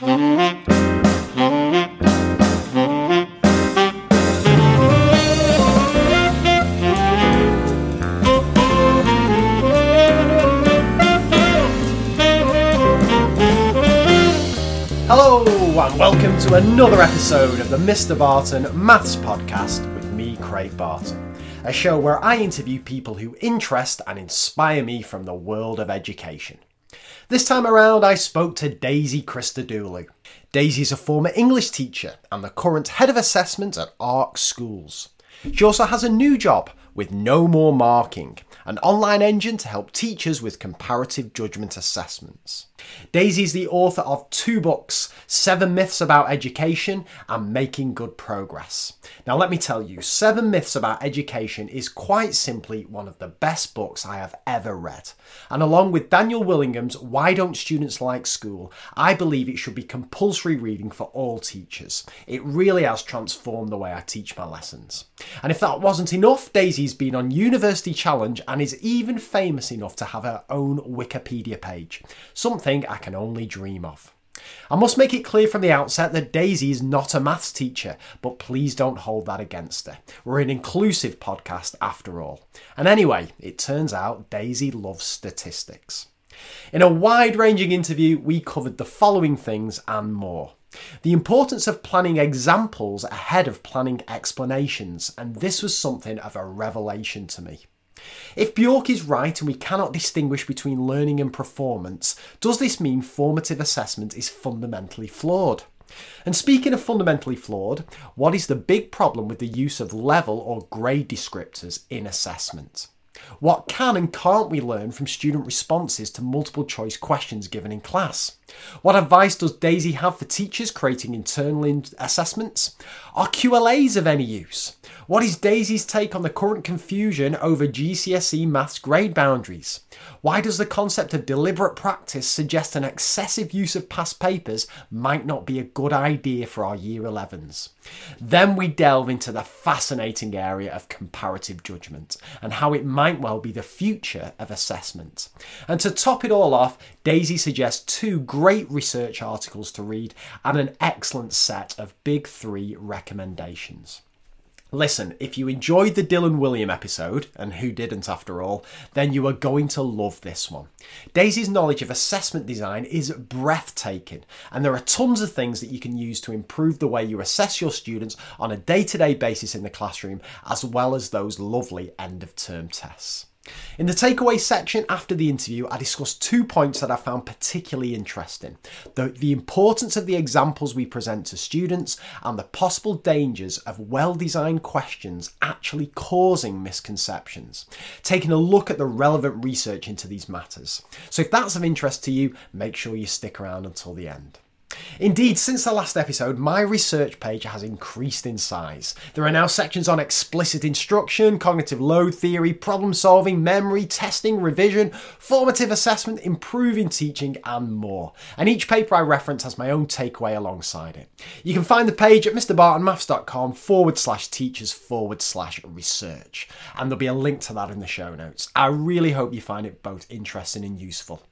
Hello, and welcome to another episode of the Mr. Barton Maths Podcast with me, Craig Barton. A show where I interview people who interest and inspire me from the world of education. This time around, I spoke to Daisy Christodoulou. Daisy is a former English teacher and the current head of assessment at Ark Schools. She also has a new job with No More Marking, an online engine to help teachers with comparative judgment assessments. Daisy is the author of two books Seven Myths About Education and Making Good Progress. Now, let me tell you, Seven Myths About Education is quite simply one of the best books I have ever read. And along with Daniel Willingham's Why Don't Students Like School, I believe it should be compulsory reading for all teachers. It really has transformed the way I teach my lessons. And if that wasn't enough, Daisy's been on University Challenge and is even famous enough to have her own Wikipedia page. Something I can only dream of. I must make it clear from the outset that Daisy is not a maths teacher, but please don't hold that against her. We're an inclusive podcast after all. And anyway, it turns out Daisy loves statistics. In a wide ranging interview, we covered the following things and more. The importance of planning examples ahead of planning explanations, and this was something of a revelation to me. If Bjork is right and we cannot distinguish between learning and performance, does this mean formative assessment is fundamentally flawed? And speaking of fundamentally flawed, what is the big problem with the use of level or grade descriptors in assessment? What can and can't we learn from student responses to multiple choice questions given in class? What advice does Daisy have for teachers creating internal assessments? Are QLAs of any use? What is Daisy's take on the current confusion over GCSE maths grade boundaries? Why does the concept of deliberate practice suggest an excessive use of past papers might not be a good idea for our year 11s? Then we delve into the fascinating area of comparative judgment and how it might well be the future of assessment. And to top it all off, Daisy suggests two great research articles to read and an excellent set of big three recommendations. Listen, if you enjoyed the Dylan Wiliam episode, and who didn't after all, then you are going to love this one. Daisy's knowledge of assessment design is breathtaking, and there are tons of things that you can use to improve the way you assess your students on a day to day basis in the classroom, as well as those lovely end of term tests. In the takeaway section after the interview, I discussed two points that I found particularly interesting the, the importance of the examples we present to students and the possible dangers of well designed questions actually causing misconceptions, taking a look at the relevant research into these matters. So, if that's of interest to you, make sure you stick around until the end. Indeed, since the last episode, my research page has increased in size. There are now sections on explicit instruction, cognitive load theory, problem solving, memory, testing, revision, formative assessment, improving teaching, and more. And each paper I reference has my own takeaway alongside it. You can find the page at mrbartonmaths.com forward slash teachers forward slash research. And there'll be a link to that in the show notes. I really hope you find it both interesting and useful.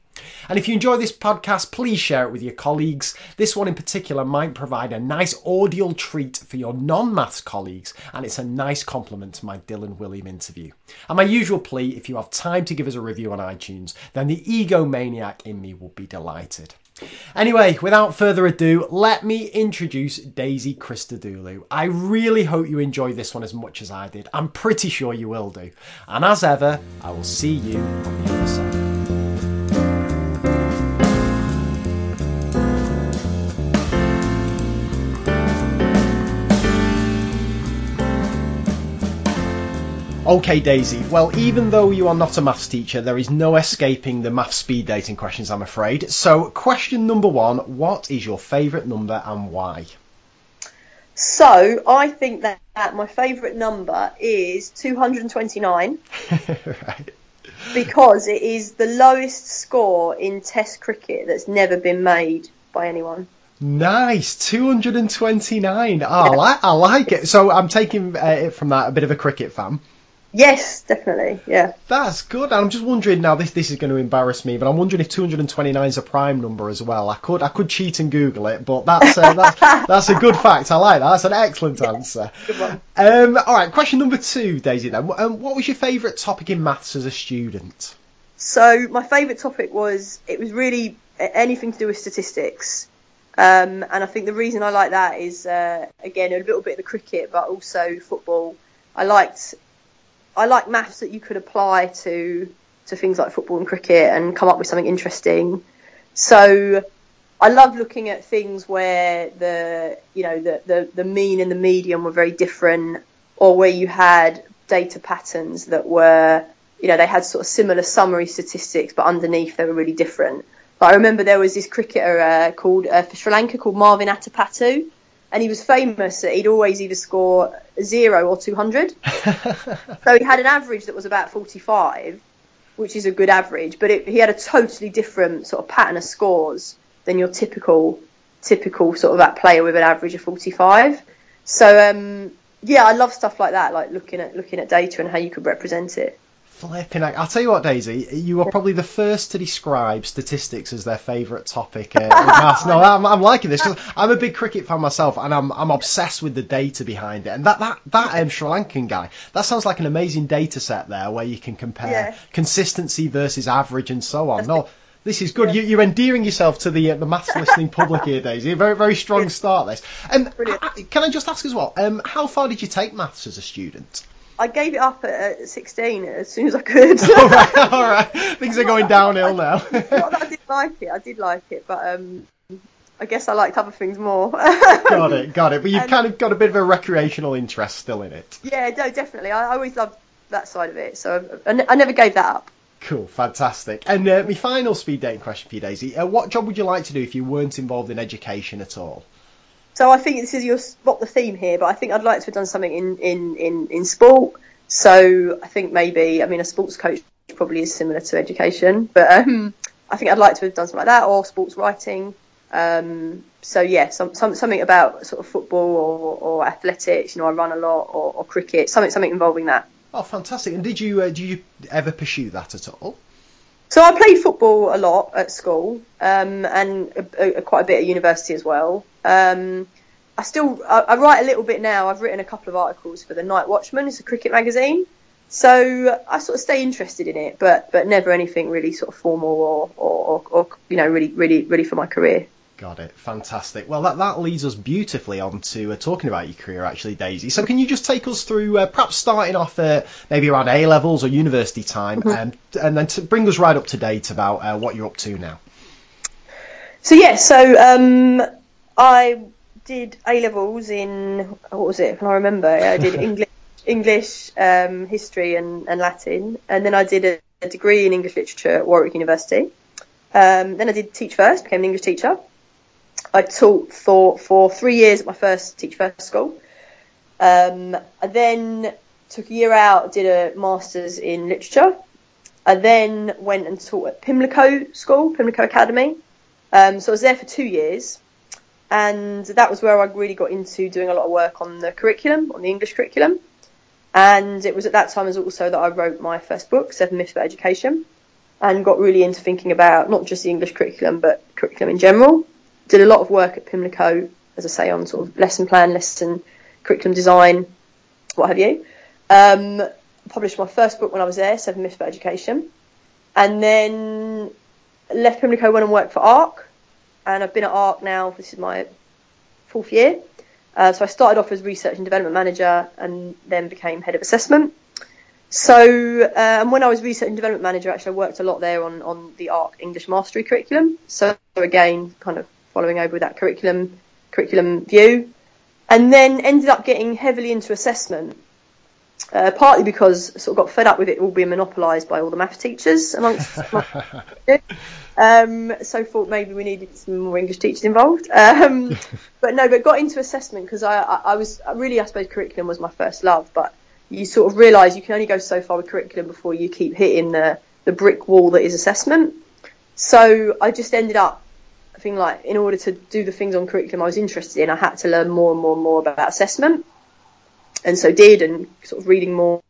And if you enjoy this podcast, please share it with your colleagues. This one in particular might provide a nice audio treat for your non maths colleagues, and it's a nice compliment to my Dylan Wiliam interview. And my usual plea if you have time to give us a review on iTunes, then the egomaniac in me will be delighted. Anyway, without further ado, let me introduce Daisy Christodoulou. I really hope you enjoy this one as much as I did. I'm pretty sure you will do. And as ever, I will see you on the other side. Okay, Daisy. Well, even though you are not a maths teacher, there is no escaping the math speed dating questions, I'm afraid. So, question number one What is your favourite number and why? So, I think that, that my favourite number is 229. right. Because it is the lowest score in Test cricket that's never been made by anyone. Nice, 229. Oh, yeah. I, like, I like it. So I'm taking uh, it from that a bit of a cricket fan. Yes, definitely. Yeah. That's good. I'm just wondering now. This this is going to embarrass me, but I'm wondering if 229 is a prime number as well. I could I could cheat and Google it, but that's uh, that's, that's a good fact. I like that. That's an excellent answer. Good one. Um, all right. Question number two, Daisy. Then, um, what was your favourite topic in maths as a student? So my favourite topic was it was really anything to do with statistics. Um, and I think the reason I like that is uh, again a little bit of the cricket, but also football. I liked I like maths that you could apply to to things like football and cricket and come up with something interesting. So I love looking at things where the you know the, the, the mean and the median were very different, or where you had data patterns that were you know they had sort of similar summary statistics, but underneath they were really different. But I remember there was this cricketer uh, called uh, for Sri Lanka called Marvan Atapattu, and he was famous that he'd always either score zero or 200. so he had an average that was about 45, which is a good average, but it, he had a totally different sort of pattern of scores than your typical typical sort of that player with an average of 45. So um, yeah, I love stuff like that, like looking at looking at data and how you could represent it. Flipping. I'll tell you what, Daisy, you are probably the first to describe statistics as their favourite topic. Uh, no, I'm, I'm, liking this because I'm a big cricket fan myself, and I'm I'm obsessed with the data behind it. And that that that um, Sri Lankan guy, that sounds like an amazing data set there where you can compare Yeah. consistency versus average and so on. No. This is good. You, you're endearing yourself to the uh, the maths listening public here, Daisy. A very very strong start. This. And Brilliant. uh, can I just ask as well? Um, how far did you take maths as a student? I gave it up at, at 16 as soon as I could. all right, all right. Things are going downhill now. I did like it, I did like it, but um, I guess I liked other things more. got it, got it. But you've Um, kind of got a bit of a recreational interest still in it. Yeah, no, definitely. I, I always loved that side of it, so I, I never gave that up. Cool, fantastic. And uh, my final speed dating question for you, Daisy. Uh, what job would you like to do if you weren't involved in education at all? So I think this is your spot the theme here, but I think I'd like to have done something in in in, in sport. So I think maybe I mean a sports coach probably is similar to education, but um, I think I'd like to have done something like that or sports writing. Um, so yeah, some, some something about sort of football or, or athletics. You know, I run a lot or, or cricket, something something involving that. Oh, fantastic. And did you uh, did you ever pursue that at all? So I played football a lot at school, um, and a, a, quite a bit at university as well. Um, I still I, I write a little bit now. I've written a couple of articles for the Nightwatchman. It's a cricket magazine, so I sort of stay interested in it, but but never anything really sort of formal or or, or, or you know really really really for my career. Got it. Fantastic. Well, that, that leads us beautifully on to uh, talking about your career, actually, Daisy. So, can you just take us through, uh, perhaps starting off uh, maybe around A levels or university time, and and then to bring us right up to date about uh, what you're up to now? So yeah, so um, I did A levels in what was it? Can I remember? I did English, English, um, history, and, and Latin, and then I did a, a degree in English literature at Warwick University. Um, then I did teach first, became an English teacher. I taught for for three years at my first teach first school. Um, I then took a year out, did a masters in literature. I then went and taught at Pimlico School, Pimlico Academy. Um, so I was there for two years, and that was where I really got into doing a lot of work on the curriculum, on the English curriculum. And it was at that time as also that I wrote my first book, Seven Myths for Education, and got really into thinking about not just the English curriculum, but curriculum in general. Did a lot of work at Pimlico, as I say, on sort of lesson plan, lesson curriculum design, what have you. Um, published my first book when I was there, Seven Myths for Education, and then left Pimlico, went and worked for Ark, and I've been at Ark now. This is my fourth year. Uh, so I started off as research and development manager, and then became head of assessment. So, uh, and when I was research and development manager, actually, I worked a lot there on, on the Ark English Mastery curriculum. So again, kind of following over with that curriculum curriculum view, and then ended up getting heavily into assessment. Uh, partly because I sort of got fed up with it all being monopolised by all the math teachers amongst. um, so thought maybe we needed some more English teachers involved. Um, but no, but got into assessment because I, I, I was really, I suppose, curriculum was my first love. But you sort of realise you can only go so far with curriculum before you keep hitting the the brick wall that is assessment. So I just ended up I think like in order to do the things on curriculum I was interested in, I had to learn more and more and more about assessment, and so did, and sort of reading more,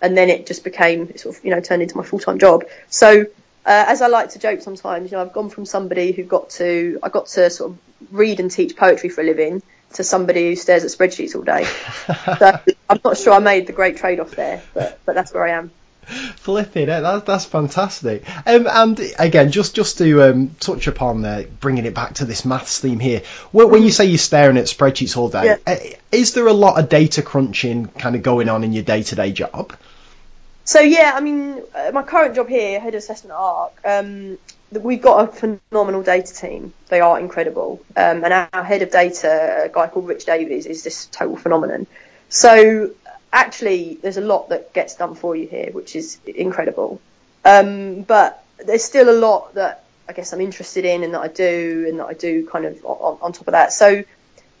and then it just became it sort of you know turned into my full time job. So uh, as I like to joke sometimes, you know, I've gone from somebody who got to I got to sort of read and teach poetry for a living to somebody who stares at spreadsheets all day. so I'm not sure I made the great trade off there, but but that's where I am. Flipping it, that's that's fantastic. Um, and again, just just to um, touch upon uh, bringing it back to this maths theme here. When, when you say you're staring at spreadsheets all day, Yeah. uh, is there a lot of data crunching kind of going on in your day to day job? So yeah, I mean, uh, my current job here, head of assessment at Ark, um, we've got a phenomenal data team. They are incredible, um, and our, our head of data, a guy called Rich Davies, is this total phenomenon. So actually, there's a lot that gets done for you here, which is incredible. Um, but there's still a lot that I guess I'm interested in and that I do, and that I do kind of on, on top of that. So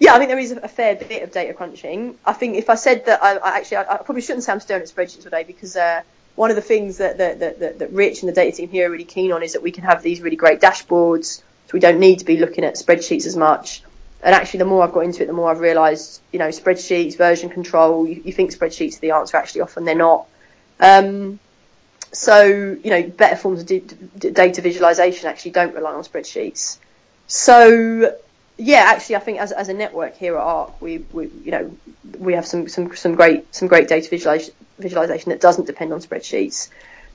yeah, I think there is a fair bit of data crunching. I think if I said that, I, I actually, I, I probably shouldn't say I'm staring at spreadsheets all day because uh, one of the things that, that, that, that Rich and the data team here are really keen on is that we can have these really great dashboards, so we don't need to be looking at spreadsheets as much. And actually, the more I've got into it, the more I've realised, you know, spreadsheets, version control. You, you think spreadsheets are the answer, actually, often they're not. Um, so, you know, better forms of d- d- data visualization actually don't rely on spreadsheets. So, yeah, actually, I think as, as a network here at Ark, we, we you know we have some, some, some great some great data visualization, visualization that doesn't depend on spreadsheets.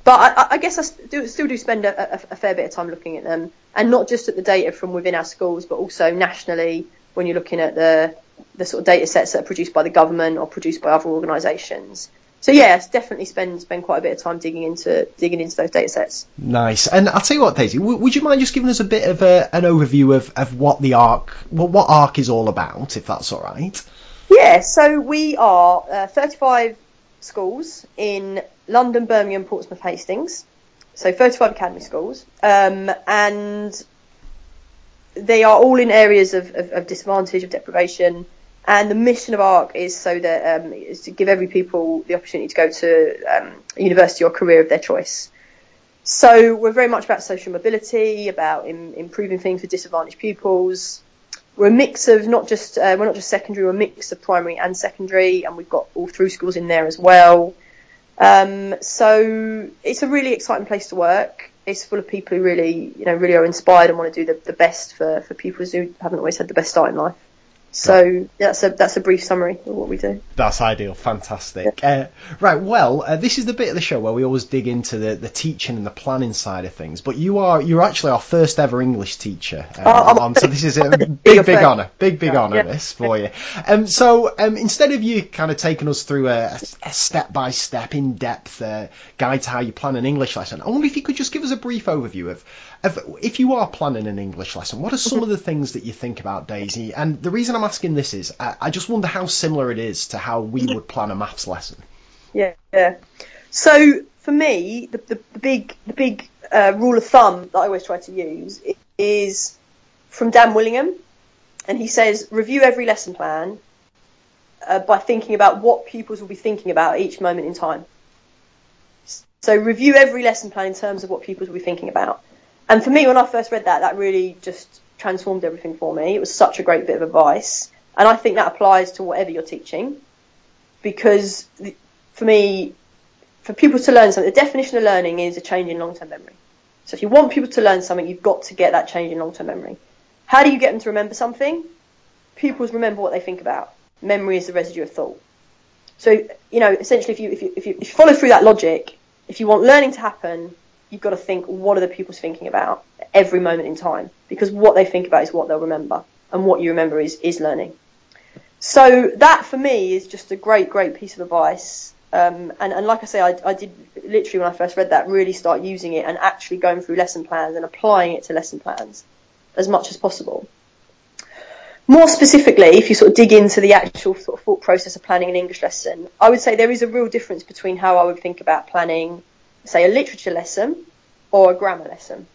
But I, I guess I st- do, still do spend a, a, a fair bit of time looking at them, and not just at the data from within our schools, but also nationally when you're looking at the the sort of data sets that are produced by the government or produced by other organisations. So yes, definitely spend spend quite a bit of time digging into digging into those data sets. Nice. And I'll tell you what, Daisy, w- would you mind just giving us a bit of a, an overview of, of what the Ark, what, what Ark is all about, if that's all right? Yeah, so we are uh, 35 schools in London, Birmingham, Portsmouth, Hastings. So 35 academy schools. Um, and they are all in areas of, of, of disadvantage, of deprivation. And the mission of Ark is so that um, is to give every people the opportunity to go to um, university or career of their choice. So we're very much about social mobility, about im- improving things for disadvantaged pupils. We're a mix of not just uh, we're not just secondary, we're a mix of primary and secondary, and we've got all through schools in there as well. Um, so it's a really exciting place to work. It's full of people who really, you know, really are inspired and want to do the, the best for, for pupils who haven't always had the best start in life. So that's a that's a brief summary of what we do. That's ideal. Fantastic. Uh, right. Well, uh, this is the bit of the show where we always dig into the, the teaching and the planning side of things. But you are you're actually our first ever English teacher. Um, Oh, I'm- so this is a big Big big honour. Big big Yeah. honour Yeah. this for you. Um, so um, instead of you kind of taking us through a, a step by step, in depth uh, guide to how you plan an English lesson, I wonder if you could just give us a brief overview of. If you are planning an English lesson, what are some of the things that you think about, Daisy? And the reason I'm asking this is, I, I just wonder how similar it is to how we would plan a maths lesson. Yeah. yeah. So for me, the, the, the big the big uh, rule of thumb that I always try to use is from Dan Willingham, and he says review every lesson plan uh, by thinking about what pupils will be thinking about at each moment in time. So review every lesson plan in terms of what pupils will be thinking about. And for me, when I first read that, that really just transformed everything for me. It was such a great bit of advice, and I think that applies to whatever you're teaching, because for me, for people to learn something, the definition of learning is a change in long-term memory. So if you want people to learn something, you've got to get that change in long-term memory. How do you get them to remember something? Pupils remember what they think about. Memory is the residue of thought. So you know, essentially, if you if you if you, if you follow through that logic, if you want learning to happen, you've got to think what are the pupils thinking about every moment in time, because what they think about is what they'll remember, and what you remember is is learning. So that for me is just a great, great piece of advice. Um, and, and like I say, I, I did literally when I first read that really start using it and actually going through lesson plans and applying it to lesson plans as much as possible. More specifically, if you sort of dig into the actual sort of thought process of planning an English lesson, I would say there is a real difference between how I would think about planning, say, a literature lesson or a grammar lesson.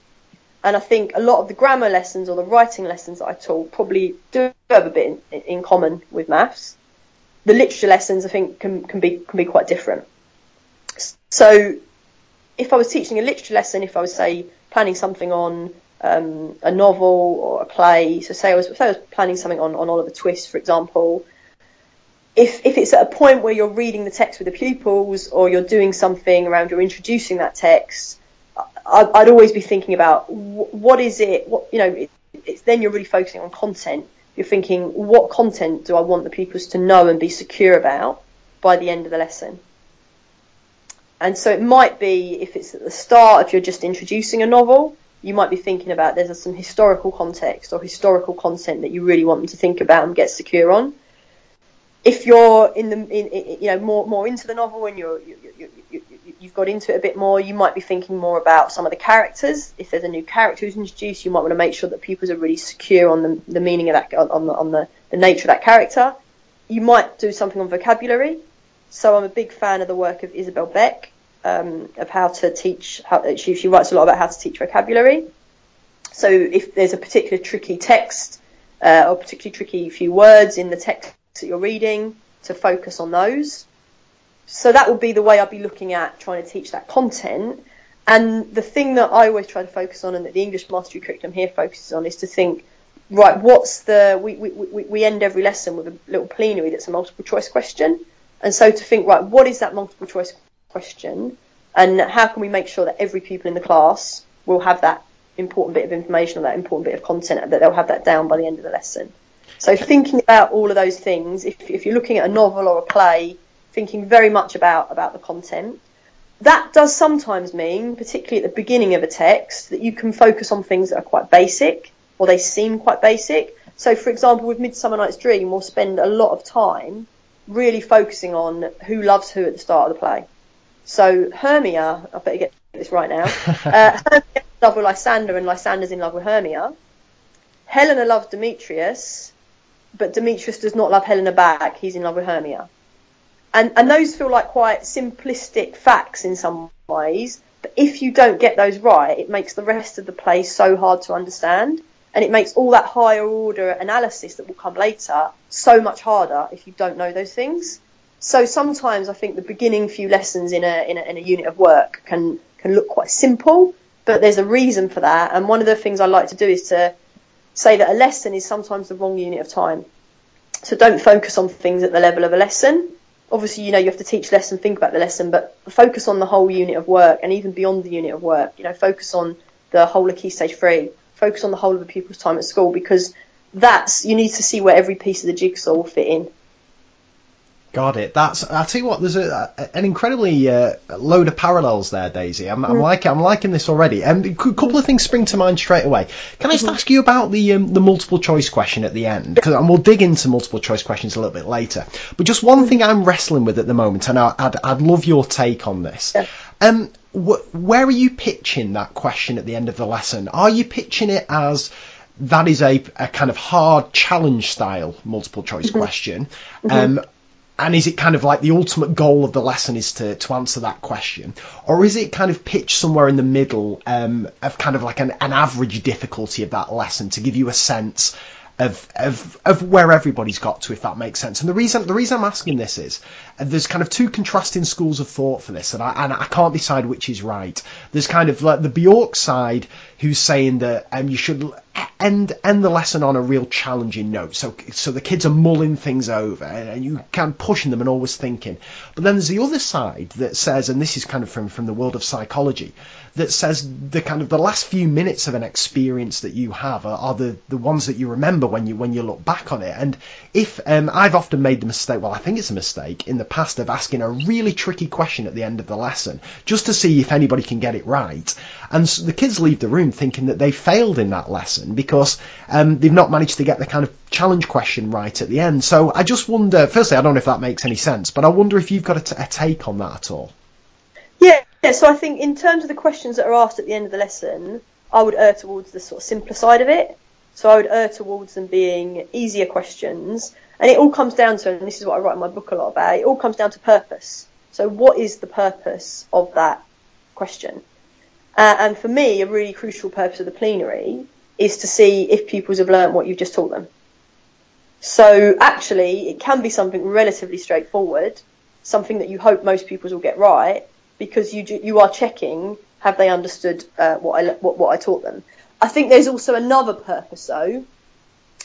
And I think a lot of the grammar lessons or the writing lessons that I taught probably do have a bit in, in common with maths. The literature lessons, I think, can, can be can be quite different. So, if I was teaching a literature lesson, if I was say planning something on um, a novel or a play, so say I was say I was planning something on, on Oliver Twist, for example, if, if it's at a point where you're reading the text with the pupils or you're doing something around you're introducing that text, I, I'd always be thinking about what is it, what, you know, it, it's then you're really focusing on content. You're thinking, what content do I want the pupils to know and be secure about by the end of the lesson? And so it might be, if it's at the start, if you're just introducing a novel, you might be thinking about there's some historical context or historical content that you really want them to think about and get secure on if you're in the in, you know more more into the novel and you're you, you, you, you've got into it a bit more, you might be thinking more about some of the characters. If there's a new character who's introduced, you might want to make sure that pupils are really secure on the, the meaning of that on the on the, the nature of that character. You might do something on vocabulary. So I'm a big fan of the work of Isabel Beck um, of how to teach. How, she she writes a lot about how to teach vocabulary. So if there's a particular tricky text uh, or particularly tricky few words in the text that you're reading to focus on those. So that would be the way I'd be looking at trying to teach that content. And the thing that I always try to focus on and that the English mastery curriculum here focuses on is to think, right, what's the, we, we, we, we end every lesson with a little plenary that's a multiple choice question. And so to think, right, what is that multiple choice question? And how can we make sure that every pupil in the class will have that important bit of information or that important bit of content, that they'll have that down by the end of the lesson? So thinking about all of those things, if, if you're looking at a novel or a play, thinking very much about, about the content, that does sometimes mean, particularly at the beginning of a text, that you can focus on things that are quite basic or they seem quite basic. So, for example, with Midsummer Night's Dream, we'll spend a lot of time really focusing on who loves who at the start of the play. So, Hermia, I better get this right now. uh, Hermia in love with Lysander, and Lysander's in love with Hermia. Helena loves Demetrius, but Demetrius does not love Helena back. He's in love with Hermia. And, and those feel like quite simplistic facts in some ways. But if you don't get those right, it makes the rest of the play so hard to understand. And it makes all that higher order analysis that will come later so much harder if you don't know those things. So sometimes I think the beginning few lessons in a, in a, in a unit of work can, can look quite simple, but there's a reason for that. And one of the things I like to do is to say that a lesson is sometimes the wrong unit of time. So don't focus on things at the level of a lesson. Obviously, you know, you have to teach lesson, think about the lesson, but focus on the whole unit of work and even beyond the unit of work. You know, focus on the whole of Key Stage 3. Focus on the whole of a pupil's time at school because that's, you need to see where every piece of the jigsaw will fit in. Got it. That's. I tell you what. There's a, an incredibly uh, load of parallels there, Daisy. I'm, I'm mm. liking. I'm liking this already. And a couple of things spring to mind straight away. Can I just mm-hmm. ask you about the um, the multiple choice question at the end? Because and we'll dig into multiple choice questions a little bit later. But just one thing I'm wrestling with at the moment, and I'd I'd love your take on this. Yeah. Um, wh- where are you pitching that question at the end of the lesson? Are you pitching it as that is a, a kind of hard challenge style multiple choice mm-hmm. question? Mm-hmm. And is it kind of like the ultimate goal of the lesson is to, to answer that question? Or is it kind of pitched somewhere in the middle um, of kind of like an, an average difficulty of that lesson to give you a sense of, of of where everybody's got to, if that makes sense. And the reason the reason I'm asking this is uh, there's kind of two contrasting schools of thought for this, and I and I can't decide which is right. There's kind of like the Bjork side who's saying that um, you should end end the lesson on a real challenging note. So so the kids are mulling things over and you can pushing them and always thinking. But then there's the other side that says, and this is kind of from from the world of psychology, that says the kind of the last few minutes of an experience that you have are, are the the ones that you remember when you when you look back on it. And if um, I've often made the mistake, well, I think it's a mistake in the past of asking a really tricky question at the end of the lesson just to see if anybody can get it right. And so the kids leave the room thinking that they failed in that lesson because um, they've not managed to get the kind of challenge question right at the end. So I just wonder, firstly, I don't know if that makes any sense, but I wonder if you've got a, t- a take on that at all. Yeah, yeah, so I think in terms of the questions that are asked at the end of the lesson, I would err towards the sort of simpler side of it. So I would err towards them being easier questions. And it all comes down to, and this is what I write in my book a lot about, it all comes down to purpose. So what is the purpose of that question? Uh, and for me, a really crucial purpose of the plenary is to see if pupils have learnt what you've just taught them. So actually, it can be something relatively straightforward, something that you hope most pupils will get right, because you you are checking have they understood uh, what I what, what I taught them. I think there's also another purpose though,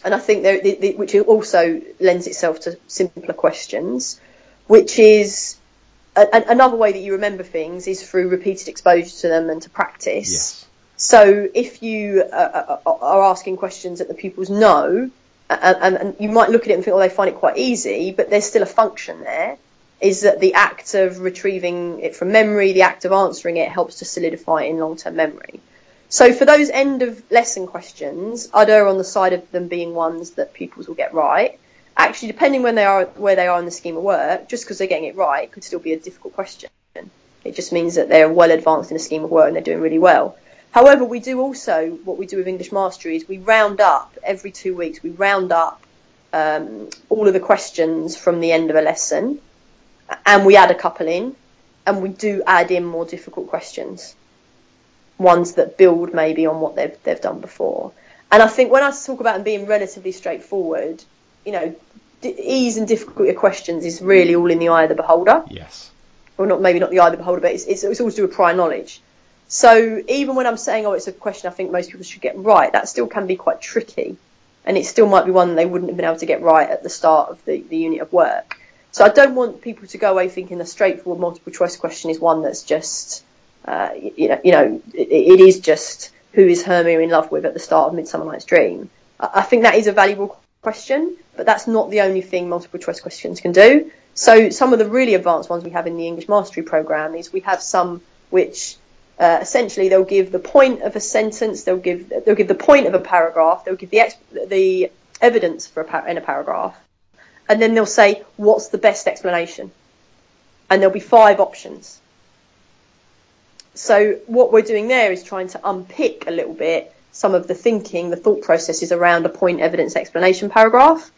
and I think there, the, the, which also lends itself to simpler questions, which is a, another way that you remember things is through repeated exposure to them and to practice. Yes. So if you uh, uh are asking questions that the pupils know, and, and, and, you might look at it and think, oh, they find it quite easy, but there's still a function there. Is that the act of retrieving it from memory, the act of answering it helps to solidify it in long-term memory. So for those end of lesson questions, I'd err on the side of them being ones that pupils will get right. Actually, depending when they are where they are in the scheme of work, just because they're getting it right could still be a difficult question. It just means that they're well advanced in a scheme of work and they're doing really well. However, we do also what we do with English Mastery is we round up every two weeks. We round up um, all of the questions from the end of a lesson, and we add a couple in, and we do add in more difficult questions, ones that build maybe on what they've they've done before. And I think when I talk about them being relatively straightforward, you know, ease and difficulty of questions is really all in the eye of the beholder. Yes. Or not maybe not the eye of the beholder, but it's it's, it's always to do with prior knowledge. So even when I'm saying, oh, it's a question I think most people should get right, that still can be quite tricky. And it still might be one they wouldn't have been able to get right at the start of the, the unit of work. So I don't want people to go away thinking the straightforward multiple choice question is one that's just, uh, you know, you know, it, it is just who is Hermia in love with at the start of Midsummer Night's Dream. I, I think that is a valuable question, but that's not the only thing multiple choice questions can do. So some of the really advanced ones we have in the English Mastery program is we have some which uh, essentially they'll give the point of a sentence, they'll give they'll give the point of a paragraph, they'll give the exp- the evidence for a par- in a paragraph, and then they'll say what's the best explanation, and there'll be five options. So what we're doing there is trying to unpick a little bit some of the thinking, the thought processes around a point evidence explanation paragraph.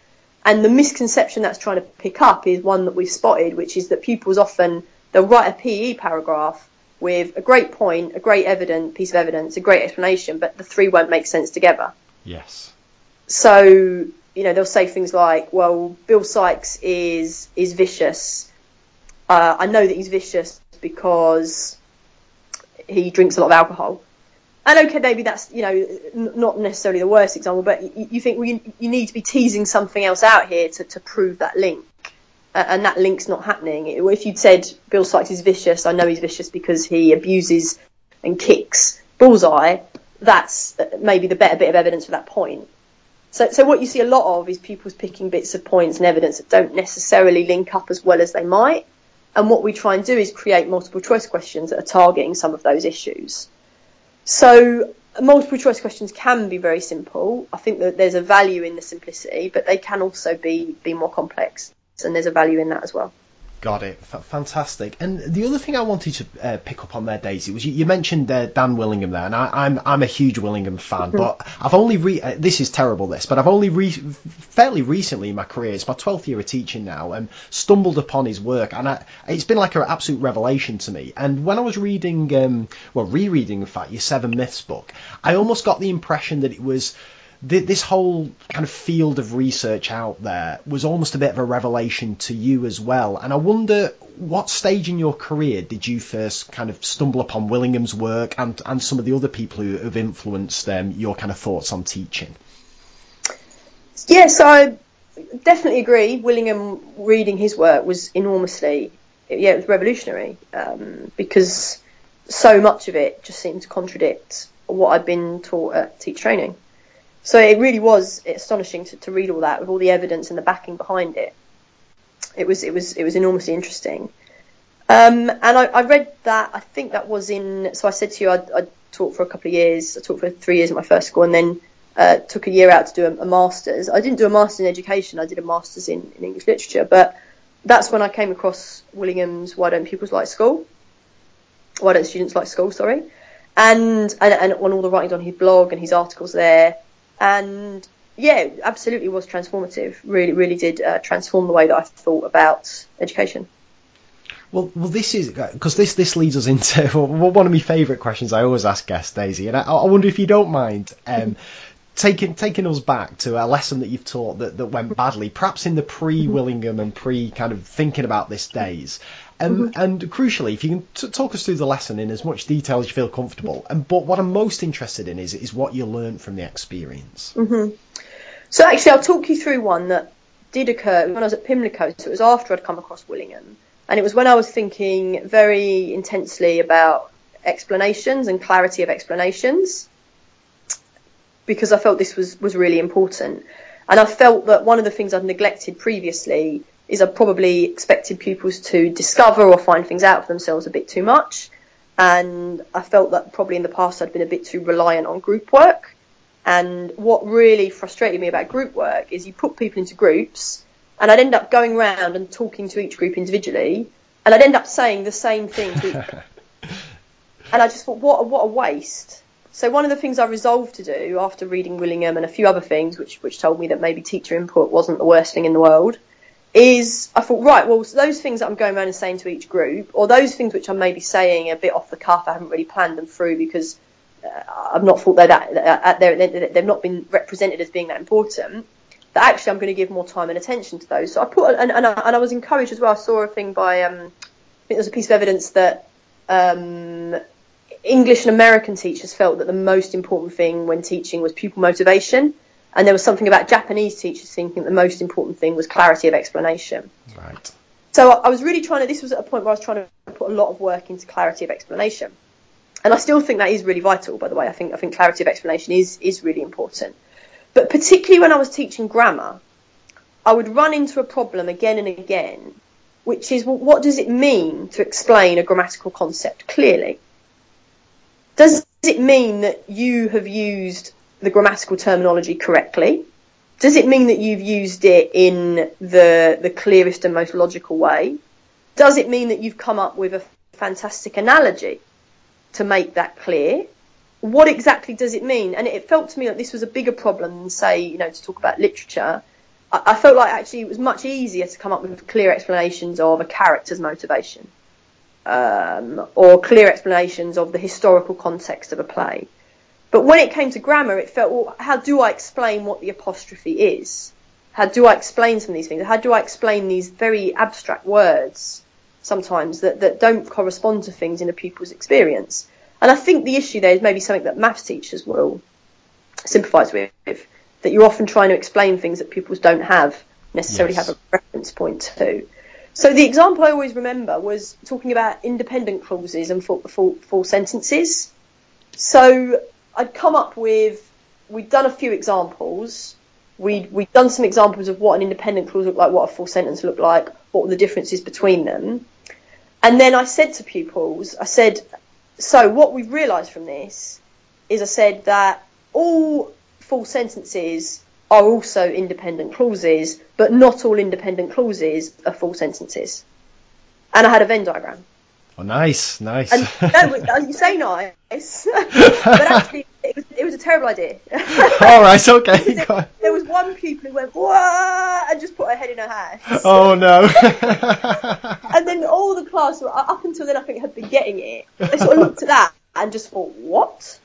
And the misconception that's trying to pick up is one that we've spotted, which is that pupils often they'll write a PE paragraph with a great point, a great evident piece of evidence, a great explanation, but the three won't make sense together. Yes. So you know they'll say things like, "Well, Bill Sikes is is vicious. Uh, I know that he's vicious because he drinks a lot of alcohol." And okay, maybe that's you know n- not necessarily the worst example, but you, you think well, you, you need to be teasing something else out here to, to prove that link and that link's not happening. If you'd said Bill Sikes is vicious, I know he's vicious because he abuses and kicks Bullseye, that's uh, maybe the better bit of evidence for that point. So, so what you see a lot of is pupils picking bits of points and evidence that don't necessarily link up as well as they might. And what we try and do is create multiple choice questions that are targeting some of those issues. So multiple choice questions can be very simple. I think that there's a value in the simplicity, but they can also be, be more complex and there's a value in that as well. Got it. F- fantastic. And the other thing I wanted to uh, pick up on there, Daisy, was you, you mentioned uh, Dan Willingham there, and I, am I'm, I'm a huge Willingham fan, mm-hmm. but I've only re- uh, this is terrible this, but I've only re- fairly recently in my career, it's my 12th year of teaching now, and stumbled upon his work, and I, it's been like an absolute revelation to me. And when I was reading, um, well, rereading in fact, your Seven Myths book, I almost got the impression that it was this whole kind of field of research out there was almost a bit of a revelation to you as well. And I wonder what stage in your career did you first kind of stumble upon Willingham's work and, and some of the other people who have influenced um, your kind of thoughts on teaching? Yes, I definitely agree. Willingham reading his work was enormously, yeah, it was revolutionary um, because so much of it just seemed to contradict what I'd been taught at teach training. So it really was astonishing to, to read all that with all the evidence and the backing behind it. It was it was it was enormously interesting. Um, and I, I, read that. I think that was in. So I said to you, I, I taught for a couple of years. I taught for three years at my first school, and then uh, took a year out to do a, a, master's. I didn't do a master's in education. I did a master's in, in English literature. But that's when I came across Willingham's "Why Don't Pupils Like School?" Why don't students like school? Sorry, and and, and on all the writings on his blog and his articles there, and yeah, absolutely was transformative. Really, really did uh, transform the way that I thought about education. Well, well, this is because this this leads us into one of my favourite questions I always ask guests, Daisy, and I, I wonder if you don't mind um, taking taking us back to a lesson that you've taught that, that went badly, perhaps in the pre Willingham and pre kind of thinking about this days. Um, mm-hmm. And crucially, if you can t- talk us through the lesson in as much detail as you feel comfortable. And but what I'm most interested in is is what you learned from the experience. Mm-hmm. So actually, I'll talk you through one that did occur when I was at Pimlico. So it was after I'd come across Willingham, and it was when I was thinking very intensely about explanations and clarity of explanations, because I felt this was was really important, and I felt that one of the things I'd neglected previously is I probably expected pupils to discover or find things out for themselves a bit too much, and I felt that probably in the past I'd been a bit too reliant on group work. And what really frustrated me about group work is you put people into groups, and I'd end up going around and talking to each group individually, and I'd end up saying the same thing to each and I just thought, what a, what a waste. So one of the things I resolved to do after reading Willingham and a few other things, which which told me that maybe teacher input wasn't the worst thing in the world, is I thought, right, well, those things that I'm going around and saying to each group, or those things which I'm maybe saying a bit off the cuff, I haven't really planned them through because I've not thought they're that they're, they've not been represented as being that important. That actually I'm going to give more time and attention to those. So I put and, and, I, and I was encouraged as well. I saw a thing by um, I think there was a piece of evidence that um, English and American teachers felt that the most important thing when teaching was pupil motivation, and there was something about Japanese teachers thinking the most important thing was clarity of explanation. Right. So I was really trying to. This was at a point where I was trying to put a lot of work into clarity of explanation and I still think that is really vital. By the way, I think I think clarity of explanation is is really important. But particularly when I was teaching grammar, I would run into a problem again and again, which is well, what does it mean to explain a grammatical concept clearly? Does it mean that you have used the grammatical terminology correctly? Does it mean that you've used it in the the clearest and most logical way? Does it mean that you've come up with a fantastic analogy? to make that clear. What exactly does it mean? And it felt to me like this was a bigger problem than, say, you know, to talk about literature. I, felt like actually it was much easier to come up with clear explanations of a character's motivation, um, or clear explanations of the historical context of a play. But when it came to grammar, it felt, well, how do I explain what the apostrophe is? How do I explain some of these things? How do I explain these very abstract words? sometimes that, that don't correspond to things in a pupil's experience. And I think the issue there is maybe something that maths teachers will sympathise with, that you're often trying to explain things that pupils don't have necessarily yes. have a reference point to. So the example I always remember was talking about independent clauses and full, full, full sentences. So I'd come up with, we'd done a few examples. We'd, we'd done some examples of what an independent clause looked like, what a full sentence looked like, what were the differences between them. And then I said to pupils, I said, so what we've realised from this is I said that all full sentences are also independent clauses, but not all independent clauses are full sentences. And I had a Venn diagram. Oh, nice, nice. And no, you say nice, but actually, it was, it was a terrible idea. All right, okay. there, there, was one pupil who went whoa and just put her head in her hands. Oh no! and then all the class, up until then, I think had been getting it. They sort of looked at that and just thought, what?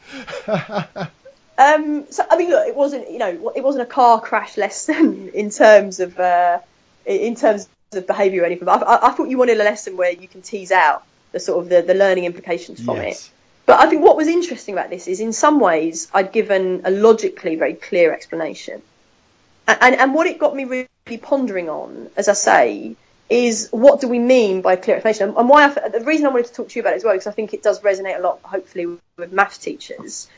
Um, so I mean, look, it wasn't you know it wasn't a car crash lesson in terms of uh, in terms of behaviour or anything. But I, I, thought you wanted a lesson where you can tease out the sort of the, the learning implications from yes. it. But I think what was interesting about this is in some ways I'd given a logically very clear explanation. And, and, and what it got me really pondering on, as I say, is what do we mean by clear explanation? And why I, the reason I wanted to talk to you about it as well, because I think it does resonate a lot, hopefully, with math teachers,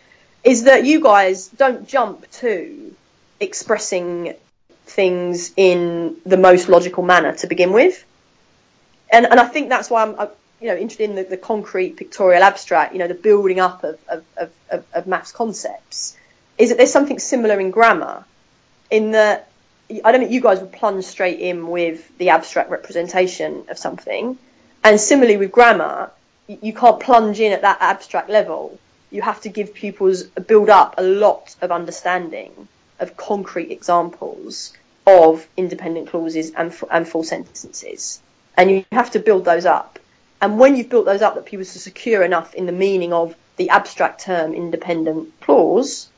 is that you guys don't jump to expressing things in the most logical manner to begin with. And, and I think that's why I'm, you know, interested in the, the concrete pictorial abstract, you know, the building up of, of, of, of maths concepts, is that there's something similar in grammar, in that I don't think you guys would plunge straight in with the abstract representation of something, and similarly with grammar, you can't plunge in at that abstract level. You have to give pupils build up a lot of understanding of concrete examples of independent clauses and, and full sentences, and you have to build those up. And when you've built those up that people are secure enough in the meaning of the abstract term independent clause,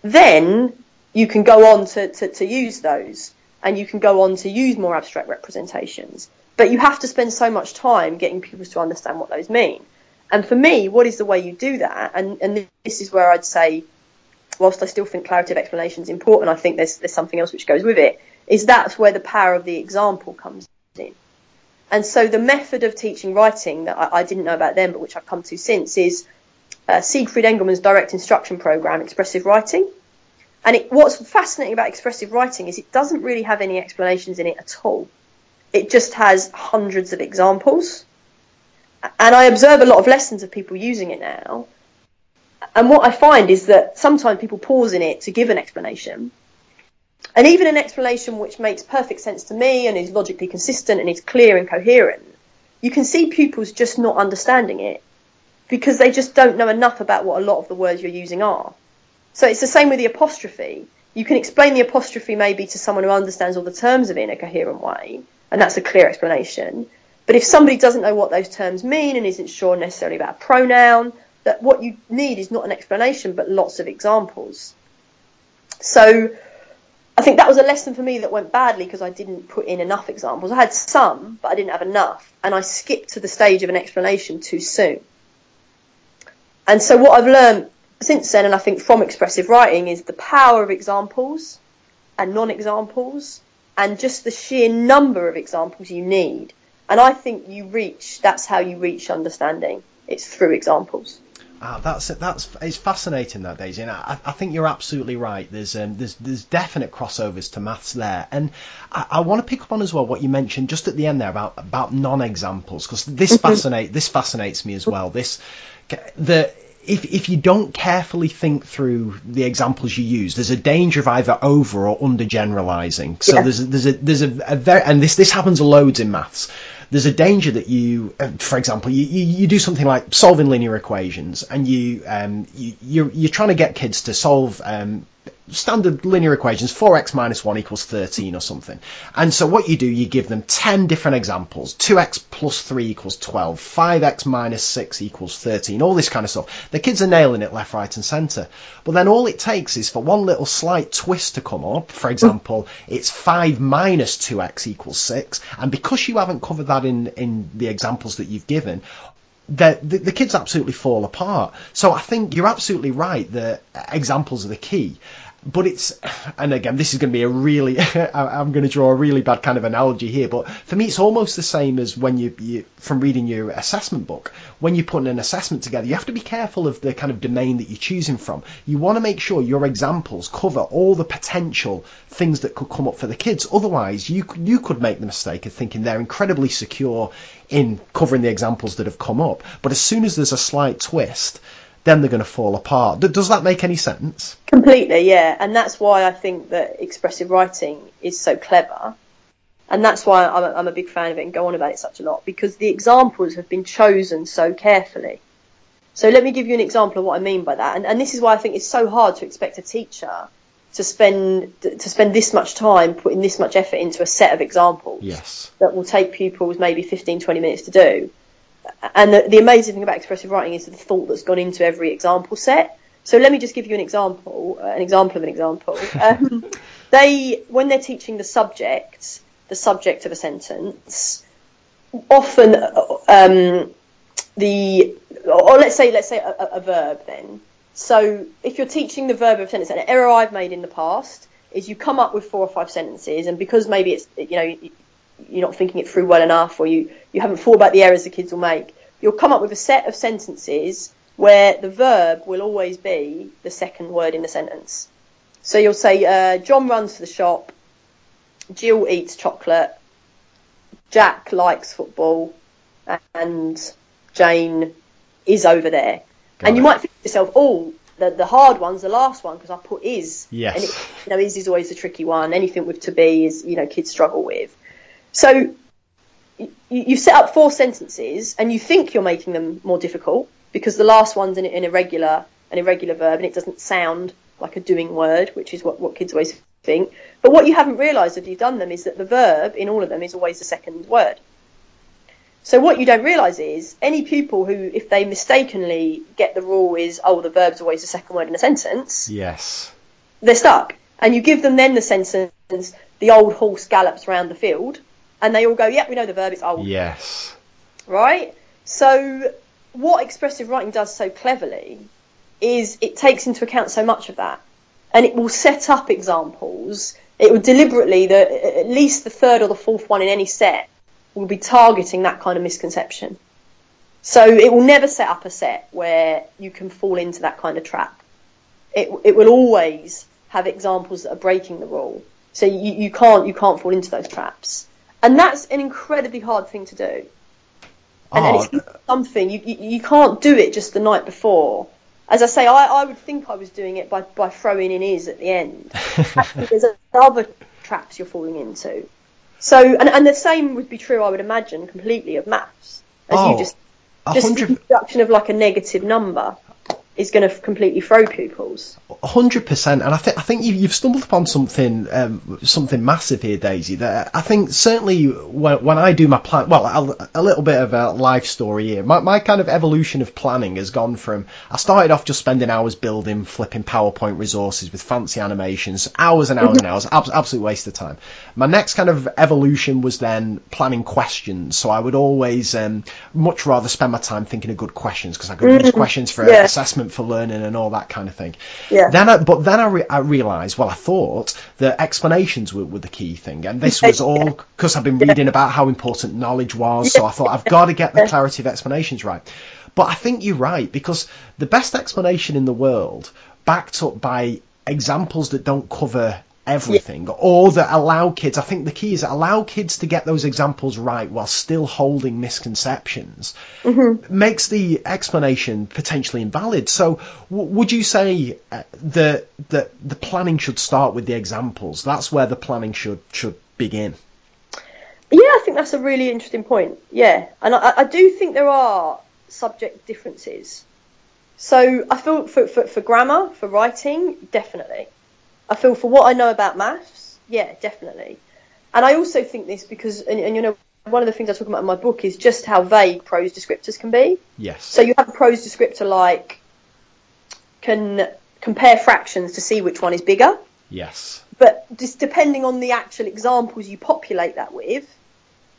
then you can go on to, to, to use those and you can go on to use more abstract representations. But you have to spend so much time getting people to understand what those mean. And for me, what is the way you do that? And, and this is where I'd say whilst I still think clarity of explanation is important, I think there's there's something else which goes with it. Is that's where the power of the example comes in. And so the method of teaching writing that I, I didn't know about then, but which I've come to since, is uh, Siegfried Engelmann's direct instruction program, expressive writing. And it, what's fascinating about expressive writing is it doesn't really have any explanations in it at all. It just has hundreds of examples. And I observe a lot of lessons of people using it now. And what I find is that sometimes people pause in it to give an explanation. And even an explanation which makes perfect sense to me and is logically consistent and is clear and coherent, you can see pupils just not understanding it because they just don't know enough about what a lot of the words you're using are. So it's the same with the apostrophe. You can explain the apostrophe maybe to someone who understands all the terms of it in a coherent way, and that's a clear explanation. But if somebody doesn't know what those terms mean and isn't sure necessarily about a pronoun, that what you need is not an explanation but lots of examples. So I think that was a lesson for me that went badly because I didn't put in enough examples. I had some, but I didn't have enough, and I skipped to the stage of an explanation too soon. And so what I've learned since then, and I think from expressive writing, is the power of examples and non-examples, and just the sheer number of examples you need. And I think you reach, that's how you reach understanding. It's through examples. Ah, that's that's it's fascinating that Daisy, and I, I think you're absolutely right. There's um, there's there's definite crossovers to maths there, and I, I want to pick up on as well what you mentioned just at the end there about about non-examples because this mm-hmm. fascinate this fascinates me as well. This the if if you don't carefully think through the examples you use, there's a danger of either over or under generalizing. So yeah. there's a, there's a there's a, a very and this this happens loads in maths. There's a danger that you, uh, for example, you, you, you do something like solving linear equations, and you um you you're, you're trying to get kids to solve um standard linear equations, 4x minus 1 equals 13 or something. And so what you do, you give them 10 different examples. 2x plus 3 equals 12. 5x minus 6 equals 13. All this kind of stuff. The kids are nailing it left, right and centre. But then all it takes is for one little slight twist to come up. For example, it's 5 minus 2x equals 6. And because you haven't covered that in, in the examples that you've given, the, the, the, kids absolutely fall apart. So I think you're absolutely right that examples are the key but it's and again this is going to be a really I'm going to draw a really bad kind of analogy here but for me it's almost the same as when you, you from reading your assessment book. When you're putting an assessment together you have to be careful of the kind of domain that you're choosing from. You want to make sure your examples cover all the potential things that could come up for the kids. Otherwise you you could make the mistake of thinking they're incredibly secure in covering the examples that have come up. But as soon as there's a slight twist then they're going to fall apart. Does that make any sense? Completely, yeah. And that's why I think that expressive writing is so clever. And that's why I'm a, I'm a big fan of it and go on about it such a lot because the examples have been chosen so carefully. So let me give you an example of what I mean by that. And, and this is why I think it's so hard to expect a teacher to spend to spend this much time putting this much effort into a set of examples yes. that will take pupils maybe 15 20 minutes to do and the, the, amazing thing about expressive writing is the thought that's gone into every example set. So let me just give you an example, uh, an example of an example. Um, they, when they're teaching the subject, the subject of a sentence, often um, the, or let's say, let's say a, a, verb then. So if you're teaching the verb of a sentence, an error I've made in the past is you come up with four or five sentences, and because maybe it's you know you're not thinking it through well enough, or you, you haven't thought about the errors the kids will make, you'll come up with a set of sentences where the verb will always be the second word in the sentence. So you'll say, uh, John runs to the shop, Jill eats chocolate, Jack likes football, and Jane is over there. Got and you might think to yourself, oh, the, the hard one's the last one because I put is. Yes. And it, you know, is is always the tricky one. Anything with to be is, you know, kids struggle with. So you, set up four sentences and you think you're making them more difficult because the last one's in an irregular, an irregular verb and it doesn't sound like a doing word, which is what, what kids always think. But what you haven't realised if you've done them is that the verb in all of them is always the second word. So what you don't realise is any pupil who, if they mistakenly get the rule is, oh, the verb's always the second word in a sentence. Yes. They're stuck. And you give them then the sentence, the old horse gallops round the field and they all go, "Yep, we know the verb. It's old." Yes. Right. So what expressive writing does so cleverly is it takes into account so much of that. and it will set up examples. It will deliberately, the, at least the third or the fourth one in any set, will be targeting that kind of misconception. So it will never set up a set where you can fall into that kind of trap. It, it will always have examples that are breaking the rule. So you, you can't you can't fall into those traps. And that's an incredibly hard thing to do. And, Oh. and it's something you, you you can't do it just the night before. As I say, I, I would think I was doing it by, by throwing in is at the end. Actually, there's other traps you're falling into. So, and, and the same would be true, I would imagine, completely of maths. As Oh, you just, just the hundred, introduction of like a negative number is going to completely throw pupils. hundred percent, and I think I think you, you've stumbled upon something um, something massive here, Daisy. That I think certainly when, when I do my plan, well, a, a little bit of a life story here. My, my kind of evolution of planning has gone from I started off just spending hours building, flipping PowerPoint resources with fancy animations, hours and hours and hours, abs- absolute waste of time. My next kind of evolution was then planning questions. So I would always um, much rather spend my time thinking of good questions because I could use questions for Yeah. assessment for learning and all that kind of thing. Yeah. Then, I, but then I, re- I realised, well, I thought that explanations were, were the key thing, and this was all because I've been reading about how important knowledge was. So I thought I've got to get the clarity of explanations right. But I think you're right because the best explanation in the world, backed up by examples that don't cover everything or that allow kids i think the key is allow kids to get those examples right while still holding misconceptions makes the explanation potentially invalid. So, w- would you say uh, that that the planning should start with the examples? That's where the planning should should begin. Yeah, I think that's a really interesting point. Yeah, and I, I do think there are subject differences. So I feel for, for, for grammar, for writing, definitely. I feel for what I know about maths, yeah, definitely. And I also think this because, and, and you know, one of the things I talk about in my book is just how vague prose descriptors can be. Yes. So you have a prose descriptor like can compare fractions to see which one is bigger yes. but just depending on the actual examples you populate that with,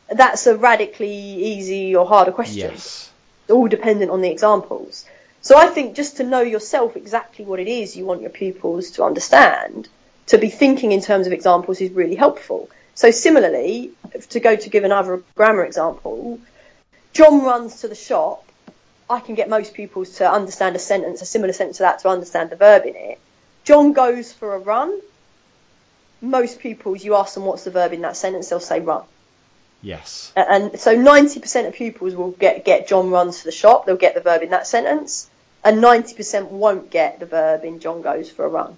that's a radically easy or harder question. Yes. All dependent on the examples. So I think just to know yourself exactly what it is you want your pupils to understand, to be thinking in terms of examples is really helpful. So similarly, to go to give another grammar example, John runs to the shop. I can get most pupils to understand a sentence, a similar sentence to that, to understand the verb in it. John goes for a run. Most pupils, you ask them what's the verb in that sentence, they'll say run. Yes. And so 90% of pupils will get, get John runs for the shop, they'll get the verb in that sentence, and 90% won't get the verb in John goes for a run.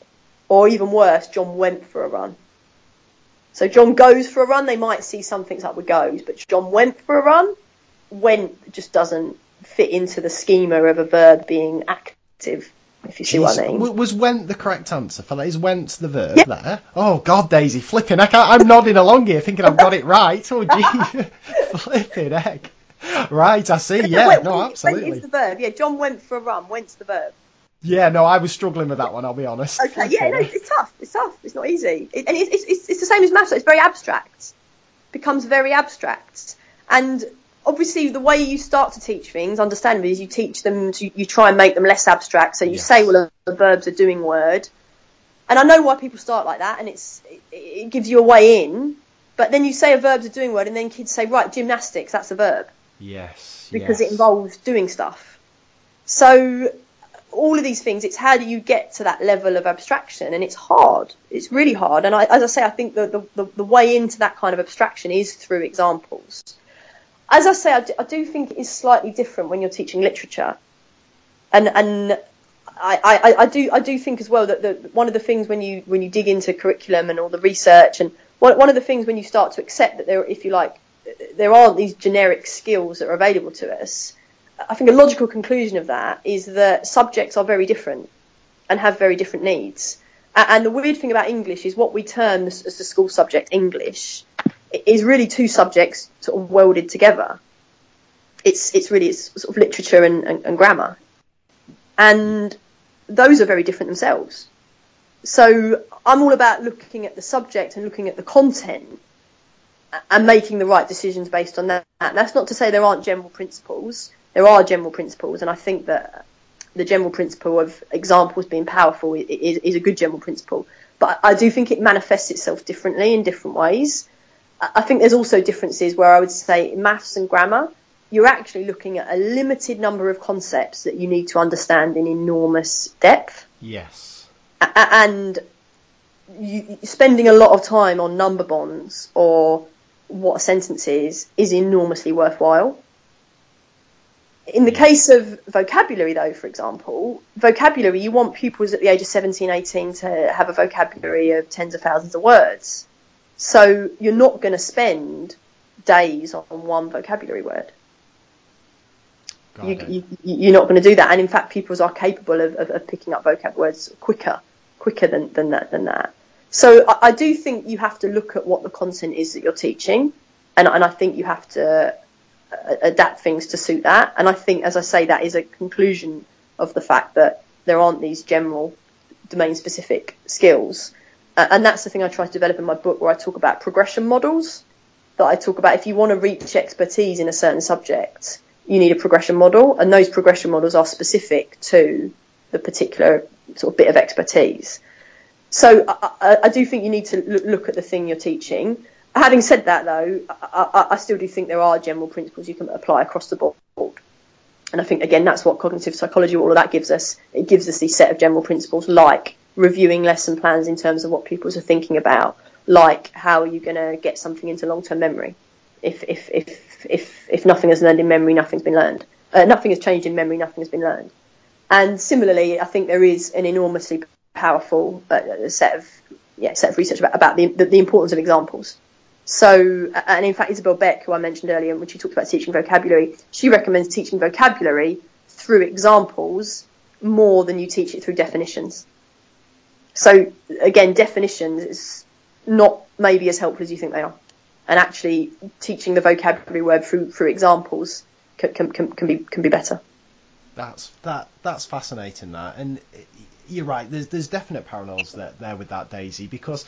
Or even worse, John went for a run. So John goes for a run, they might see something's up with goes, but John went for a run, went just doesn't fit into the schema of a verb being active, if you see what I mean. Was went the correct answer for that? Is went the verb Yeah. there? Oh God, Daisy, flipping heck! I, I'm nodding along here, thinking I've got it right. Oh gee, flipping heck! Right, I see. Yeah, Went- no, went absolutely. is the verb. Yeah, John went for a run. Went's the verb. Yeah, no, I was struggling with that one. I'll be honest. Okay, yeah, no, it's tough. It's tough. It's not easy. It, and it's, it's, it's, it's the same as maths. It's very abstract. Becomes very abstract. And obviously, the way you start to teach things, understandably, is you teach them. To, you try and make them less abstract. So you Yes. say, well, the verb's a doing word. And I know why people start like that, and it's it, it gives you a way in. But then you say a verb's a doing word, and then kids say, right, gymnastics, that's a verb Yes. because yes. it involves doing stuff. So all of these things, it's how do you get to that level of abstraction, and it's hard. It's really hard. And I, as I say, I think the, the, the way into that kind of abstraction is through examples. As I say, I do, I do think it is slightly different when you're teaching literature, and and I, I, I do I do think as well that the, one of the things when you when you dig into curriculum and all the research and one, one of the things when you start to accept that there if you like there aren't these generic skills that are available to us. I think a logical conclusion of that is that subjects are very different and have very different needs. And the weird thing about English is what we term as, the school subject English is really two subjects sort of welded together. It's it's really it's sort of literature and, and, and grammar, and those are very different themselves. So I'm all about looking at the subject and looking at the content and making the right decisions based on that. That's not to say there aren't general principles. There are general principles, and I think that the general principle of examples being powerful is, is a good general principle. But I do think it manifests itself differently in different ways. I think there's also differences where I would say maths and grammar, you're actually looking at a limited number of concepts that you need to understand in enormous depth. Yes. And you, spending a lot of time on number bonds or what a sentence is is enormously worthwhile. In the case of vocabulary, though, for example, vocabulary, you want pupils at the age of 17, 18 to have a vocabulary of tens of thousands of words. So you're not going to spend days on one vocabulary word. You, you, are not going to do that. And in fact, pupils are capable of, of, of, picking up vocab words quicker, quicker than, than that. Than that. So I, I, do think you have to look at what the content is that you're teaching, and, and I think you have to uh, adapt things to suit that. And I think, as I say, that is a conclusion of the fact that there aren't these general domain specific skills. Uh, and that's the thing I try to develop in my book where I talk about progression models that I talk about. If you want to reach expertise in a certain subject, you need a progression model and those progression models are specific to the particular sort of bit of expertise. So I, I, do think you need to look at the thing you're teaching having said that, though, I, I, still do think there are general principles you can apply across the board. And I think, again, that's what cognitive psychology, all of that gives us. It gives us these set of general principles like reviewing lesson plans in terms of what pupils are thinking about, like how are you going to get something into long-term memory. If, if, if, if, if nothing is learned in memory, nothing's been learned. Uh, nothing has changed in memory, nothing has been learned. And similarly, I think there is an enormously powerful uh, set of yeah, set of research about, about the, the, the importance of examples. So, and in fact, Isabel Beck, who I mentioned earlier, when she talked about teaching vocabulary, she recommends teaching vocabulary through examples more than you teach it through definitions. So, again, definitions is not maybe as helpful as you think they are. And actually, teaching the vocabulary word through through examples can, can, can be can be better. That's that that's fascinating. That and you're right. There's there's definite parallels there, there with that Daisy because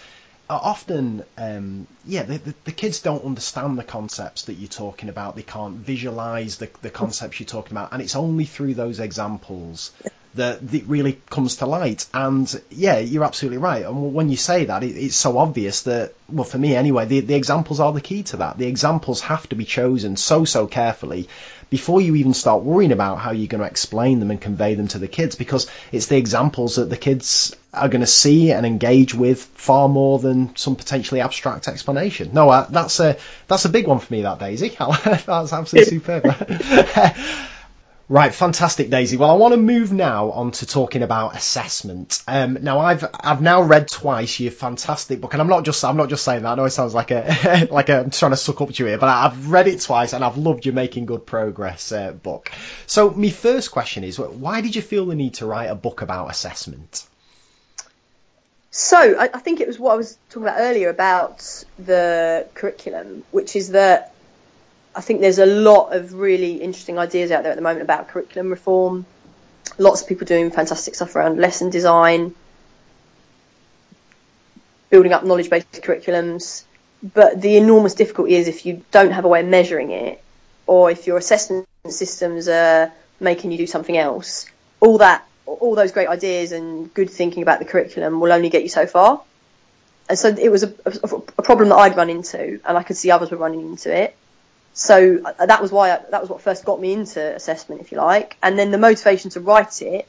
often, um, yeah, the, the, the, kids don't understand the concepts that you're talking about. They can't visualize the, the concepts you're talking about, and it's only through those examples that it really comes to light. And yeah, you're absolutely right. And when you say that, it, it's so obvious that, well, for me anyway, the, the examples are the key to that. The examples have to be chosen so, so carefully before you even start worrying about how you're going to explain them and convey them to the kids because it's the examples that the kids are going to see and engage with far more than some potentially abstract explanation. No, uh, that's a that's a big one for me that Daisy. that's absolutely superb. Right, fantastic, Daisy. Well, I want to move now on to talking about assessment. Um, now, I've I've now read twice your fantastic book, and I'm not just I'm not just saying that. I know it sounds like a like a, I'm trying to suck up to you here, but I've read it twice, and I've loved your making good progress uh, book. So, my first question is, why did you feel the need to write a book about assessment? So, I, I think it was what I was talking about earlier about the curriculum, which is that I think there's a lot of really interesting ideas out there at the moment about curriculum reform. Lots of people doing fantastic stuff around lesson design, building up knowledge based curriculums. But the enormous difficulty is if you don't have a way of measuring it, or if your assessment systems are making you do something else, all that, all those great ideas and good thinking about the curriculum will only get you so far. And so it was a, a, a problem that I'd run into, and I could see others were running into it. So uh, that was why I, that was what first got me into assessment, if you like. And then the motivation to write it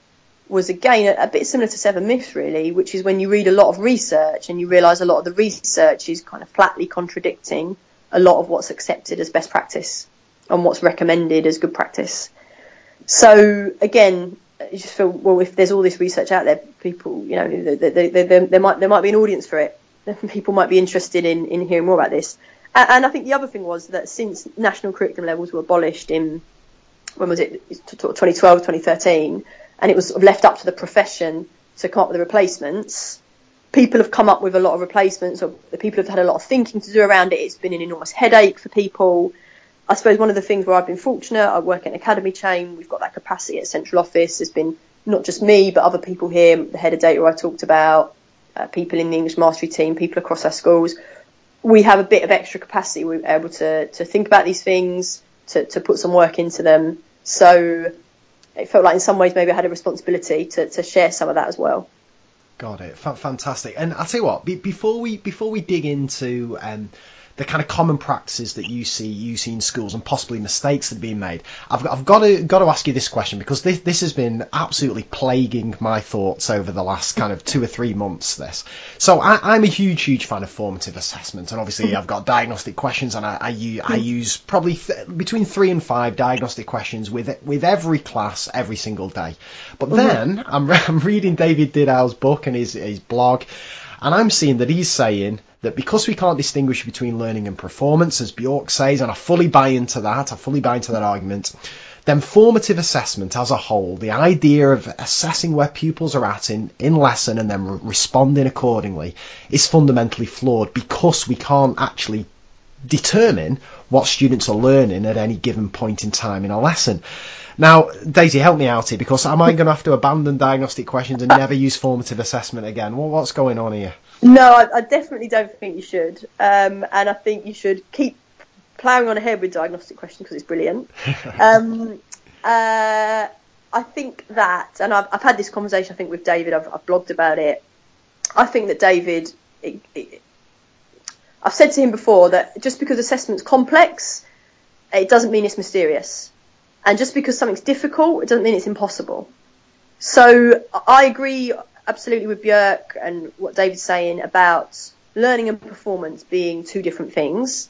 was again a, a bit similar to Seven Myths, really, which is when you read a lot of research and you realise a lot of the research is kind of flatly contradicting a lot of what's accepted as best practice and what's recommended as good practice. So again, you just feel well if there's all this research out there, people, you know, there might there might be an audience for it. People might be interested in in hearing more about this. And I think the other thing was that since national curriculum levels were abolished in, when was it, 2012, 2013, and it was sort of left up to the profession to come up with the replacements, people have come up with a lot of replacements, or the people have had a lot of thinking to do around it. It's been an enormous headache for people. I suppose one of the things where I've been fortunate, I work in an academy chain, we've got that capacity at central office. There's been not just me, but other people here, the head of data I talked about, uh, people in the English mastery team, people across our schools we have a bit of extra capacity. We're able to, to think about these things, to, to put some work into them. So it felt like in some ways maybe I had a responsibility to, to share some of that as well. Got it. F- fantastic. And I'll tell you what, be- before we before we dig into um, the kind of common practices that you see you see in schools and possibly mistakes that are being made. I've, I've got to got to ask you this question because this this has been absolutely plaguing my thoughts over the last kind of two or three months. This, so I, am a huge huge fan of formative assessment, and obviously I've got diagnostic questions, and I, I, I use probably th- between three and five diagnostic questions with with every class every single day. But mm-hmm. then I'm, I'm reading David Didau's book and his his blog, and I'm seeing that he's saying that because we can't distinguish between learning and performance, as Bjork says, and I fully buy into that, I fully buy into that argument, then formative assessment as a whole, the idea of assessing where pupils are at in, in lesson and then re- responding accordingly, is fundamentally flawed because we can't actually determine what students are learning at any given point in time in a lesson. Now, Daisy, help me out here because am I going to have to abandon diagnostic questions and never use formative assessment again? Well, what's going on here? No, I, I definitely don't think you should. Um, and I think you should keep ploughing on ahead with diagnostic questions because it's brilliant. um, uh, I think that, and I've, I've, had this conversation, I think, with David, I've, I've blogged about it. I think that David, it, it, I've said to him before that just because assessment's complex, it doesn't mean it's mysterious. And just because something's difficult, it doesn't mean it's impossible. So I agree absolutely with Bjork and what David's saying about learning and performance being two different things.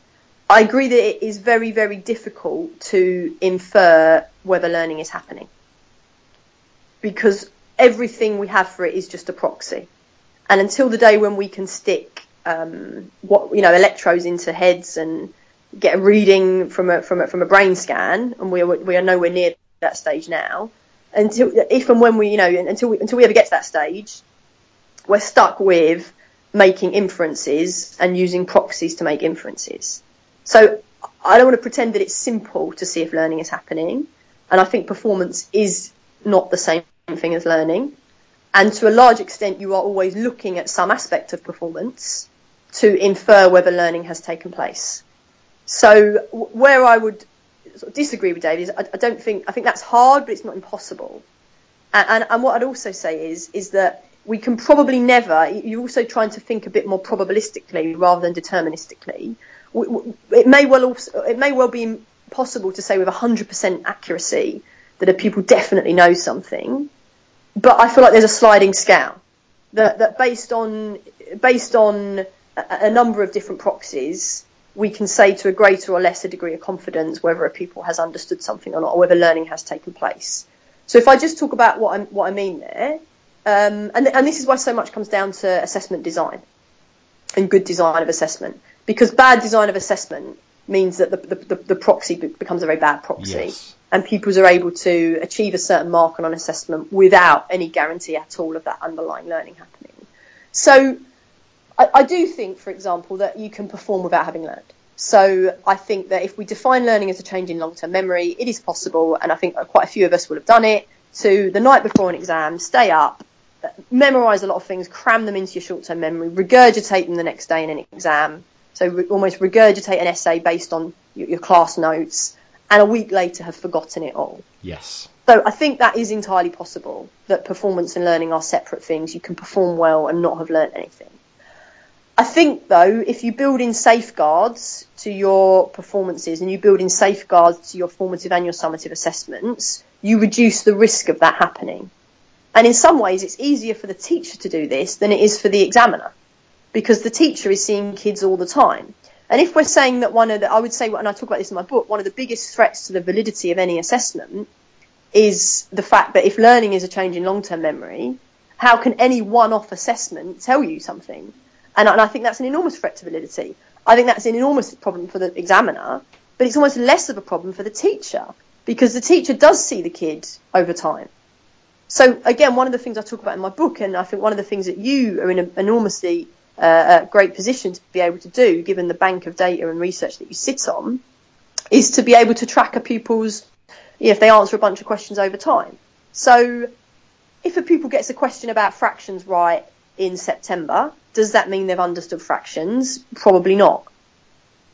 I agree that it is very, very difficult to infer whether learning is happening because everything we have for it is just a proxy. And until the day when we can stick um, what you know electrodes into heads and get a reading from a from a from a brain scan, and we are we are nowhere near that stage now until if and when we you know until we until we ever get to that stage, we're stuck with making inferences and using proxies to make inferences. So I don't want to pretend that it's simple to see if learning is happening, and I think performance is not the same thing as learning. And to a large extent, you are always looking at some aspect of performance to infer whether learning has taken place. So where I would sort of disagree with David. I, I, don't think I think that's hard, but it's not impossible. And, and, and what I'd also say is is that we can probably never. You're also trying to think a bit more probabilistically rather than deterministically. It may well also, it may well be possible to say with 100% accuracy that a pupil definitely knows something, but I feel like there's a sliding scale that that based on based on a, a number of different proxies we can say to a greater or lesser degree of confidence whether a pupil has understood something or not, or whether learning has taken place. So if I just talk about what, i what I mean there, um, and, and this is why so much comes down to assessment design and good design of assessment, because bad design of assessment means that the, the, the, the proxy becomes a very bad proxy. Yes. And pupils are able to achieve a certain mark on an assessment without any guarantee at all of that underlying learning happening. So I, I do think, for example, that you can perform without having learned. So I think that if we define learning as a change in long-term memory, it is possible, and I think quite a few of us will have done it, to the night before an exam, stay up, memorize a lot of things, cram them into your short-term memory, regurgitate them the next day in an exam. So re- almost regurgitate an essay based on your, your class notes, and a week later have forgotten it all. Yes. So I think that is entirely possible that performance and learning are separate things. You can perform well and not have learned anything. I think though, if you build in safeguards to your performances and you build in safeguards to your formative and your summative assessments, you reduce the risk of that happening. And in some ways, it's easier for the teacher to do this than it is for the examiner, because the teacher is seeing kids all the time. And if we're saying that one of the, I would say, and I talk about this in my book, one of the biggest threats to the validity of any assessment is the fact that if learning is a change in long-term memory, how can any one-off assessment tell you something? And, and I think that's an enormous threat to validity. I think that's an enormous problem for the examiner, but it's almost less of a problem for the teacher because the teacher does see the kid over time. So again, one of the things I talk about in my book, and I think one of the things that you are in an enormously uh, great position to be able to do, given the bank of data and research that you sit on, is to be able to track a pupil's, if they answer a bunch of questions over time. So if a pupil gets a question about fractions right in September, does that mean they've understood fractions? Probably not.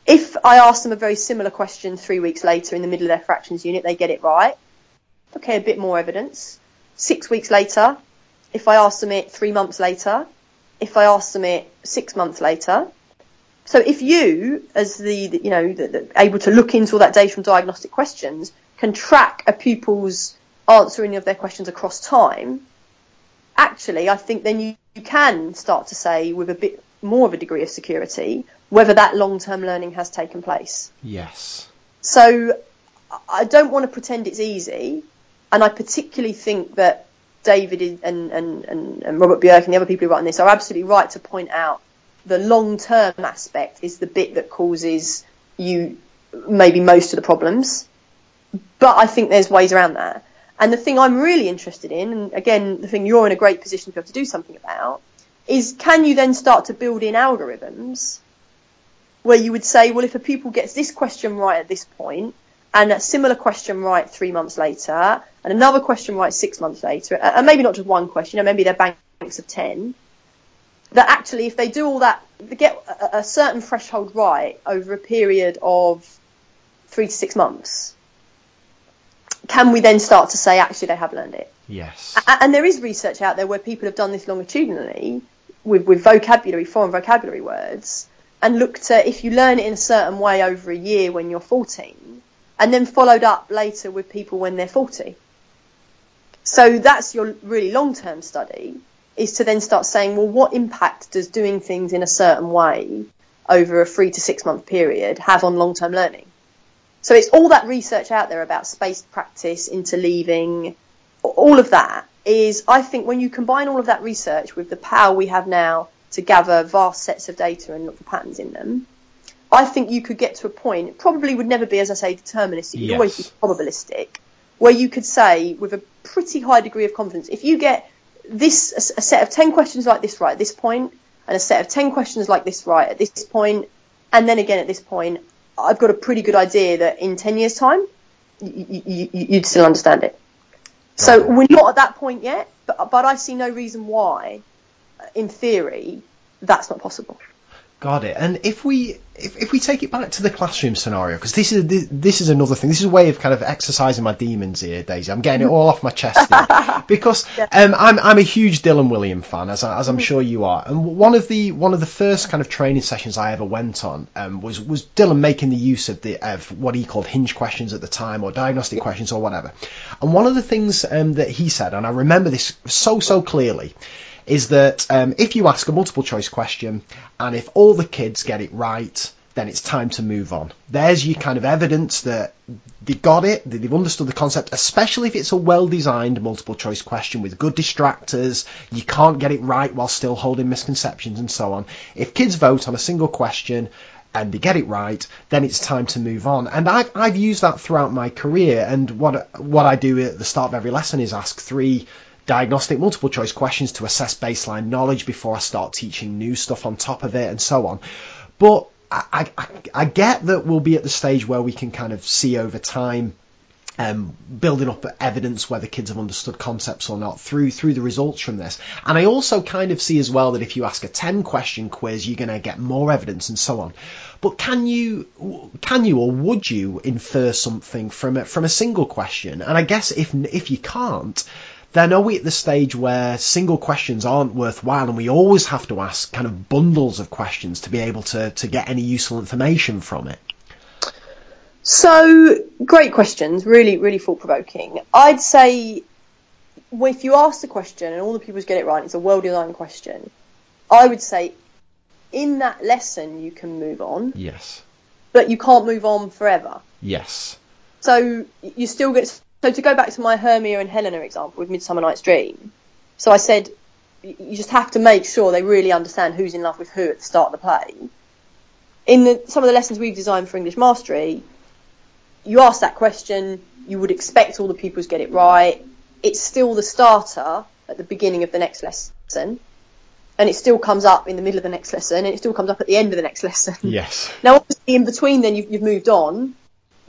If I ask them a very similar question three weeks later in the middle of their fractions unit, they get it right. okay, a bit more evidence. Six weeks later, if I ask them it three months later, if I ask them it six months later. So if you, as the, the you know, the, the, able to look into all that data from diagnostic questions, can track a pupil's answering of their questions across time, actually, I think then you, you can start to say with a bit more of a degree of security whether that long-term learning has taken place. Yes. So I don't want to pretend it's easy, and I particularly think that David and, and, and, and Robert Bjork and the other people who write on this are absolutely right to point out the long-term aspect is the bit that causes you maybe most of the problems. But I think there's ways around that. And the thing I'm really interested in, and again, the thing you're in a great position to be able to do something about, is can you then start to build in algorithms where you would say, well, if a pupil gets this question right at this point, and a similar question right three months later, and another question right six months later, uh, and maybe not just one question, you know, maybe they're banks of ten, that actually if they do all that, they get a certain threshold right over a period of three to six months, can we then start to say actually they have learned it? Yes. And there is research out there where people have done this longitudinally with, with vocabulary, foreign vocabulary words, and looked at if you learn it in a certain way over a year when you're 14, and then followed up later with people when they're 40. So that's your really long term study, is to then start saying, well, what impact does doing things in a certain way over a three to six month period have on long term learning? So it's all that research out there about spaced practice, interleaving, all of that is, I think, when you combine all of that research with the power we have now to gather vast sets of data and look for patterns in them, I think you could get to a point, it probably would never be, as I say, deterministic, it would Yes. always be probabilistic, where you could say with a pretty high degree of confidence, if you get this, a, a set of 10 questions like this right at this point, and a set of 10 questions like this right at this point, and then again at this point, I've got a pretty good idea that in 10 years' time, you, you'd still understand it. So we're not at that point yet, but, but I see no reason why, in theory, that's not possible. Got it. And if we if, if we take it back to the classroom scenario, because this is this, this is another thing. This is a way of kind of exercising my demons here, Daisy. I'm getting it all off my chest here. because um, I'm I'm a huge Dylan Wiliam fan, as I, as I'm sure you are. And one of the one of the first kind of training sessions I ever went on um, was was Dylan making the use of the of what he called hinge questions at the time, or diagnostic questions, or whatever. And one of the things um, that he said, and I remember this so so clearly is that um, if you ask a multiple choice question and if all the kids get it right, then it's time to move on. There's your kind of evidence that they got it, that they've understood the concept, especially if it's a well designed multiple choice question with good distractors. You can't get it right while still holding misconceptions and so on. If kids vote on a single question, and they get it right, then it's time to move on. And I've, I've used that throughout my career. And what what I do at the start of every lesson is ask three diagnostic multiple choice questions to assess baseline knowledge before I start teaching new stuff on top of it and so on. But I, I, I get that we'll be at the stage where we can kind of see over time um, building up evidence whether kids have understood concepts or not through through the results from this. And I also kind of see as well that if you ask a 10 question quiz, you're going to get more evidence and so on. But can you can you or would you infer something from a, from a single question? And I guess if if you can't, then are we at the stage where single questions aren't worthwhile and we always have to ask kind of bundles of questions to be able to, to get any useful information from it? So, great questions, really, really thought provoking. I'd say if you ask the question and all the pupils get it right, it's a well designed question, I would say in that lesson you can move on, Yes. but you can't move on forever. Yes. So, you still get. So, to go back to my Hermia and Helena example with Midsummer Night's Dream, so I said you just have to make sure they really understand who's in love with who at the start of the play. In the, some of the lessons we've designed for English Mastery, you ask that question, you would expect all the pupils get it right. It's still the starter at the beginning of the next lesson, and it still comes up in the middle of the next lesson, and it still comes up at the end of the next lesson. Yes. Now, obviously, in between, then you've, you've moved on.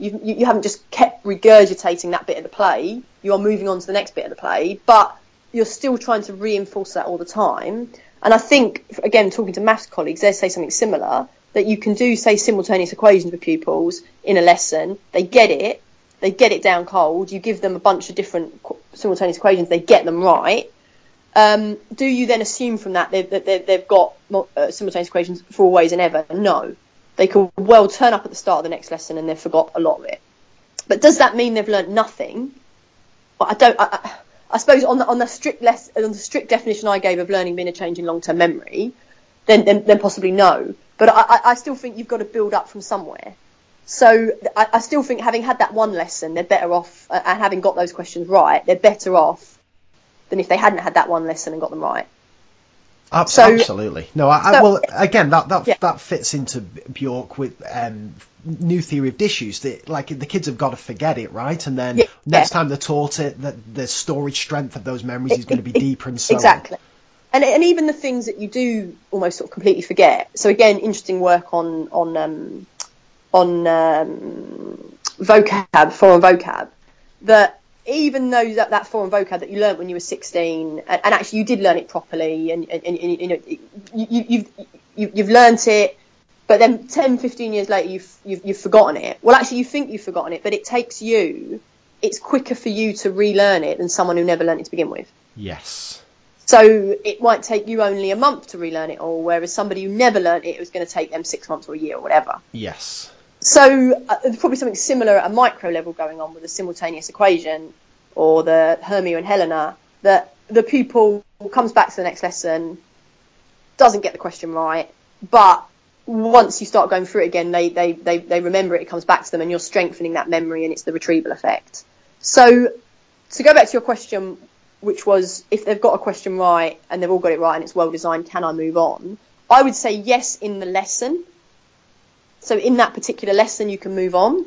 You, you haven't just kept regurgitating that bit of the play. You are moving on to the next bit of the play, but you're still trying to reinforce that all the time. And I think, again, talking to maths colleagues, they say something similar that you can do, say, simultaneous equations with pupils in a lesson. They get it, they get it down cold. You give them a bunch of different simultaneous equations, they get them right. Um, do you then assume from that they've, they've got uh, simultaneous equations for always and ever? No. They could well turn up at the start of the next lesson and they've forgot a lot of it. But does that mean they've learnt nothing? Well, I don't. I, I suppose on the on the strict less on the strict definition I gave of learning being a change in long term memory, then, then then possibly no. But I, I still think you've got to build up from somewhere. So I, I still think having had that one lesson, they're better off, uh, and having got those questions right, they're better off than if they hadn't had that one lesson and got them right. So, Absolutely. No, I, so, I, well, again, that that yeah. that fits into Bjork with um, new theory of disuse. That like the kids have got to forget it, right? And then yeah. next time they're taught it, that the storage strength of those memories it, is going to be it, deeper and so exactly. On. And and even the things that you do almost sort of completely forget. So again, interesting work on on um, on um, vocab, foreign vocab, that even though that, that foreign vocab that you learnt when you were 16, and, and actually you did learn it properly, and, and, and you know you, you've you, you've learnt it, but then 10, 15 years later you've, you've you've forgotten it. Well, actually you think you've forgotten it, but it takes you. It's quicker for you to relearn it than someone who never learned it to begin with. Yes. So it might take you only a month to relearn it all, whereas somebody who never learned it, it was going to take them six months or a year or whatever. Yes. So uh, there's probably something similar at a micro level going on with the simultaneous equation or the Hermia and Helena that the pupil comes back to the next lesson, doesn't get the question right, but once you start going through it again, they, they, they, they remember it, it comes back to them, and you're strengthening that memory, and it's the retrieval effect. So, to go back to your question, which was if they've got a question right and they've all got it right and it's well designed, can I move on? I would say yes in the lesson, so in that particular lesson, you can move on.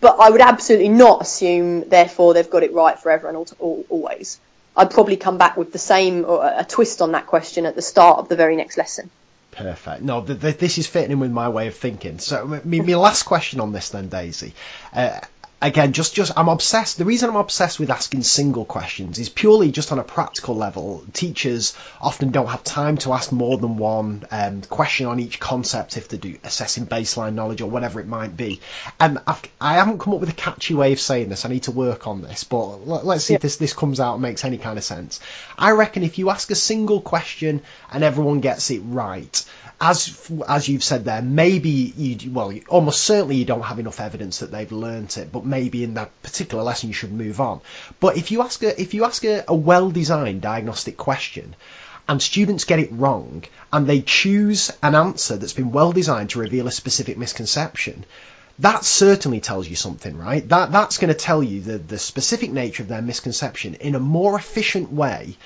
But I would absolutely not assume, therefore, they've got it right forever and always. I'd probably come back with the same or a twist on that question at the start of the very next lesson. Perfect. No, th- th- this is fitting in with my way of thinking. So, my, my last question on this then, Daisy. Uh, again, just just I'm obsessed. The reason I'm obsessed with asking single questions is purely just on a practical level. Teachers often don't have time to ask more than one um, question on each concept if they do assessing baseline knowledge or whatever it might be. And I've, I have not come up with a catchy way of saying this. I need to work on this, but let's see yeah. if this this comes out and makes any kind of sense. I reckon if you ask a single question and everyone gets it right as as you've said there, maybe you well, almost certainly you don't have enough evidence that they've learnt it, but maybe in that particular lesson you should move on. But if you ask a if you ask a, a well-designed diagnostic question, and students get it wrong, and they choose an answer that's been well designed to reveal a specific misconception, that certainly tells you something, right? That that's going to tell you the the specific nature of their misconception in a more efficient way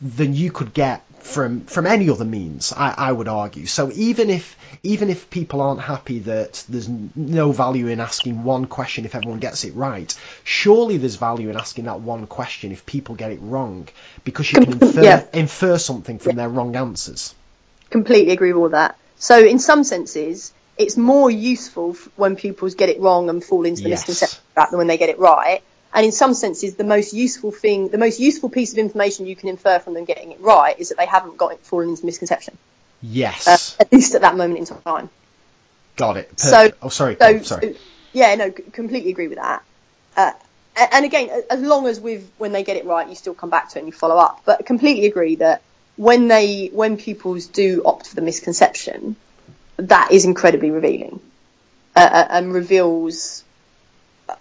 than you could get from from any other means. I, I would argue. So even if even if people aren't happy that there's no value in asking one question if everyone gets it right, surely there's value in asking that one question if people get it wrong, because you can infer, yeah. infer something from yeah. their wrong answers. Completely agree with all that. So in some senses, it's more useful when pupils get it wrong and fall into the yes. misconception than when they get it right and in some senses, the most useful thing, the most useful piece of information you can infer from them getting it right is that they haven't got it fallen into misconception. Yes. Uh, at least at that moment in time. Got it. Perfect. So, oh, sorry. So, oh, sorry. Yeah, no, completely agree with that. Uh, and again, as long as with when they get it right, you still come back to it and you follow up. But I completely agree that when they when pupils do opt for the misconception, that is incredibly revealing uh, uh and reveals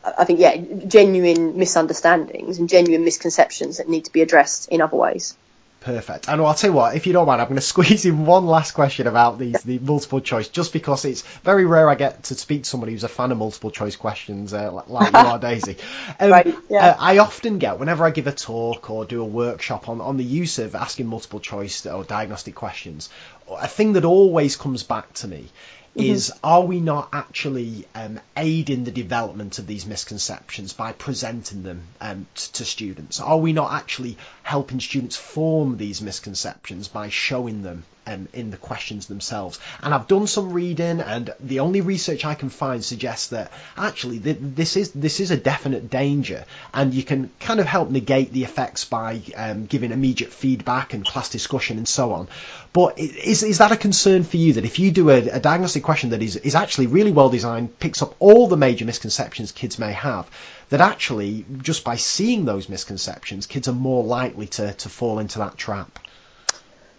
I think, yeah, genuine misunderstandings and genuine misconceptions that need to be addressed in other ways. Perfect. And I'll tell you what, if you don't mind, I'm going to squeeze in one last question about these the multiple choice, just because it's very rare I get to speak to somebody who's a fan of multiple choice questions uh, like you are, Daisy. Um, right, yeah. uh, I often get, whenever I give a talk or do a workshop on, on the use of asking multiple choice or diagnostic questions, a thing that always comes back to me mm-hmm. is are we not actually um, aiding the development of these misconceptions by presenting them um, t- to students? Are we not actually helping students form these misconceptions by showing them um, in the questions themselves. And I've done some reading, and the only research I can find suggests that actually th- this is this is a definite danger, and you can kind of help negate the effects by um, giving immediate feedback and class discussion and so on. But is is that a concern for you that if you do a, a diagnostic question that is is actually really well designed, picks up all the major misconceptions kids may have, that actually just by seeing those misconceptions, kids are more likely to, to fall into that trap?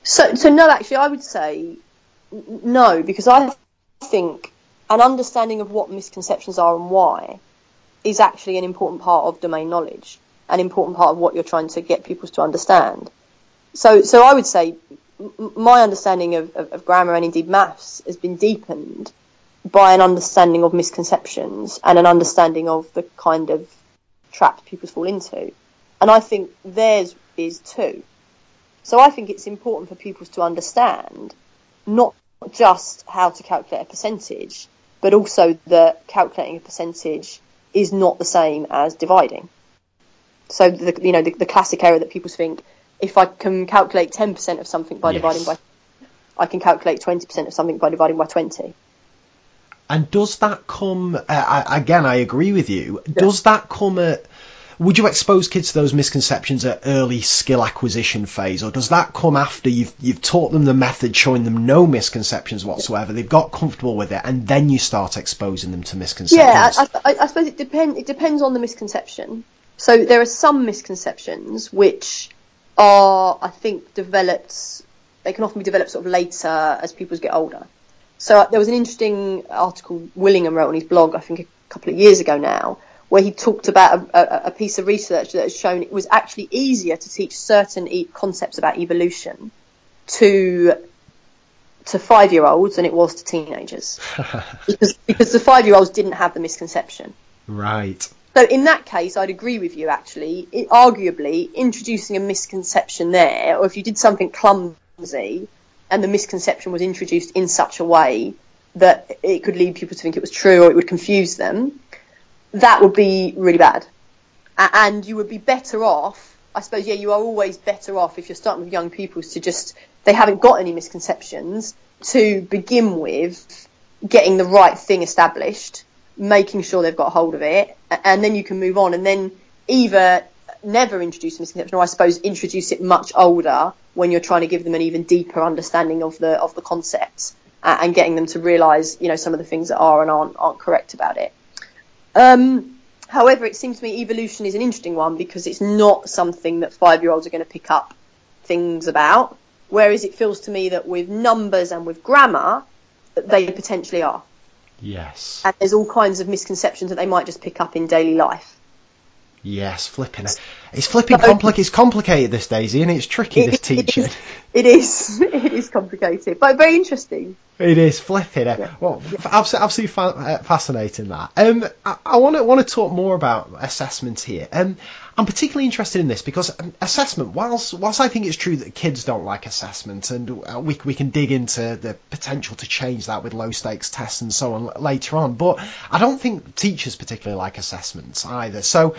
So, so no, actually, I would say no, because I think an understanding of what misconceptions are and why is actually an important part of domain knowledge, an important part of what you're trying to get people to understand. So, so I would say my understanding of, of, of grammar and indeed maths has been deepened by an understanding of misconceptions and an understanding of the kind of traps people fall into. And I think theirs is too. So I think it's important for pupils to understand not just how to calculate a percentage, but also that calculating a percentage is not the same as dividing. So the, you know the, the classic error that people think if I can calculate 10% of something by yes. dividing by, I can calculate 20% of something by dividing by 20. And does that come? Uh, I, again, I agree with you. Yeah. Does that come at? Would you expose kids to those misconceptions at early skill acquisition phase, or does that come after you've you've taught them the method, showing them no misconceptions whatsoever? They've got comfortable with it, and then you start exposing them to misconceptions. Yeah, I, I, I suppose it depends. It depends on the misconception. So there are some misconceptions which are, I think, developed. They can often be developed sort of later as people get older. So uh, there was an interesting article Willingham wrote on his blog, I think a couple of years ago now, where he talked about a, a, a piece of research that has shown it was actually easier to teach certain e- concepts about evolution to to five year olds than it was to teenagers because because the five year olds didn't have the misconception. Right. So in that case, I'd agree with you. Actually, it, arguably introducing a misconception there, or if you did something clumsy, and the misconception was introduced in such a way that it could lead people to think it was true or it would confuse them, that would be really bad. And you would be better off, I suppose, yeah, you are always better off if you're starting with young people to just, they haven't got any misconceptions, to begin with getting the right thing established, making sure they've got hold of it, and then you can move on and then either never introduce a misconception or I suppose introduce it much older when you're trying to give them an even deeper understanding of the of the concepts uh, and getting them to realise you know some of the things that are and aren't aren't correct about it. Um, however, it seems to me evolution is an interesting one because it's not something that five year olds are going to pick up things about, whereas it feels to me that with numbers and with grammar, they potentially are. Yes. And there's all kinds of misconceptions that they might just pick up in daily life. Yes, flipping it. It's flipping complicated. It's complicated this Daisy, and it's tricky. It, this teaching. It is. It is complicated, but very interesting. It is flipping it. Yeah. Well, absolutely, absolutely uh, fascinating that. Um, I want to want to talk more about assessment here. Um, I'm particularly interested in this because um, assessment, whilst whilst I think it's true that kids don't like assessment, and uh, we we can dig into the potential to change that with low stakes tests and so on later on, but I don't think teachers particularly like assessments either. So.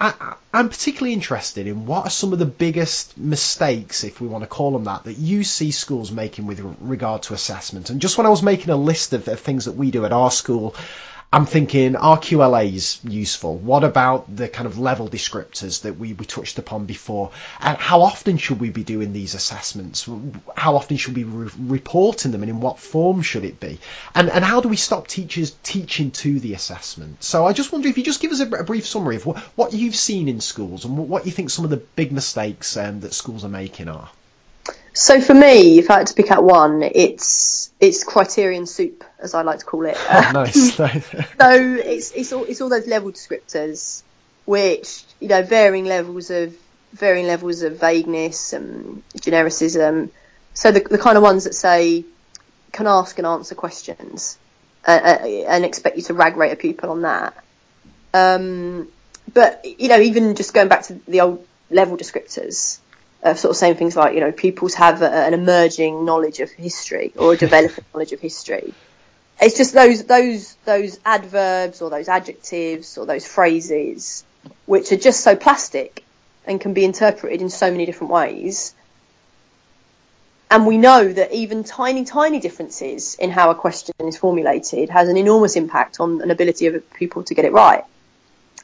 I, am particularly interested in what are some of the biggest mistakes, if we want to call them that, that you see schools making with regard to assessment. And just when I was making a list of, of things that we do at our school, I'm thinking RQLA is useful. What about the kind of level descriptors that we, we touched upon before? And how often should we be doing these assessments? How often should we be re- reporting them and in what form should it be? And, and how do we stop teachers teaching to the assessment? So I just wonder if you just give us a, a brief summary of what, what you've seen in schools and what you think some of the big mistakes um, that schools are making are. So for me, if I had to pick out one, it's it's criterion soup, as I like to call it. nice. so it's it's all it's all those level descriptors, which you know varying levels of varying levels of vagueness and genericism. So the the kind of ones that say can ask and answer questions uh, uh, and expect you to rag rate a pupil on that. Um, but you know, even just going back to the old level descriptors, of sort of saying things like, you know, pupils have a, an emerging knowledge of history or a developing knowledge of history. It's just those those those adverbs or those adjectives or those phrases which are just so plastic and can be interpreted in so many different ways And we know that even tiny, tiny differences in how a question is formulated has an enormous impact on an ability of people to get it right.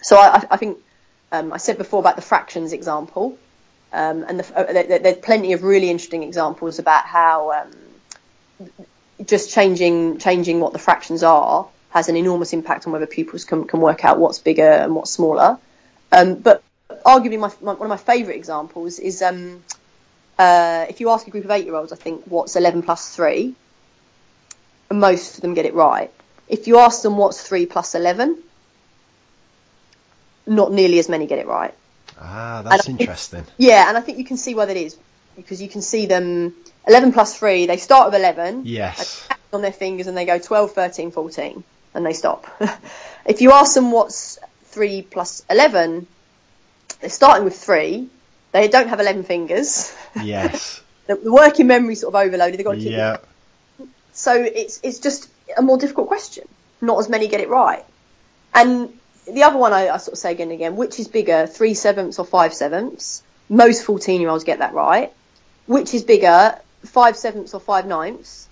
So I, I think um, I said before about the fractions example, um, and the, uh, there, there's plenty of really interesting examples about how um, just changing changing what the fractions are has an enormous impact on whether pupils can, can work out what's bigger and what's smaller. Um, but arguably, my, my, one of my favourite examples is um, uh, if you ask a group of eight-year-olds, I think what's 11 plus three, most of them get it right. If you ask them what's three plus 11, not nearly as many get it right. Ah, that's interesting. yeah, and I think you can see why that is because you can see them 11 plus 3, they start with 11. Yes. On their fingers and they go 12, 13, 14 and they stop. if you ask them what's 3 plus 11, they're starting with 3. They don't have 11 fingers. Yes. the, the, working memory sort of overloaded. They've got to keep yeah. It. So it's, it's just a more difficult question. Not as many get it right. And the other one I, I sort of say again and again, which is bigger, 3 sevenths or 5 sevenths? Most 14 year olds get that right. Which is bigger, 5 sevenths or 5 ninths?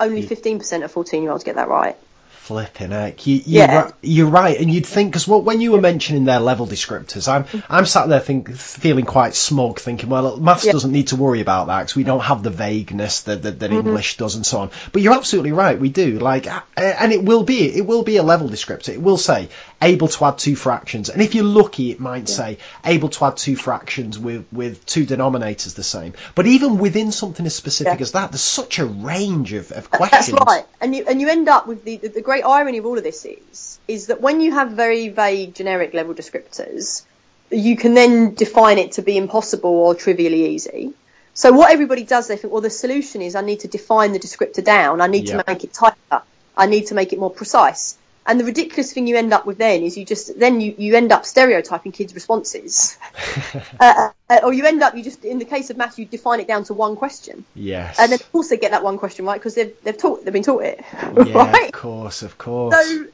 Only hmm. 15% of 14 year olds get that right. Flipping heck, you, you're, Yeah. right, you're right, and you'd think because well, when you were mentioning their level descriptors, I'm I'm sat there think, feeling quite smug, thinking, well, maths Yeah. doesn't need to worry about that because we don't have the vagueness that that, that Mm-hmm. English does and so on. But you're absolutely right, we do. Like, and it will be it will be a level descriptor. It will say able to add two fractions, and if you're lucky, it might say able to add two fractions with with two denominators the same. But even within something as specific Yeah. as that, there's such a range of, of That's questions. right, and you and you end up with the, the the great irony of all of this is is that when you have very vague generic level descriptors, you can then define it to be impossible or trivially easy. So what everybody does, they think, well, the solution is I need to define the descriptor down. I need Yeah. to make it tighter. I need to make it more precise. And the ridiculous thing you end up with then is you just then you, you end up stereotyping kids' responses, uh, uh, or you end up you just in the case of maths you define it down to one question. Yes. And then of course they get that one question right because they've they've taught they've been taught it, yeah, right? of course, of course. So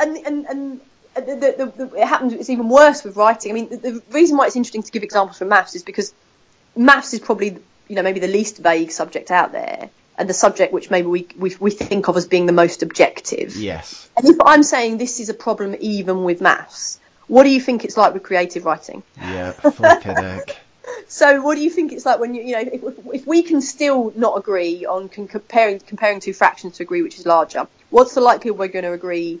and and and the, the, the, it happens. It's even worse with writing. I mean, the, the reason why it's interesting to give examples from maths is because maths is probably you know maybe the least vague subject out there, and the subject which maybe we we, we think of as being the most objective. yes. And if I'm saying this is a problem even with maths, what do you think it's like with creative writing? Yeah, flipping heck. So, what do you think it's like when you, you know, if, if we can still not agree on con- comparing comparing two fractions to agree which is larger, what's the likelihood we're going to agree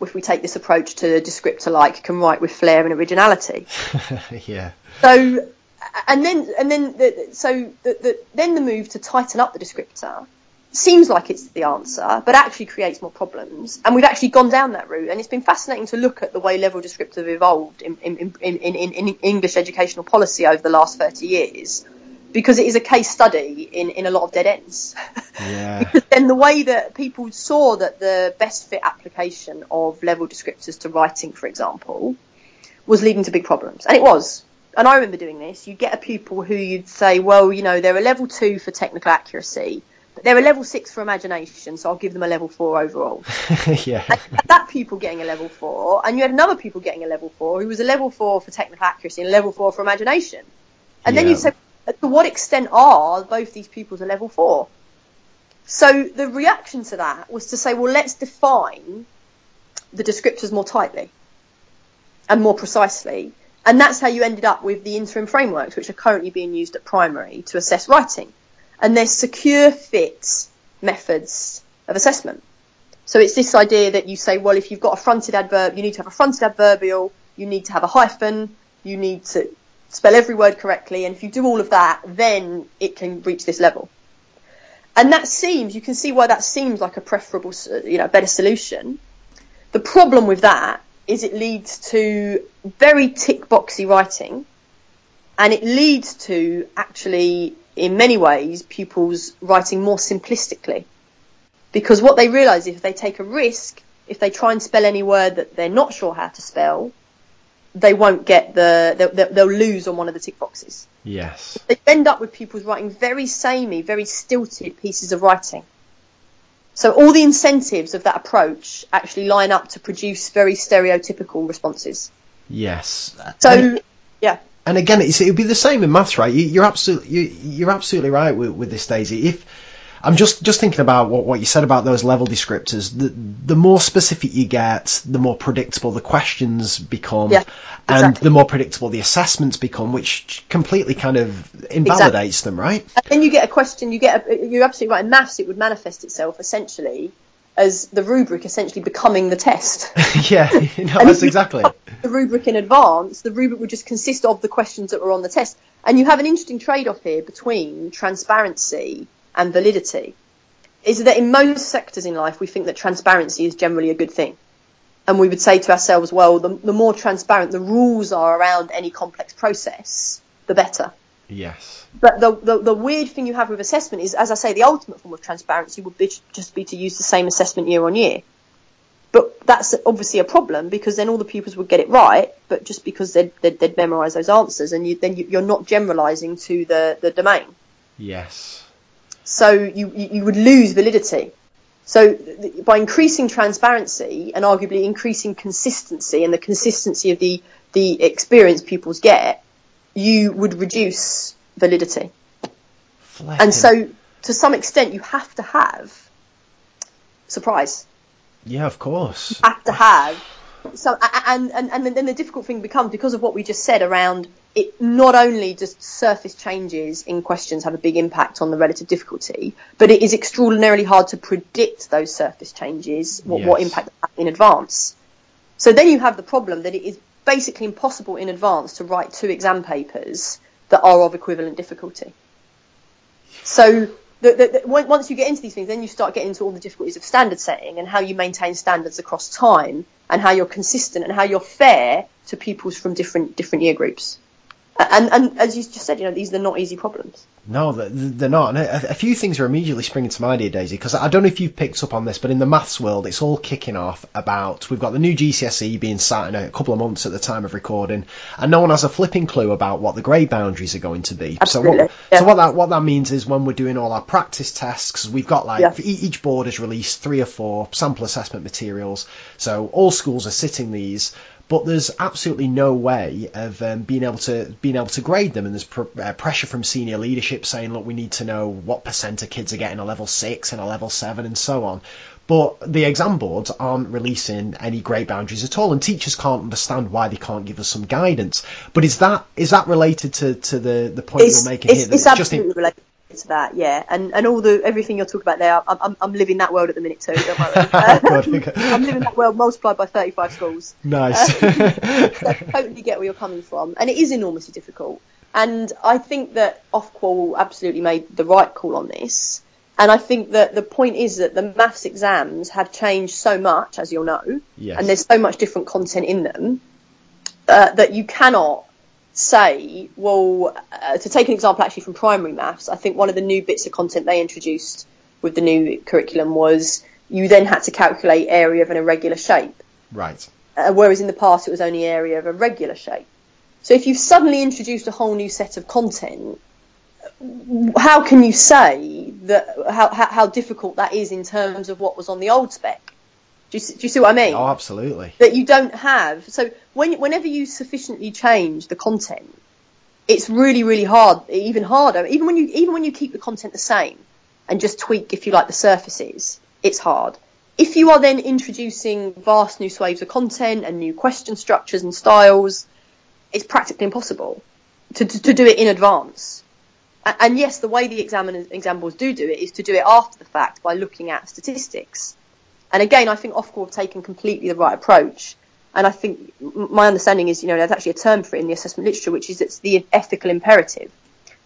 if we take this approach to descriptor like can write with flair and originality? yeah. So, and then and then the, so the, the, then the move to tighten up the descriptor seems like it's the answer, but actually creates more problems. And we've actually gone down that route, and it's been fascinating to look at the way level descriptors have evolved in, in, in, in, in, in English educational policy over the last 30 years, because it is a case study in, in a lot of dead ends. Yeah. because then the way that people saw that the best fit application of level descriptors to writing, for example, was leading to big problems. And it was. And I remember doing this. You'd get a pupil who you'd say, well, you know, they're a level two for technical accuracy, but they're a level six for imagination, so I'll give them a level four overall. yeah. That pupil getting a level four, and you had another pupil getting a level four who was a level four for technical accuracy and a level four for imagination. And then Yeah. you say, to what extent are both these pupils a level four? So the reaction to that was to say, well, let's define the descriptors more tightly and more precisely. And that's how you ended up with the interim frameworks, which are currently being used at primary to assess writing. And they're secure fit methods of assessment. So it's this idea that you say, well, if you've got a fronted adverb, you need to have a fronted adverbial, you need to have a hyphen, you need to spell every word correctly, and if you do all of that, then it can reach this level. And that seems, you can see why that seems like a preferable, you know, better solution. The problem with that is it leads to very tick boxy writing, and it leads to actually, in many ways, pupils writing more simplistically. Because what they realise is if they take a risk, if they try and spell any word that they're not sure how to spell, they won't get the, they'll, they'll they'll lose on one of the tick boxes Yes. they end up with pupils writing very samey, very stilted pieces of writing. So all the incentives of that approach actually line up to produce very stereotypical responses. Yes. So And- yeah, and again, it's, it would be the same in maths, right? You, are absolutely you, you're absolutely right with, with this, Daisy. If I'm just just thinking about what, what you said about those level descriptors. The the more specific you get, the more predictable the questions become, Yeah, and the more predictable the assessments become, which completely kind of invalidates them, right? And then you get a question. You get a, you're absolutely right. In maths, it would manifest itself essentially as the rubric essentially becoming the test. yeah, And that's exactly. The rubric in advance, the rubric would just consist of the questions that were on the test. And you have an interesting trade-off here between transparency and validity. Is that in most sectors in life, we think that transparency is generally a good thing. And we would say to ourselves, well, the, the more transparent the rules are around any complex process, the better. Yes. But the, the, the weird thing you have with assessment is, as I say, the ultimate form of transparency would be just be to use the same assessment year on year. But that's obviously a problem because then all the pupils would get it right, but just because they'd, they'd, they'd memorise those answers, and you, then you, you're not generalising to the, the domain. Yes. So you, you would lose validity. So th- by increasing transparency and arguably increasing consistency and the consistency of the, the experience pupils get, you would reduce validity. And so, to some extent, you have to have surprise. Yeah, of course. You have to have so, and, and and then the difficult thing becomes because of what we just said around it. Not only does surface changes in questions have a big impact on the relative difficulty, but it is extraordinarily hard to predict those surface changes, what, what impact in advance. So then you have the problem that it is basically impossible in advance to write two exam papers that are of equivalent difficulty. So the, the, the, once you get into these things, then you start getting into all the difficulties of standard setting and how you maintain standards across time and how you're consistent and how you're fair to pupils from different different year groups. And, and as you just said, you know, these are not easy problems. No, they're not. And a, few things are immediately springing to mind here, Daisy, because I don't know if you've picked up on this, but in the maths world, it's all kicking off about we've got the new GCSE being sat in a couple of months at the time of recording, and no one has a flipping clue about what the grade boundaries are going to be. Absolutely, So what, yeah. so what that what that means is when we're doing all our practice tests, we've got like Yeah. each board has released three or four sample assessment materials, so all schools are sitting these. But there's absolutely no way of um, being able to being able to grade them, and there's pr- uh, pressure from senior leadership saying, "Look, we need to know what percent of kids are getting a level six and a level seven, and so on." But the exam boards aren't releasing any grade boundaries at all, and teachers can't understand why they can't give us some guidance. But is that is that related to, to the, the point It's, you're making it's, here? That it's just absolutely related to that, yeah. And and all the everything you're talking about there, I'm, I'm, I'm living that world at the minute too. Don't worry. Good. I'm living that world multiplied by 35 schools. nice. I totally get where you're coming from, and it is enormously difficult. And I think that Ofqual absolutely made the right call on this. And I think that the point is that the maths exams have changed so much, as you'll know, Yes. and there's so much different content in them uh, that you cannot say, well, uh, to take an example actually from primary maths, I think one of the new bits of content they introduced with the new curriculum was you then had to calculate area of an irregular shape right. uh, whereas in the past it was only area of a regular shape. So if you've suddenly introduced a whole new set of content, how can you say that how, how, how difficult that is in terms of what was on the old spec? Do you, see- do you see what I mean? Oh, absolutely. that you don't have. So when, whenever you sufficiently change the content, it's really, really hard, even harder. Even when you, even when you keep the content the same and just tweak, if you like, the surfaces, it's hard. If you are then introducing vast new swathes of content and new question structures and styles, it's practically impossible to, to, to do it in advance. And yes, the way the examiners, examiners do do it is to do it after the fact by looking at statistics. And again, I think Ofqual have taken completely the right approach. And I think my understanding is, you know, there's actually a term for it in the assessment literature, which is it's the ethical imperative.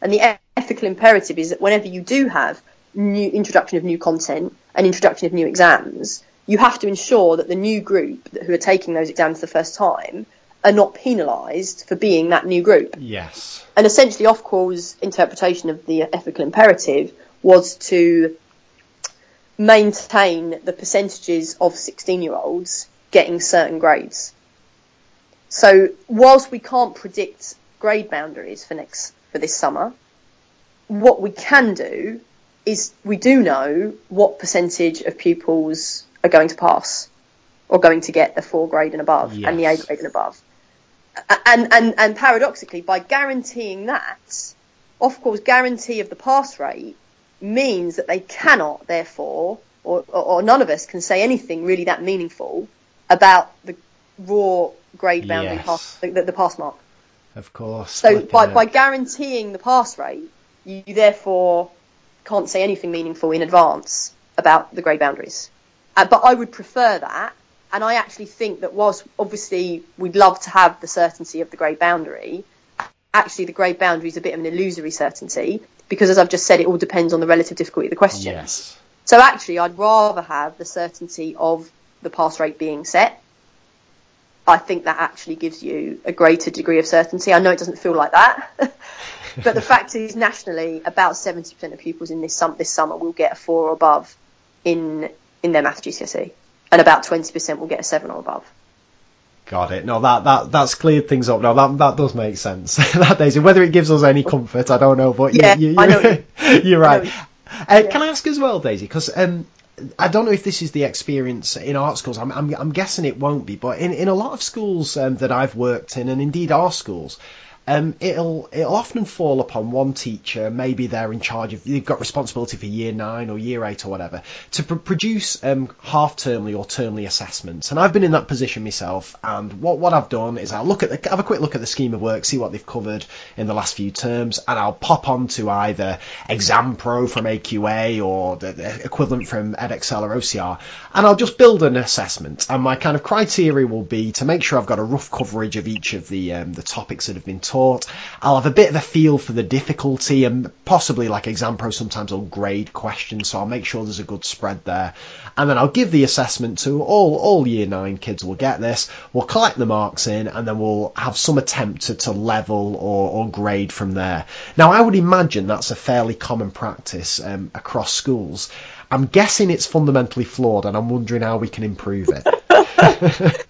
And the ethical imperative is that whenever you do have new introduction of new content and introduction of new exams, you have to ensure that the new group who are taking those exams for the first time are not penalised for being that new group. Yes. And essentially, Ofqual's interpretation of the ethical imperative was to maintain the percentages of 16 year olds getting certain grades. So, whilst we can't predict grade boundaries for next for this summer, what we can do is we do know what percentage of pupils are going to pass or going to get the four grade and above and the A grade and above. and, and, and paradoxically, by guaranteeing that, of course, guarantee of the pass rate means that they cannot, therefore, or, or, or none of us can say anything really that meaningful about the raw grade boundary Yes. pass, the, the, pass mark. Of course. So flipping by, heck. by guaranteeing the pass rate, you, you therefore can't say anything meaningful in advance about the grade boundaries. Uh, but I would prefer that, and I actually think that whilst obviously we'd love to have the certainty of the grade boundary, actually the grade boundary is a bit of an illusory certainty because, as I've just said, it all depends on the relative difficulty of the questions. Yes. So actually, I'd rather have the certainty of the pass rate being set. I think that actually gives you a greater degree of certainty. I know it doesn't feel like that, but the fact is, nationally, about 70% of pupils in this, sum- this summer will get a four or above in in their math GCSE, and about 20% will get a seven or above. Got it. No, that that that's cleared things up. No, that that does make sense. that Daisy, whether it gives us any comfort, I don't know, but you, Yeah, you, I know you, you're I right. know Uh, Can I ask as well, Daisy? Because um, I don't know if this is the experience in Ark schools. I'm I'm, I'm guessing it won't be, but in, in a lot of schools um, that I've worked in, and indeed our schools. Um, it'll it'll often fall upon one teacher. Maybe they're in charge of. They've got responsibility for year nine or year eight or whatever to pr- produce um, half termly or termly assessments. And I've been in that position myself. And what what I've done is I'll look at the, have a quick look at the scheme of work, see what they've covered in the last few terms, and I'll pop onto either Exam Pro from AQA or the, the equivalent from Edexcel or OCR, and I'll just build an assessment. And my kind of criteria will be to make sure I've got a rough coverage of each of the um, the topics that have been taught. I'll have a bit of a feel for the difficulty, and possibly like Exam Pro sometimes will grade questions, so I'll make sure there's a good spread there. And then I'll give the assessment to all all year nine kids will get this. We'll collect the marks in, and then we'll have some attempt to, to level or, or grade from there. Now, I would imagine that's a fairly common practice um, across schools. I'm guessing it's fundamentally flawed, and I'm wondering how we can improve it.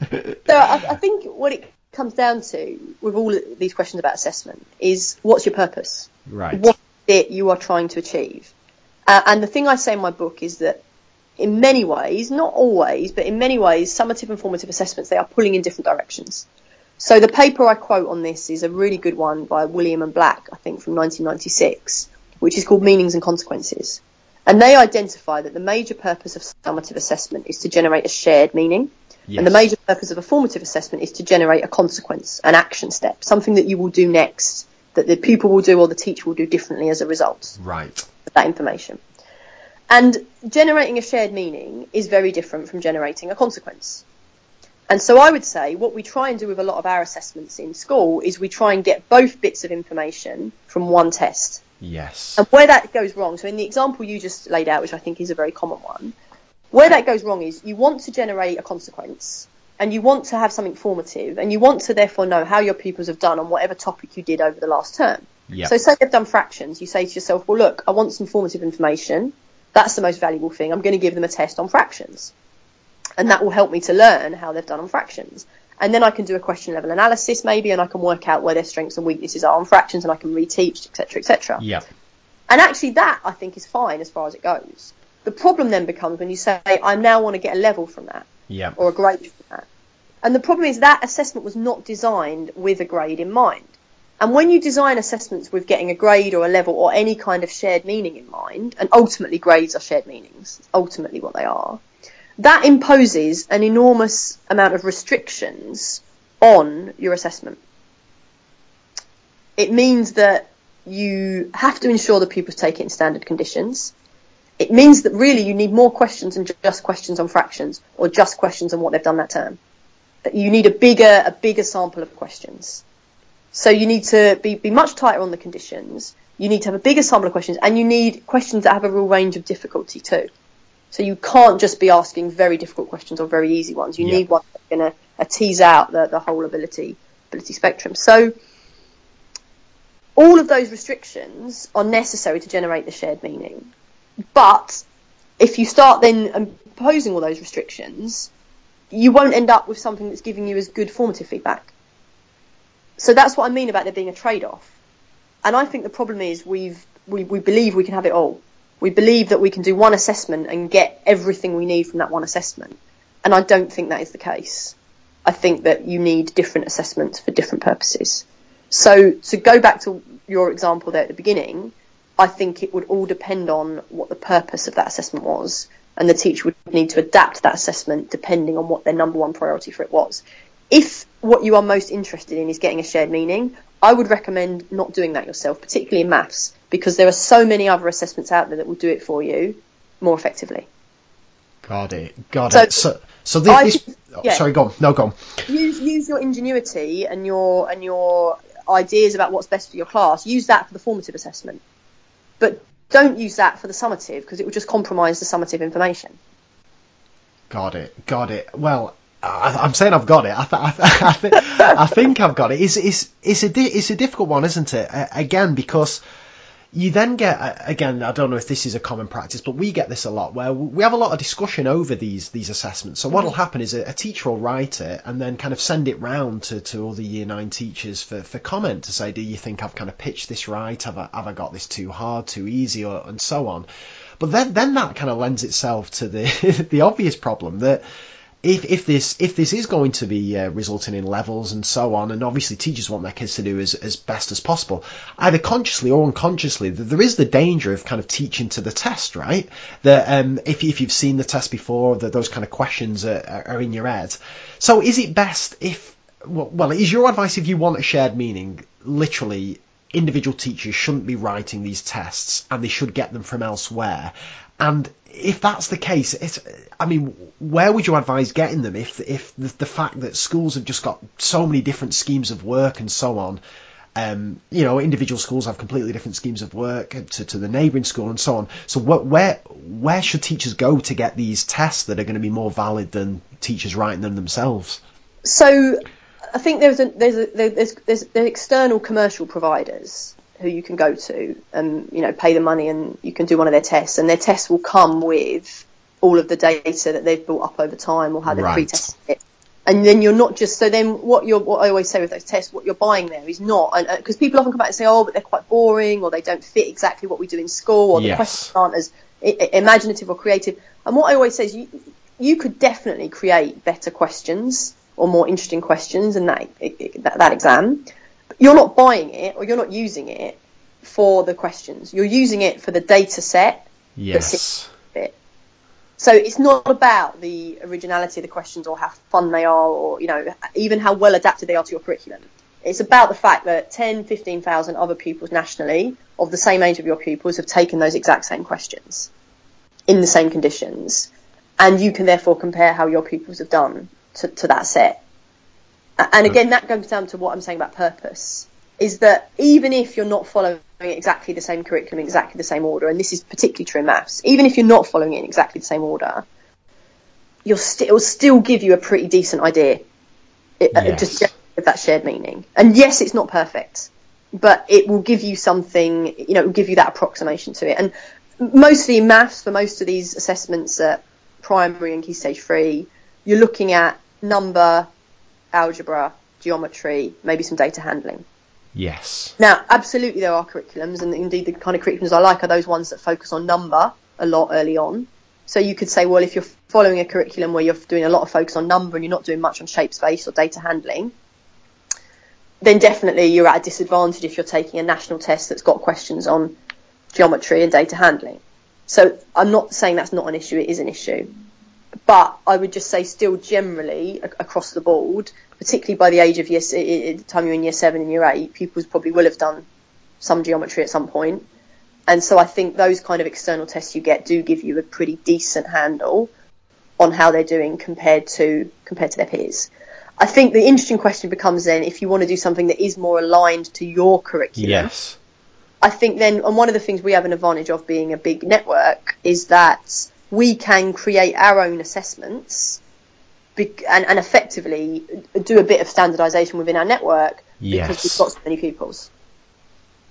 So I, I think what it comes down to with all these questions about assessment is what's your purpose? Right. What is it you are trying to achieve? Uh, and the thing I say in my book is that in many ways, not always, but in many ways, summative and formative assessments, they are pulling in different directions. So the paper I quote on this is a really good one by Wiliam and Black, I think from 1996, which is called Meanings and Consequences. And they identify that the major purpose of summative assessment is to generate a shared meaning. And the major purpose of a formative assessment is to generate a consequence, an action step, something that you will do next, that the pupil will do or the teacher will do differently as a result Right. of that information. And generating a shared meaning is very different from generating a consequence. And so I would say what we try and do with a lot of our assessments in school is we try and get both bits of information from one test. Yes. And where that goes wrong, so in the example you just laid out, which I think is a very common one, where that goes wrong is you want to generate a consequence and you want to have something formative and you want to therefore know how your pupils have done on whatever topic you did over the last term. Yeah. So say they've done fractions, you say to yourself, well look, I want some formative information. That's the most valuable thing. I'm going to give them a test on fractions. And that will help me to learn how they've done on fractions. And then I can do a question level analysis maybe and I can work out where their strengths and weaknesses are on fractions and I can reteach, etc., etc. yeah. And actually, that I think is fine as far as it goes. The problem then becomes when you say, I now want to get a level from that Yeah. or a grade from that. And the problem is that assessment was not designed with a grade in mind. And when you design assessments with getting a grade or a level or any kind of shared meaning in mind, and ultimately grades are shared meanings, it's ultimately what they are, that imposes an enormous amount of restrictions on your assessment. It means that you have to ensure that pupils take it in standard conditions. It means that really you need more questions than just questions on fractions or just questions on what they've done that term. That you need a bigger, a bigger sample of questions. So you need to be, be much tighter on the conditions. You need to have a bigger sample of questions and you need questions that have a real range of difficulty too. So you can't just be asking very difficult questions or very easy ones. You Yeah. need one that's going to uh, tease out the, the whole ability, ability spectrum. So all of those restrictions are necessary to generate the shared meaning. But if you start then imposing all those restrictions, you won't end up with something that's giving you as good formative feedback. So that's what I mean about there being a trade-off. And I think the problem is we've we, we believe we can have it all. We believe that we can do one assessment and get everything we need from that one assessment. And I don't think that is the case. I think that you need different assessments for different purposes. So to go back to your example there at the beginning, I think it would all depend on what the purpose of that assessment was, and the teacher would need to adapt that assessment depending on what their number one priority for it was. If what you are most interested in is getting a shared meaning, I would recommend not doing that yourself, particularly in maths, because there are so many other assessments out there that will do it for you more effectively. Got it. Got so, it. So, so this, this yeah. Oh, sorry, go on. No, go on. Use use your ingenuity and your and your ideas about what's best for your class. Use that for the formative assessment, but don't use that for the summative because it will just compromise the summative information. Got it. Got it. Well, I, am saying I've got it. I, th- I, th- I, th- I, think I've got it. It's, it's, it's, a di- it's a difficult one, isn't it? Uh, again, because you then get uh, again i don't know if this is a common practice but we get this a lot where we have a lot of discussion over these these assessments. So what'll mm. happen is a, a teacher will write it and then kind of send it round to, to all the year nine teachers for, for comment to say do you think i've kind of pitched this right? Have i, have I got this too hard too easy or, and so on? But then then that kind of lends itself to the the obvious problem that if if this if this is going to be uh, resulting in levels and so on, and obviously teachers want their kids to do as, as best as possible, either consciously or unconsciously, there is the danger of kind of teaching to the test, right? That um, if if you've seen the test before, that those kind of questions are, are in your head. So is it best if well, is your advice if you want a shared meaning, literally individual teachers shouldn't be writing these tests and they should get them from elsewhere. And if that's the case, it's, I mean, where would you advise getting them if if the, the, fact that schools have just got so many different schemes of work and so on, um, you know, individual schools have completely different schemes of work to, to the neighbouring school and so on. So what, where where should teachers go to get these tests that are going to be more valid than teachers writing them themselves? So I think there's a, there's a, there's, there's, there's external commercial providers who you can go to and you know pay the money and you can do one of their tests and their tests will come with all of the data that they've built up over time or how they've right. pre-tested it. And then you're not just so then what you're what I always say with those tests what you're buying there is not because uh, people often come back and say oh but they're quite boring or they don't fit exactly what we do in school or yes. the questions aren't as imaginative or creative and what I always say is you you could definitely create better questions or more interesting questions in that that, that exam you're not buying it or you're not using it for the questions. You're using it for the data set. Yes. It. So it's not about the originality of the questions or how fun they are or, you know, even how well adapted they are to your curriculum. It's about the fact that 10, 15,000 other pupils nationally of the same age of your pupils have taken those exact same questions in the same conditions. And you can therefore compare how your pupils have done to, to that set and again, that goes down to what I'm saying about purpose. Is that even if you're not following exactly the same curriculum, exactly the same order, and this is particularly true in maths, even if you're not following it in exactly the same order, you'll st- it will still give you a pretty decent idea. It, uh. Just of that shared meaning. And yes, it's not perfect, but it will give you something. You know, it will give you that approximation to it. And mostly in maths, for most of these assessments at primary and key stage three, you're looking at number, algebra, geometry, maybe some data handling. Yes. Now, absolutely, there are curriculums, and indeed, the kind of curriculums I like are those ones that focus on number a lot early on. So you could say, well, if you're following a curriculum where you're doing a lot of focus on number and you're not doing much on shape space or data handling, then definitely you're at a disadvantage if you're taking a national test that's got questions on geometry and data handling. So I'm not saying that's not an issue, it is an issue. But I would just say, still generally across the board, particularly by the age of year, the time you're in year seven and year eight, pupils probably will have done some geometry at some point. And so I think those kind of external tests you get do give you a pretty decent handle on how they're doing compared to compared to their peers. I think the interesting question becomes then if you want to do something that is more aligned to your curriculum. Yes. I think then, and one of the things we have an advantage of being a big network is that we can create our own assessments and, and, effectively do a bit of standardization within our network yes. because we've got so many pupils.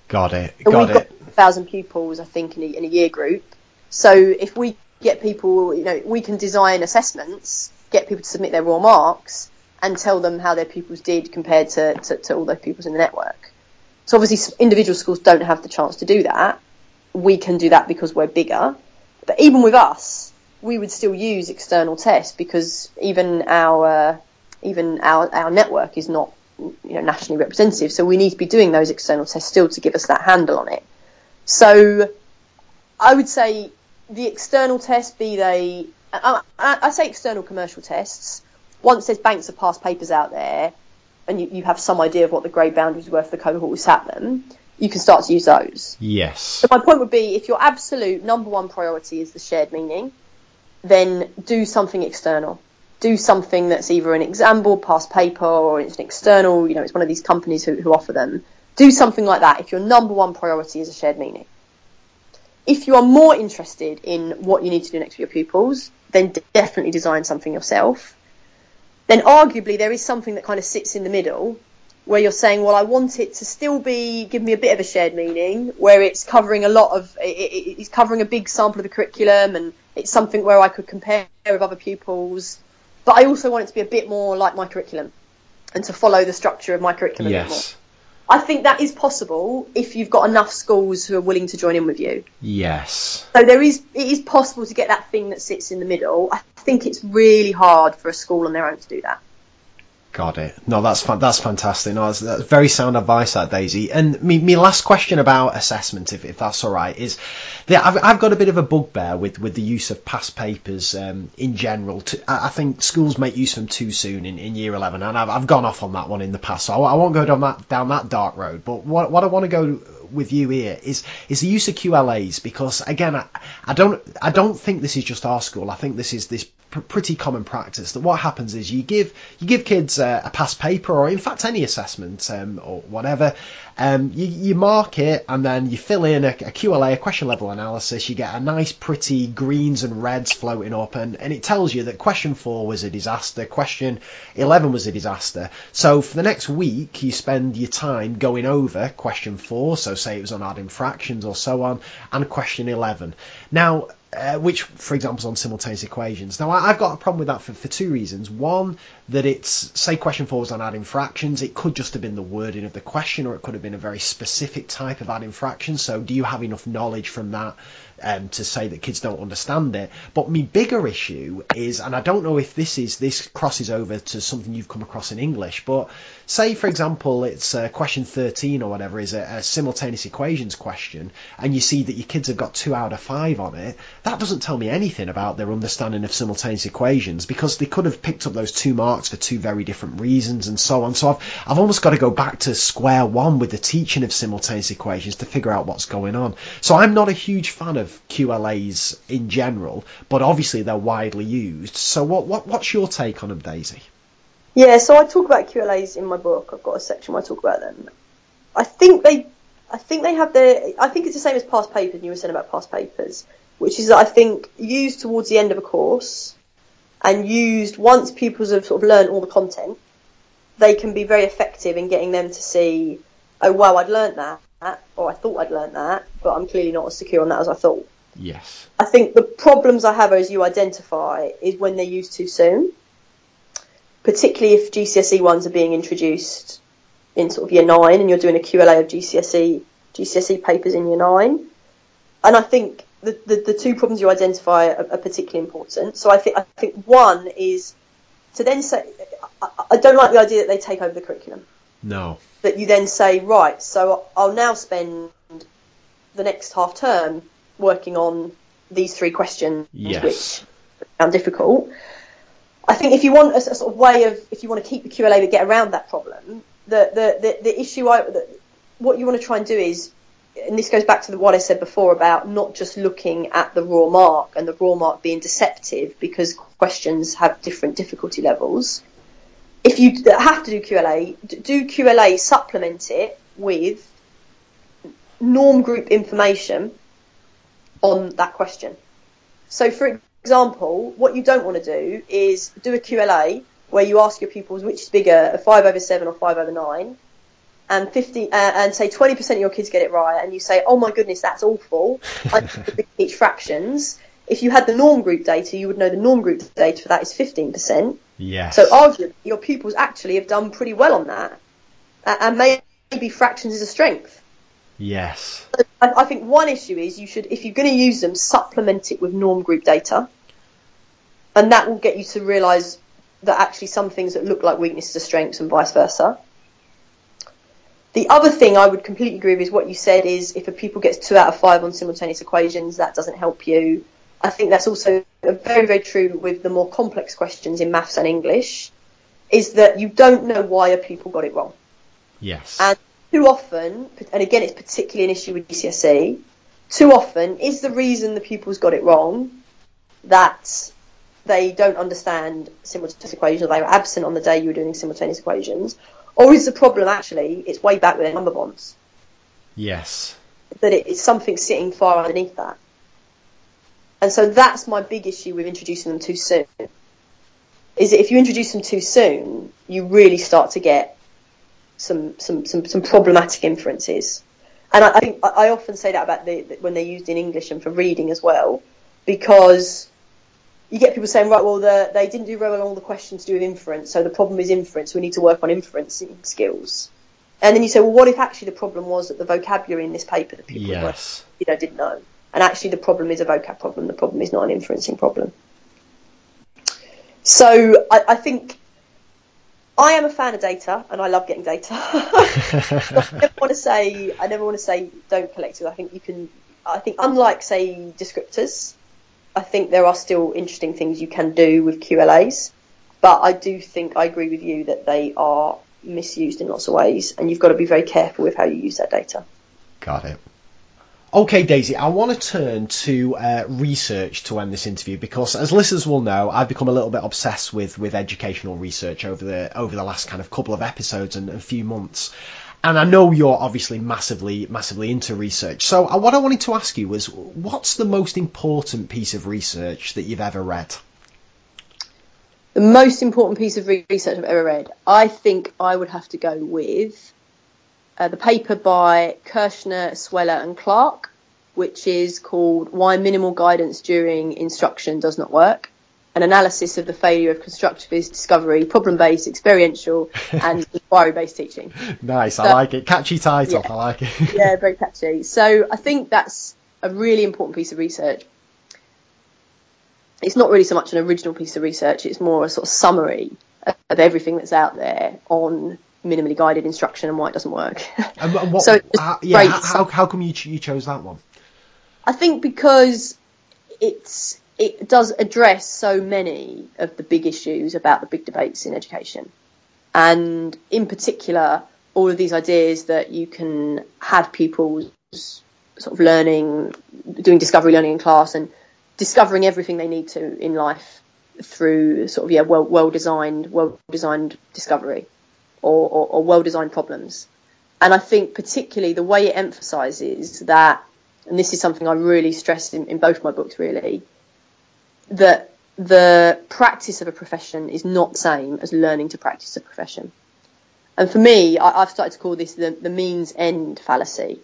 Got it. Got we've it. got a thousand pupils, I think, in a, in a year group. So if we get people, you know, we can design assessments, get people to submit their raw marks, and tell them how their pupils did compared to, to, to all those pupils in the network. So obviously, individual schools don't have the chance to do that. We can do that because we're bigger. But even with us, we would still use external tests because even our uh, even our, our network is not you know nationally representative. So we need to be doing those external tests still to give us that handle on it. So I would say the external tests, be they I, I say external commercial tests. Once there's banks of past papers out there, and you, you have some idea of what the grade boundaries were for the cohort who sat them, you can start to use those. Yes. So my point would be, if your absolute number one priority is the shared meaning, then do something external. Do something that's either an example, past paper, or it's an external, you know, it's one of these companies who, who offer them. Do something like that if your number one priority is a shared meaning. If you are more interested in what you need to do next for your pupils, then definitely design something yourself. Then arguably there is something that kind of sits in the middle where you're saying, well, I want it to still be, give me a bit of a shared meaning, where it's covering a lot of, it, it, it's covering a big sample of the curriculum and it's something where I could compare with other pupils. But I also want it to be a bit more like my curriculum and to follow the structure of my curriculum yes. a bit more. I think that is possible if you've got enough schools who are willing to join in with you. Yes. So there is it is possible to get that thing that sits in the middle. I think it's really hard for a school on their own to do that. Got it. No, that's that's fantastic. No, that's, that's very sound advice, that Daisy. And me, me last question about assessment, if, if that's all right, is that I've, I've got a bit of a bugbear with, with the use of past papers um, in general. To, I think schools make use of them too soon in, in year 11, and I've, I've gone off on that one in the past, so I, I won't go down that down that dark road. But what what I want to go with you here is is the use of QLAs because again I, I don't I don't think this is just our school. I think this is this pr- pretty common practice that what happens is you give you give kids a past paper or in fact any assessment um, or whatever um, you, you, mark it and then you fill in a, a, QLA, a question level analysis. You get a nice, pretty greens and reds floating up, and, and it tells you that question four was a disaster, question 11 was a disaster. So for the next week, you spend your time going over question four, so say it was on adding fractions or so on, and question 11. Now, uh, which, for example, is on simultaneous equations. Now, I, have got a problem with that for, for two reasons. One, that it's, say, question four was on adding fractions. It could just have been the wording of the question, or it could have been a very specific type of adding fractions. So, do you have enough knowledge from that um, to say that kids don't understand it? But my bigger issue is, and I don't know if this is this crosses over to something you've come across in English, but say, for example, it's uh, question 13 or whatever is a, a simultaneous equations question, and you see that your kids have got two out of five on it. That doesn't tell me anything about their understanding of simultaneous equations because they could have picked up those two marks for two very different reasons and so on. So I've, I've almost got to go back to square one with the teaching of simultaneous equations to figure out what's going on. So I'm not a huge fan of QLAs in general, but obviously they're widely used. So what, what what's your take on them, Daisy? Yeah, so I talk about QLAs in my book. I've got a section where I talk about them. I think they, I think they have their. I think it's the same as past papers. You were saying about past papers, which is I think used towards the end of a course, and used once pupils have sort of learned all the content, they can be very effective in getting them to see, oh wow, I'd learnt that, or I thought I'd learnt that, but I'm clearly not as secure on that as I thought. Yes. I think the problems I have as you identify is when they're used too soon, particularly if GCSE ones are being introduced in sort of year nine and you're doing a QLA of GCSE GCSE papers in year nine. And I think the, the, the two problems you identify are, are, particularly important. So I think I think one is to then say I, I, don't like the idea that they take over the curriculum. No. That you then say right, so I'll now spend the next half term working on these three questions, yes. which sound difficult. I think if you want a, a, sort of way of if you want to keep the QLA but get around that problem, the the the, the issue I the, what you want to try and do is and this goes back to what I said before about not just looking at the raw mark and the raw mark being deceptive because questions have different difficulty levels. If you have to do QLA, do QLA supplement it with norm group information on that question. So, for example, what you don't want to do is do a QLA where you ask your pupils which is bigger, a 5 over 7 or 5 over 9, and 50 uh, and say 20% of your kids get it right and you say oh my goodness that's awful. I teach fractions. If you had the norm group data you would know the norm group data for that is 15% yes. So arguably your pupils actually have done pretty well on that. And maybe fractions is a strength. Yes. I, I think one issue is you should if you're going to use them supplement it with norm group data. And that will get you to realise that actually some things that look like weaknesses are strengths and vice versa. The other thing I would completely agree with is what you said is if a pupil gets two out of five on simultaneous equations, that doesn't help you. I think that's also very, very true with the more complex questions in maths and English, is that you don't know why a pupil got it wrong. Yes. And too often, and again, it's particularly an issue with GCSE, too often is the reason the pupils got it wrong that they don't understand simultaneous equations or they were absent on the day you were doing simultaneous equations, or is the problem actually it's way back with their number bonds? Yes. That it's something sitting far underneath that. And so that's my big issue with introducing them too soon. Is that if you introduce them too soon, you really start to get some some some, some problematic inferences. And I, I think I, often say that about the, the, when they're used in English and for reading as well, because you get people saying, right, well, the, they didn't do very well on all the questions to do with inference, so the problem is inference. We need to work on inferencing skills. And then you say, well, what if actually the problem was that the vocabulary in this paper that people yes. were, you know, didn't know, and actually the problem is a vocab problem. The problem is not an inferencing problem. So I, I think I am a fan of data, and I love getting data. I never want to say I never want to say don't collect it. I think you can. I think unlike say descriptors, I think there are still interesting things you can do with QLAs, but I do think I agree with you that they are misused in lots of ways, and you've got to be very careful with how you use that data. Got it. Okay, Daisy, I want to turn to uh, research to end this interview because, as listeners will know, I've become a little bit obsessed with, with educational research over the over the last kind of couple of episodes and a few months. And I know you're obviously massively massively into research. So uh, what I wanted to ask you was, what's the most important piece of research that you've ever read? The most important piece of research I've ever read, I think I would have to go with uh, the paper by Kirschner, Sweller and Clark, which is called Why Minimal Guidance During Instruction Does Not Work, an analysis of the failure of constructivist discovery, problem-based, experiential and inquiry-based teaching. Nice, so, I like it. Catchy title, yeah, I like it. yeah, very catchy. So I think that's a really important piece of research. It's not really so much an original piece of research, it's more a sort of summary of everything that's out there on minimally guided instruction and why it doesn't work. And what, so uh, yeah, how, how come you, you chose that one? I think because it's it does address so many of the big issues about the big debates in education, and in particular, all of these ideas that you can have pupils sort of learning, doing discovery learning in class, and discovering everything they need to in life through sort of yeah well well designed well designed discovery or, or, or well designed problems. And I think particularly the way it emphasizes that, and this is something I really stress in, in both my books really, that the practice of a profession is not the same as learning to practice a profession. And for me, I, have started to call this the, the means end fallacy.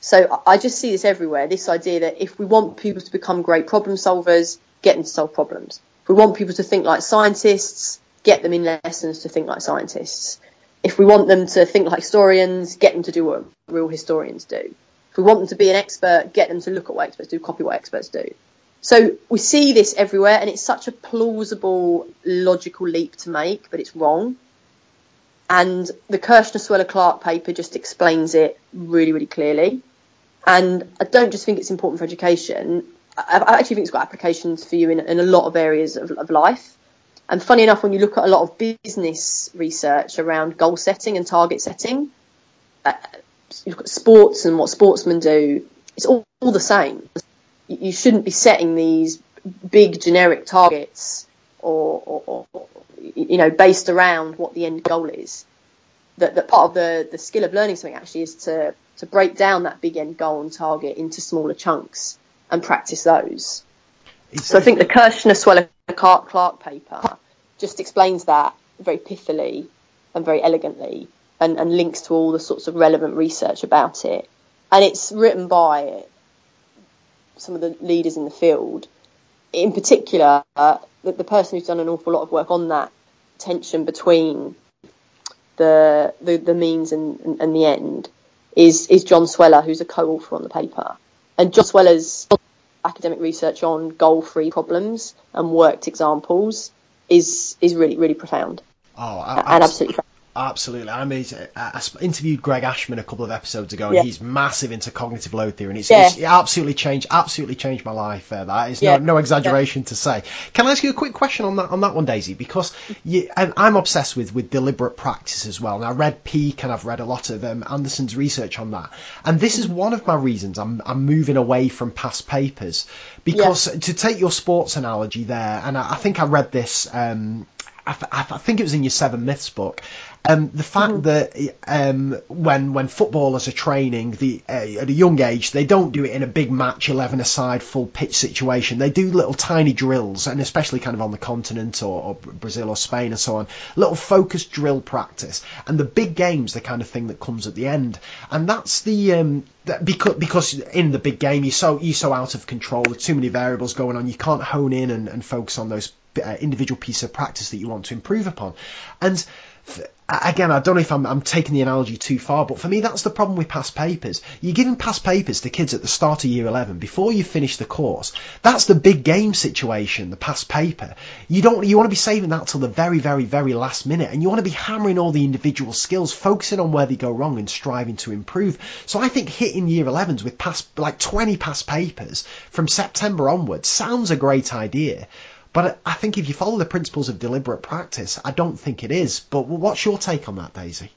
So I just see this everywhere. This idea that if we want people to become great problem solvers, get them to solve problems. If we want people to think like scientists, get them in lessons to think like scientists. If we want them to think like historians, get them to do what real historians do. If we want them to be an expert, get them to look at what experts do, copy what experts do. So we see this everywhere, and it's such a plausible, logical leap to make, but it's wrong. And the Kirschner Sweller Clark paper just explains it really, really clearly. And I don't just think it's important for education. I, actually think it's got applications for you in, in a lot of areas of, of life. And funny enough, when you look at a lot of business research around goal setting and target setting, uh, you look at sports and what sportsmen do, it's all, all the same. You shouldn't be setting these big generic targets or, or, or, you know, based around what the end goal is. That, that part of the, the skill of learning something actually is to, to break down that big end goal and target into smaller chunks and practice those. So I think the Kirschner Sweller Clark, Clark paper just explains that very pithily and very elegantly and, and links to all the sorts of relevant research about it. And it's written by some of the leaders in the field. In particular, uh, the, the person who's done an awful lot of work on that tension between the the, the means and, and, and the end is is John Sweller, who's a co-author on the paper. And John Sweller's academic research on goal-free problems and worked examples is is really really profound. Oh, and absolutely. Absolutely. I mean, I interviewed Greg Ashman a couple of episodes ago, and yeah. he's massive into cognitive load theory, and it's, yeah. it's it absolutely changed, absolutely changed my life. Uh, that is yeah. no, no exaggeration to say. Can I ask you a quick question on that on that one, Daisy? Because you, I'm obsessed with with deliberate practice as well, and I read Peak, and I've read a lot of um, Anderson's research on that, and this is one of my reasons I'm I'm moving away from past papers because to take your sports analogy there, and I, I think I read this. Um, I, I, think it was in your Seven Myths book, um, the fact mm-hmm. that um, when when footballers are training the, uh, at a young age, they don't do it in a big match, eleven aside, full pitch situation. They do little tiny drills, and especially kind of on the continent or, or Brazil or Spain and so on, little focused drill practice. And the big games, the kind of thing that comes at the end, and that's the um, that because because in the big game you're so you're so out of control. There's too many variables going on. You can't hone in and, and focus on those uh, individual piece of practice that you want to improve upon, and again, I don't know if I'm, I'm, taking the analogy too far, but for me, that's the problem with past papers. You're giving past papers to kids at the start of year 11 before you finish the course. That's the big game situation, the past paper. You don't, you want to be saving that till the very, very, very last minute, and you want to be hammering all the individual skills, focusing on where they go wrong and striving to improve. So I think hitting year 11s with past, like 20 past papers from September onwards sounds a great idea. But I think if you follow the principles of deliberate practice, I don't think it is. But what's your take on that, Daisy?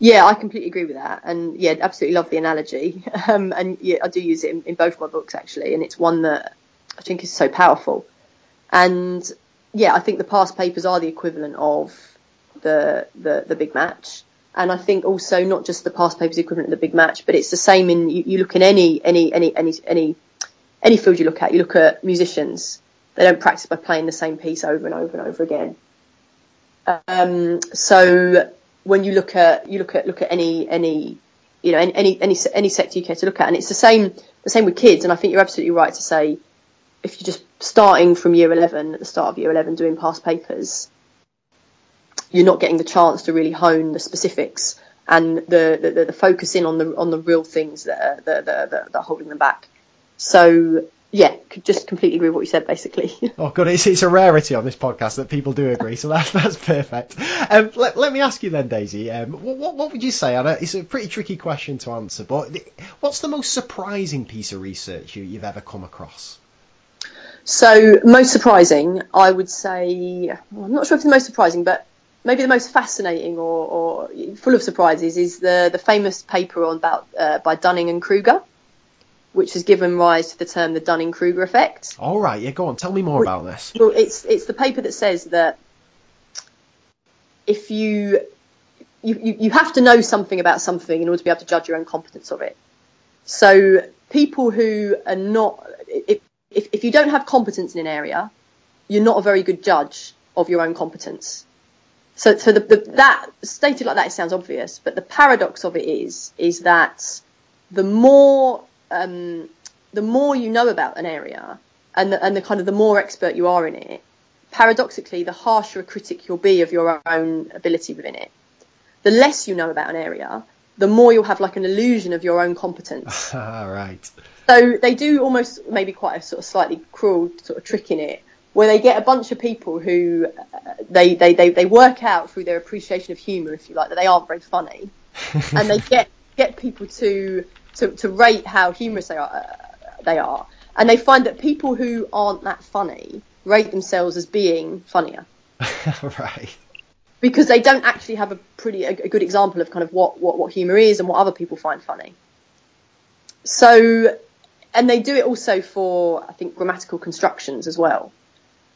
Yeah, I completely agree with that, and yeah, absolutely love the analogy. Um, and yeah, I do use it in, in both my books actually, and it's one that I think is so powerful. And yeah, I think the past papers are the equivalent of the the, the big match. And I think also not just the past papers equivalent of the big match, but it's the same in you, you look in any any any any any any field you look at. You look at musicians they don't practice by playing the same piece over and over and over again. Um, so when you look at you look at look at any any you know any any any sector you care to look at, and it's the same the same with kids. And I think you're absolutely right to say if you're just starting from year 11 at the start of year 11 doing past papers, you're not getting the chance to really hone the specifics and the the, the focus in on the on the real things that are, that, that, that are holding them back. So yeah, could just completely agree with what you said, basically. oh, good. It's, it's a rarity on this podcast that people do agree, so that's that's perfect. Um, let, let me ask you then, Daisy. Um, what, what would you say? I know it's a pretty tricky question to answer, but what's the most surprising piece of research you, you've ever come across? So, most surprising, I would say, well, I'm not sure if it's the most surprising, but maybe the most fascinating or, or full of surprises is the, the famous paper on about uh, by Dunning and Kruger which has given rise to the term the Dunning-Kruger effect. All right, yeah, go on, tell me more about this. Well, it's it's the paper that says that if you you, you have to know something about something in order to be able to judge your own competence of it. So people who are not, if, if, if you don't have competence in an area, you're not a very good judge of your own competence. So, so the, the, that stated like that, it sounds obvious, but the paradox of it is, is that the more um, the more you know about an area and the, and the kind of the more expert you are in it, paradoxically, the harsher a critic you'll be of your own ability within it. The less you know about an area, the more you'll have like an illusion of your own competence. right. So they do almost maybe quite a sort of slightly cruel sort of trick in it, where they get a bunch of people who uh, they, they, they, they work out through their appreciation of humour, if you like, that they aren't very funny, and they get get people to to, to rate how humorous they are, uh, they are. And they find that people who aren't that funny rate themselves as being funnier. right. Because they don't actually have a pretty a, a good example of kind of what, what, what humour is and what other people find funny. So, and they do it also for, I think, grammatical constructions as well.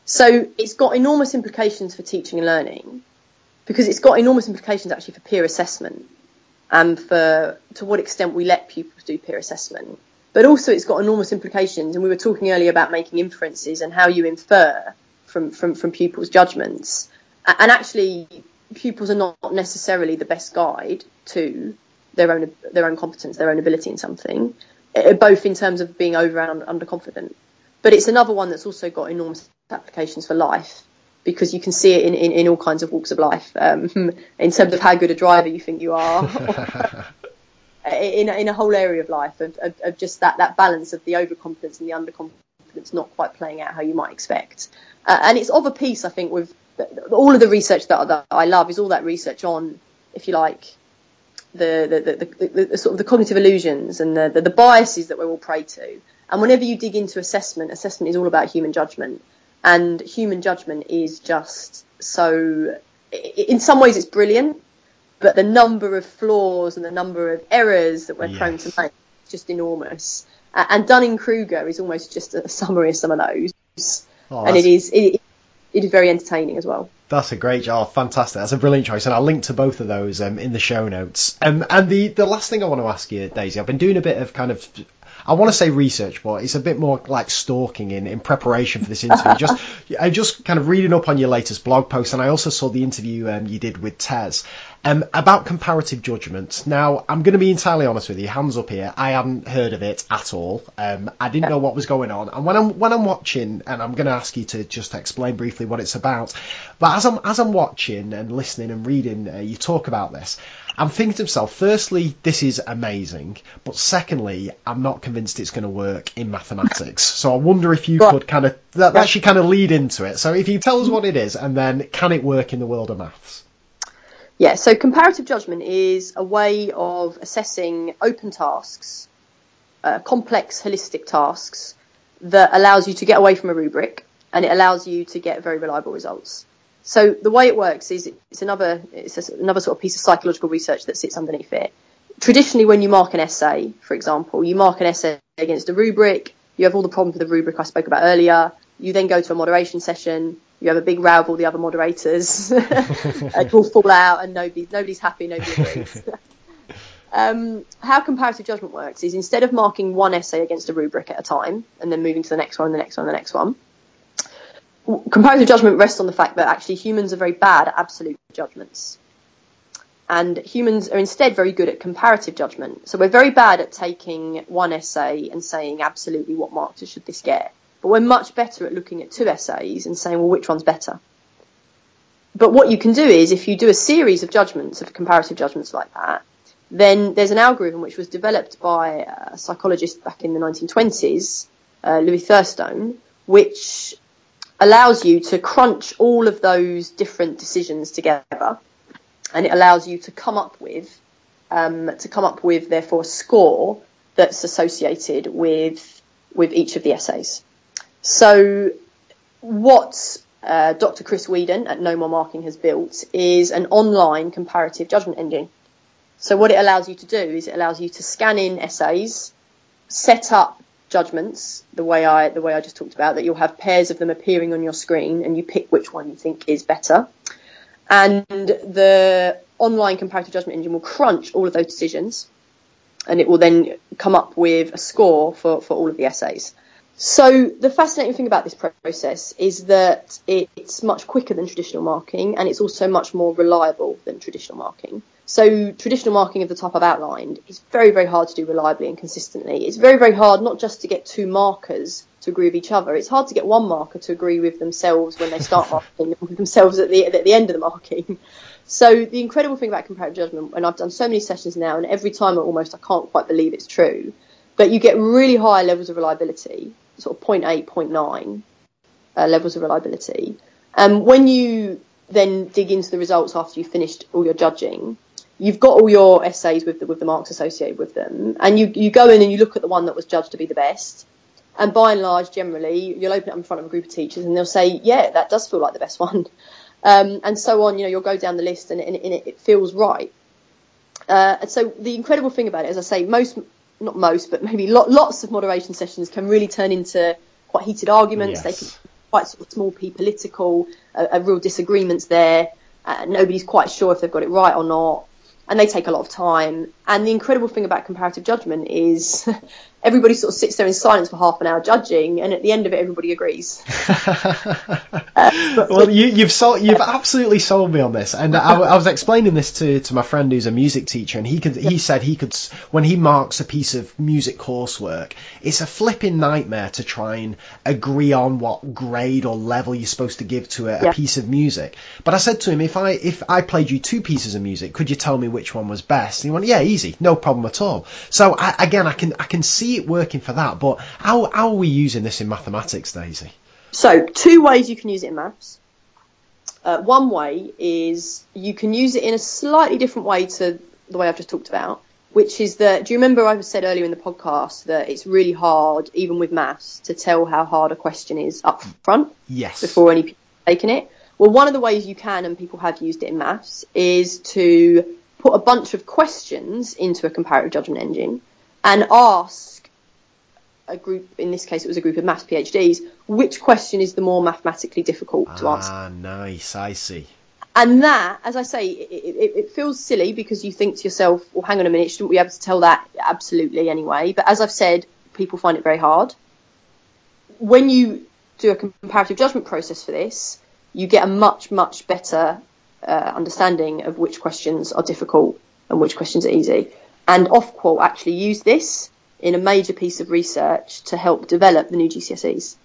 So it's got enormous implications for teaching and learning because it's got enormous implications actually for peer assessment and for to what extent we let pupils do peer assessment. But also, it's got enormous implications. And we were talking earlier about making inferences and how you infer from, from, from pupils' judgments. And actually, pupils are not necessarily the best guide to their own their own competence, their own ability in something, both in terms of being over and underconfident. But it's another one that's also got enormous applications for life because you can see it in, in, in all kinds of walks of life um, in terms of how good a driver you think you are in, in a whole area of life of, of, of, just that, that balance of the overconfidence and the underconfidence not quite playing out how you might expect. Uh, and it's of a piece, I think, with all of the research that, that I love is all that research on, if you like, the the, the, the, the sort of the cognitive illusions and the, the, biases that we're all prey to. And whenever you dig into assessment, assessment is all about human judgment, and human judgment is just so. In some ways, it's brilliant, but the number of flaws and the number of errors that we're yes. prone to make is just enormous. and Dunning Kruger is almost just a summary of some of those, oh, and it is it, it is very entertaining as well. That's a great job. Fantastic. That's a brilliant choice. And I'll link to both of those um, in the show notes. Um, and the, the last thing I want to ask you, Daisy, I've been doing a bit of kind of I want to say research, but it's a bit more like stalking in, in preparation for this interview. just I just kind of reading up on your latest blog post, and I also saw the interview um, you did with Tez um, about comparative judgment. Now, I'm going to be entirely honest with you, hands up here. I hadn't heard of it at all. Um, I didn't know what was going on, and when I'm when I'm watching, and I'm going to ask you to just explain briefly what it's about. But as I'm as I'm watching and listening and reading, uh, you talk about this. I'm thinking to myself, firstly, this is amazing, but secondly, I'm not convinced it's going to work in mathematics. So I wonder if you could kind of that, that should kind of lead into it. So if you tell us what it is, and then can it work in the world of maths? Yeah. So comparative judgment is a way of assessing open tasks, uh, complex holistic tasks that allows you to get away from a rubric and it allows you to get very reliable results. So the way it works is it's another it's another sort of piece of psychological research that sits underneath it. Traditionally, when you mark an essay, for example, you mark an essay against a rubric. You have all the problems with the rubric I spoke about earlier. You then go to a moderation session. You have a big row with all the other moderators. it all fall out, and nobody nobody's happy. Nobody agrees. um, how comparative judgment works is instead of marking one essay against a rubric at a time and then moving to the next one, the next one, the next one comparative judgment rests on the fact that actually humans are very bad at absolute judgments. And humans are instead very good at comparative judgment. So we're very bad at taking one essay and saying absolutely what marks should this get. But we're much better at looking at two essays and saying, well, which one's better? But what you can do is if you do a series of judgments, of comparative judgments like that, then there's an algorithm which was developed by a psychologist back in the 1920s, uh, Louis Thurstone, which allows you to crunch all of those different decisions together, and it allows you to come up with um, to come up with therefore a score that's associated with with each of the essays. So, what uh, Dr. Chris Wheadon at No More Marking has built is an online comparative judgment engine. So, what it allows you to do is it allows you to scan in essays, set up judgments, the way I the way I just talked about, that you'll have pairs of them appearing on your screen, and you pick which one you think is better. And the online comparative judgment engine will crunch all of those decisions, and it will then come up with a score for, for all of the essays. So the fascinating thing about this process is that it's much quicker than traditional marking, and it's also much more reliable than traditional marking. So traditional marking of the type I've outlined is very, very hard to do reliably and consistently. It's very, very hard not just to get two markers to agree with each other. It's hard to get one marker to agree with themselves when they start marking with themselves at the at the end of the marking. So the incredible thing about comparative judgment, and I've done so many sessions now, and every time almost I can't quite believe it's true, but you get really high levels of reliability, sort of 0.8, 0.9 uh, levels of reliability. And um, when you then dig into the results after you've finished all your judging, you've got all your essays with the, with the marks associated with them, and you, you go in and you look at the one that was judged to be the best. And by and large, generally, you'll open it up in front of a group of teachers and they'll say, yeah, that does feel like the best one. Um, and so on, you know, you'll go down the list and, and, and it, feels right. Uh, and so the incredible thing about it, as I say, most, not most, but maybe lots of moderation sessions can really turn into quite heated arguments. Yes. They can be quite sort of small p political, a, a real disagreements there. Uh, nobody's quite sure if they've got it right or not and they take a lot of time. And the incredible thing about comparative judgment is everybody sort of sits there in silence for half an hour judging, and at the end of it, everybody agrees. uh, well, you, have you've absolutely sold me on this, and I, I, was explaining this to, to my friend who's a music teacher, and he could he said he could when he marks a piece of music coursework, it's a flipping nightmare to try and agree on what grade or level you're supposed to give to a, a piece of music. But I said to him, if I if I played you two pieces of music, could you tell me which one was best? And he went, yeah, easy, no problem at all. So I, again, I can I can see see it working for that, but how how are we using this in mathematics, Daisy? So, two ways you can use it in maths. Uh, one way is you can use it in a slightly different way to the way I've just talked about, which is that, do you remember I said earlier in the podcast that it's really hard, even with maths, to tell how hard a question is up front? Yes. Before any people have taken it? Well, one of the ways you can, and people have used it in maths, is to put a bunch of questions into a comparative judgment engine and ask a group, in this case it was a group of maths PhDs, which question is the more mathematically difficult to answer. Ah, nice. I see. And that, as I say, it, it, it, feels silly because you think to yourself, well, hang on a minute, shouldn't we be able to tell that absolutely anyway? But as I've said, people find it very hard. When you do a comparative judgment process for this, you get a much, much better uh, understanding of which questions are difficult and which questions are easy. And Ofqual actually used this in a major piece of research to help develop the new GCSEs.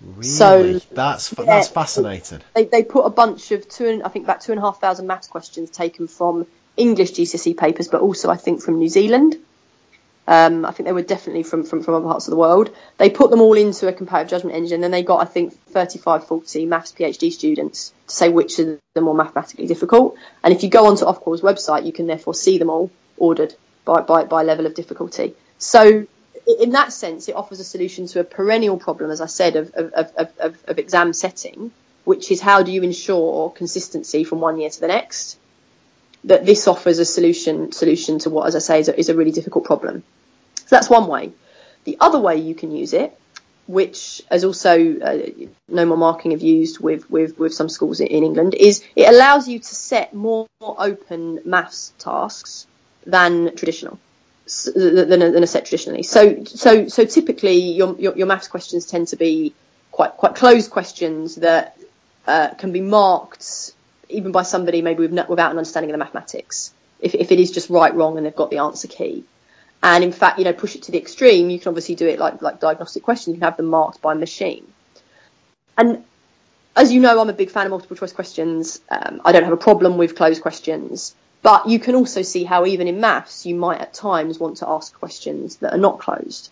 Really? So that's yeah, that's fascinating. They, they put a bunch of two, and, I think about two and a half thousand maths questions taken from English GCSE papers, but also I think from New Zealand. Um, I think they were definitely from, from, from other parts of the world. They put them all into a comparative judgment engine, and then they got, I think, 35, 40 maths PhD students to say which of them were mathematically difficult. And if you go onto Ofqual's website, you can therefore see them all ordered by, by, by level of difficulty. So in that sense, it offers a solution to a perennial problem, as I said, of, of, of, of, exam setting, which is how do you ensure consistency from one year to the next? That this offers a solution solution to what, as I say, is a, is a really difficult problem. So that's one way. The other way you can use it, which as also uh, No More Marking have used with, with, with some schools in England, is it allows you to set more, more open maths tasks than traditional than a, than a set traditionally. So, so, so typically your, your, your maths questions tend to be quite, quite closed questions that uh, can be marked even by somebody maybe with, without an understanding of the mathematics. If, if it is just right, wrong, and they've got the answer key. And in fact, you know, push it to the extreme, you can obviously do it like, like diagnostic questions. You can have them marked by machine. And as you know, I'm a big fan of multiple choice questions. Um, I don't have a problem with closed questions. But you can also see how even in maths you might at times want to ask questions that are not closed.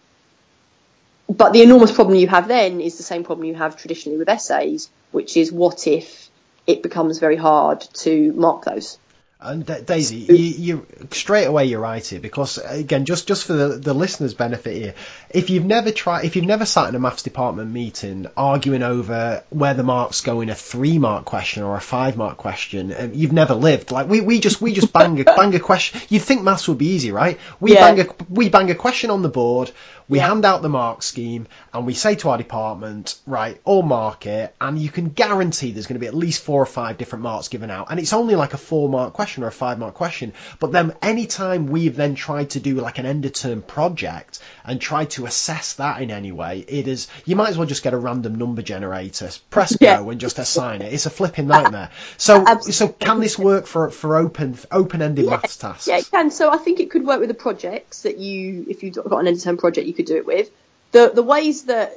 But the enormous problem you have then is the same problem you have traditionally with essays, which is what if it becomes very hard to mark those? And Daisy, you, you, straight away you're right here because again, just just for the, the listeners' benefit here, if you've never tried, if you've never sat in a maths department meeting arguing over where the marks go in a three mark question or a five mark question, um, you've never lived. Like we, we just we just bang a bang a question. You'd think maths would be easy, right? We yeah. bang a we bang a question on the board. We yeah. hand out the mark scheme and we say to our department, right, all mark it, and you can guarantee there's going to be at least four or five different marks given out, and it's only like a four mark question or a five mark question. But then anytime we've then tried to do like an end of term project and tried to assess that in any way, it is you might as well just get a random number generator, press yeah. go, and just assign it. It's a flipping nightmare. So, so can this work for for open open ended yeah. maths tasks? Yeah, it can. So I think it could work with the projects that you, if you've got an end of term project, you you could do it with. The the ways that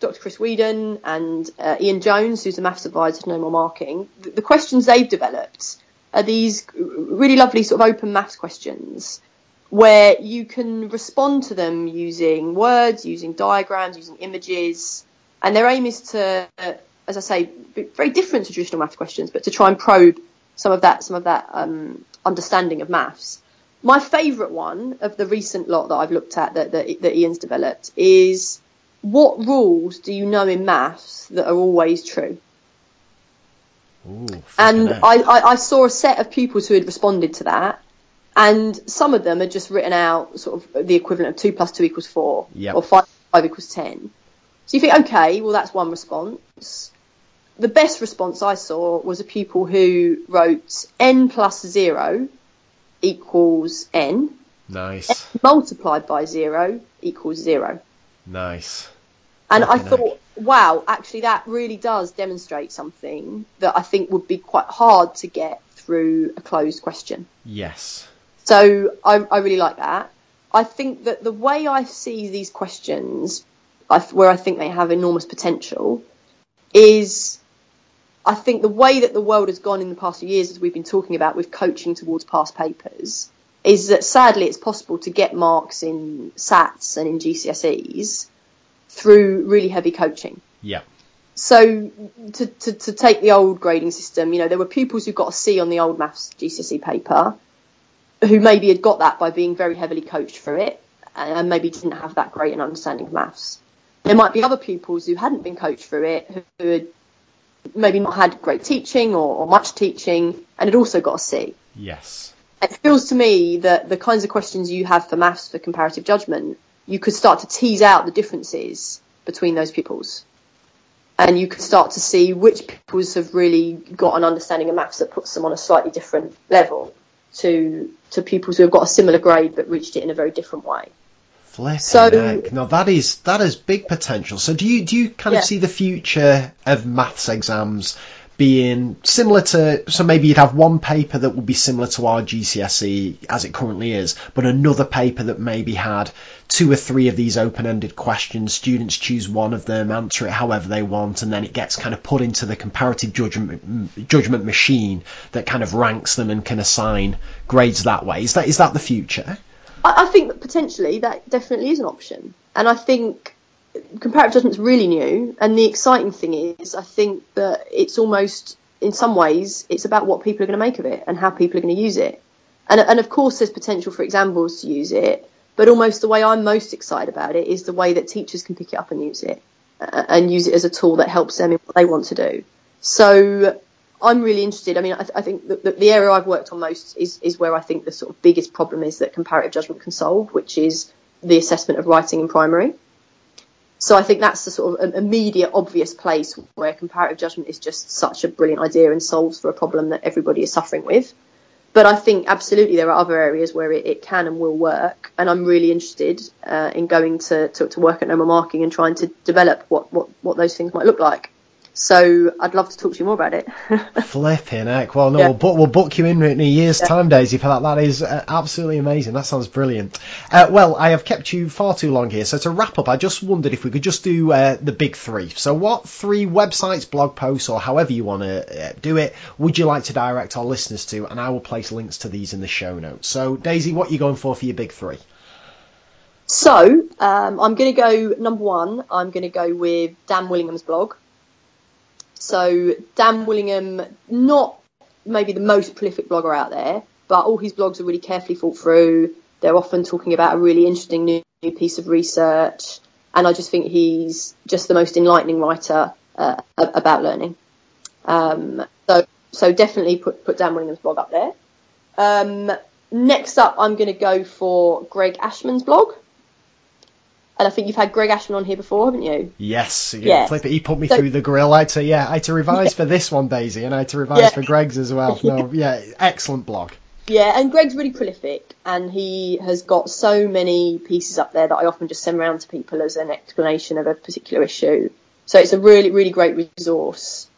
Dr. Chris Wheadon and uh, Ian Jones, who's a maths advisor to No More Marking, the, the, questions they've developed are these really lovely sort of open maths questions where you can respond to them using words, using diagrams, using images, and their aim is to, as I say, be very different to traditional maths questions, but to try and probe some of that, some of that um, understanding of maths. My favourite one of the recent lot that I've looked at that, that, that Ian's developed is what rules do you know in maths that are always true? Ooh, and I, I, I, saw a set of pupils who had responded to that, and some of them had just written out sort of the equivalent of two plus two equals four, yep. or five, five equals ten. So you think, okay, well that's one response. The best response I saw was a pupil who wrote n plus zero equals n. Nice. N multiplied by zero equals zero. Nice. And I thought, wow, actually, that really does demonstrate something that I think would be quite hard to get through a closed question. Yes. So I, I really like that. I think that the way I see these questions, where I think they have enormous potential, is I think the way that the world has gone in the past few years, as we've been talking about with coaching towards past papers, is that sadly it's possible to get marks in SATs and in GCSEs through really heavy coaching. Yeah. So to, to, to take the old grading system, you know, there were pupils who got a C on the old maths GCSE paper who maybe had got that by being very heavily coached for it and maybe didn't have that great an understanding of maths. There might be other pupils who hadn't been coached for it who had maybe not had great teaching or, or much teaching and had also got a C. Yes. It feels to me that the kinds of questions you have for maths for comparative judgment, you could start to tease out the differences between those pupils. And you could start to see which pupils have really got an understanding of maths that puts them on a slightly different level to to pupils who have got a similar grade but reached it in a very different way. Flipping so, heck. No, that is that is big potential. So do you do you kind yeah. of see the future of maths exams being similar to so maybe you'd have one paper that would be similar to our GCSE as it currently is, but another paper that maybe had two or three of these open-ended questions. Students choose one of them, answer it however they want, and then it gets kind of put into the comparative judgment judgment machine that kind of ranks them and can assign grades that way. Is that is that the future? I, I think that potentially that definitely is an option, and I think comparative judgment's really new. And the exciting thing is, I think that it's almost in some ways it's about what people are going to make of it and how people are going to use it. And and of course, there's potential for examples to use it. But almost the way I'm most excited about it is the way that teachers can pick it up and use it, and use it as a tool that helps them in what they want to do. So I'm really interested. I mean, I, th- I think the, the, area I've worked on most is, is where I think the sort of biggest problem is that comparative judgment can solve, which is the assessment of writing in primary. So I think that's the sort of immediate, obvious place where comparative judgment is just such a brilliant idea and solves for a problem that everybody is suffering with. But I think absolutely there are other areas where it, it can and will work, and I'm really interested uh, in going to, to, to work at No More Marking and trying to develop what, what, what those things might look like. So I'd love to talk to you more about it. Flipping heck. Well, no, yeah. we'll, book, we'll book you in in a year's yeah. time, Daisy, for that. That is uh, absolutely amazing. That sounds brilliant. Uh, well, I have kept you far too long here. So to wrap up, I just wondered if we could just do uh, the big three. So what three websites, blog posts, or however you want to uh, do it, would you like to direct our listeners to? And I will place links to these in the show notes. So Daisy, what are you going for for your big three? So um, I'm going to go number one. I'm going to go with Dan Willingham's blog. So Dan Willingham, not maybe the most prolific blogger out there, but all his blogs are really carefully thought through. They're often talking about a really interesting new, new piece of research, and I just think he's just the most enlightening writer uh, about learning. Um, so, so definitely put put Dan Willingham's blog up there. Um, next up, I'm going to go for Greg Ashman's blog. And I think you've had Greg Ashman on here before, haven't you? Yes. Yeah. Flip it. He put me so, through the grill. I had to, yeah, I had to revise yeah. for this one, Daisy, and I had to revise yeah. for Greg's as well. No, yeah, excellent blog. Yeah, and Greg's really prolific, and he has got so many pieces up there that I often just send around to people as an explanation of a particular issue. So it's a really, really great resource